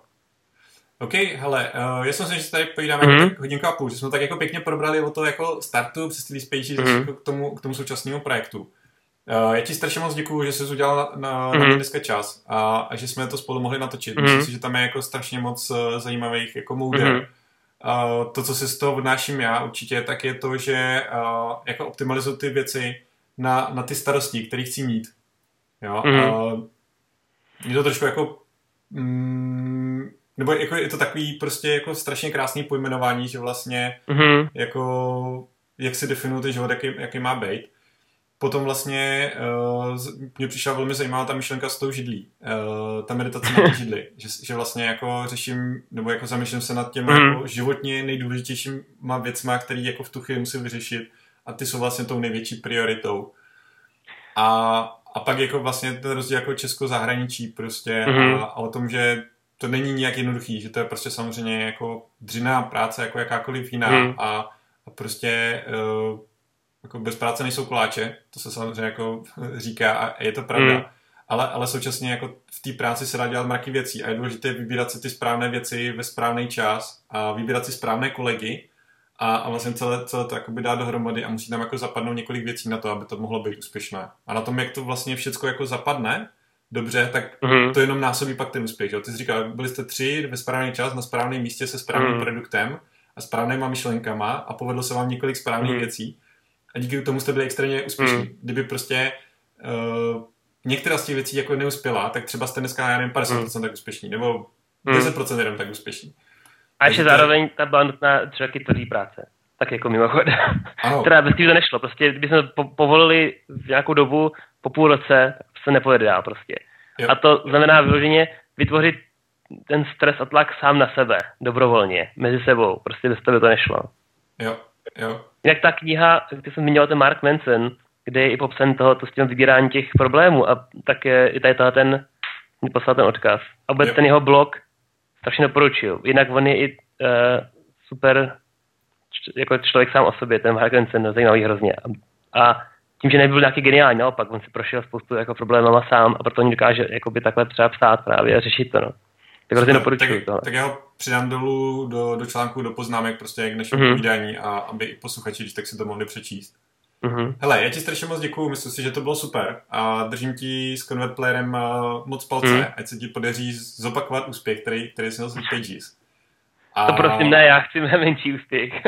OK, hele, uh, já jsem si, že se tady pojídáme mm-hmm. jako hodinku a půl, že jsme tak jako pěkně probrali o to jako startu přes ty Space mm-hmm. k tomu, k tomu současnému projektu. Uh, já ti strašně moc děkuju, že jsi udělal na, na, mm-hmm. na mě dneska čas a, a že jsme to spolu mohli natočit. Mm-hmm. Myslím si, že tam je jako strašně moc uh, zajímavých jako můder. Mm-hmm. Uh, to, co si z toho odnáším já určitě, tak je to, že uh, jako optimalizuju ty věci, na, na ty starosti, které chci mít. Jo? Mm. A je to trošku jako mm, nebo jako je to takový prostě jako strašně krásný pojmenování, že vlastně mm. jako jak si definuju ten život, jaký, jaký má být. Potom vlastně uh, mě přišla velmi zajímavá ta myšlenka s tou židlí, uh, ta meditace na židli, že, že vlastně jako řeším, nebo jako zamýšlím se nad těmi mm. jako životně nejdůležitějšíma věcma, které jako v tu chvíli musím vyřešit a ty jsou vlastně tou největší prioritou. A, a pak jako vlastně ten rozdíl jako česko-zahraničí prostě mm-hmm. a, a o tom, že to není nějak jednoduchý, že to je prostě samozřejmě jako dřiná práce jako jakákoliv jiná mm. a, a prostě uh, jako bez práce nejsou koláče, to se samozřejmě jako říká a je to pravda. Mm. Ale, ale současně jako v té práci se dá dělat mraky věcí a je důležité vybírat si ty správné věci ve správný čas a vybírat si správné kolegy a, a vlastně celé, celé to jakoby dát dohromady a musí tam jako zapadnout několik věcí na to, aby to mohlo být úspěšné. A na tom, jak to vlastně všechno jako zapadne, dobře, tak mm-hmm. to jenom násobí pak ten úspěch. Jo? Ty jsi říkal, byli jste tři ve správný čas, na správném místě se správným mm-hmm. produktem a správnýma myšlenkama a povedlo se vám několik správných mm-hmm. věcí a díky tomu jste byli extrémně úspěšní. Mm-hmm. Kdyby prostě uh, některá z těch věcí jako neuspěla, tak třeba jste dneska, já nevím, 50% mm-hmm. tak úspěšní, nebo 10% mm. jenom tak úspěšní. A ještě zároveň ta byla nutná tři roky tvrdý práce. Tak jako mimochodem. Teda bez to nešlo. Prostě, kdyby jsme po, povolili v nějakou dobu, po půl roce, se nepojede dál prostě. Jo. A to znamená vyloženě vytvořit ten stres a tlak sám na sebe, dobrovolně, mezi sebou. Prostě bez toho to nešlo. Jo. Jo. Jinak ta kniha, ty jsem zmiňoval ten Mark Manson, kde je i popsan toho, to s tím vybírání těch problémů a tak je i tady ten, mi poslal ten odkaz. A vůbec Jo. ten jeho blog strašně doporučuju. Jinak on je i uh, super jako člověk sám o sobě, ten Mark Manson, zajímavý hrozně. A, a tím, že nebyl nějaký geniální, naopak, on si prošel spoustu jako problémama sám a proto on dokáže jakoby takhle třeba psát právě a řešit to. No. Tak hrozně doporučuju tak, tohle. tak já ho přidám dolů do, do článku, do poznámek prostě k našemu Mhm. mm-hmm. povídání a aby i posluchači, když tak si to mohli přečíst. Mhm. Hele, já ti strašně moc děkuju, myslím si, že to bylo super a držím ti s Convert Playerem uh, moc palce, mm. ať se ti podaří zopakovat úspěch, který, který jsi měl s Pages. A... To prosím ne, já chci menší úspěch.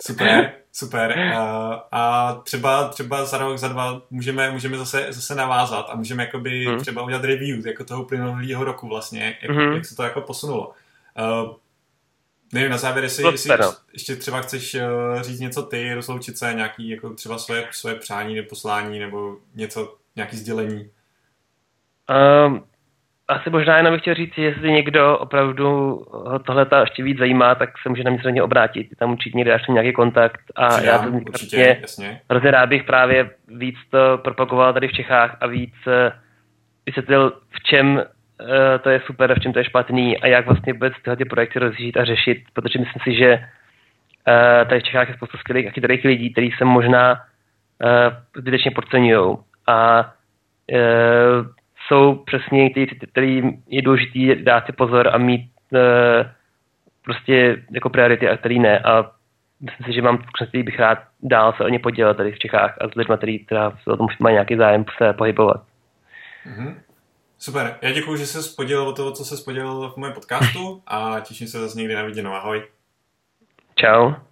Super, super. A, a třeba, třeba za rok, za dva můžeme, můžeme zase, zase navázat a můžeme jakoby Hmm. třeba udělat review jako toho plynulého roku vlastně, jak, Mhm. jak se to jako posunulo. Uh, nevím, na závěr, jestli, To jestli no. ještě třeba chceš uh, říct něco ty, rozloučit se, nějaký jako třeba svoje, svoje přání nebo poslání nebo něco, nějaký sdělení. Um, asi možná jenom bych chtěl říct, jestli někdo opravdu tohle ještě víc zajímá, tak se může na mě samozřejmě obrátit. Tam určitě někde dáš nějaký kontakt a Přidám, já to určitě, hrozně, jasně. hrozně rád bych právě víc to propagoval tady v Čechách a víc eh, vysvětlil, v čem eh, to je super v čem to je špatný a jak vlastně vůbec tyhle ty projekty rozjíždit a řešit, protože myslím si, že eh, tady v Čechách je spoustu skvělých chytrých lidí, kteří se možná eh, zbytečně podceňují a eh, jsou přesně ty, kterým je důležité dát si pozor a mít eh, prostě jako priority a který ne. A myslím si, že mám zkušenosti, bych rád dál se o ně podělil tady v Čechách a s lidmi, kteří o tom mají nějaký zájem se pohybovat. Mhm. Super, já děkuji, že jsi podělil o to, co se podělil v mém podcastu a těším se zase někdy na viděnou. Ahoj. Čau.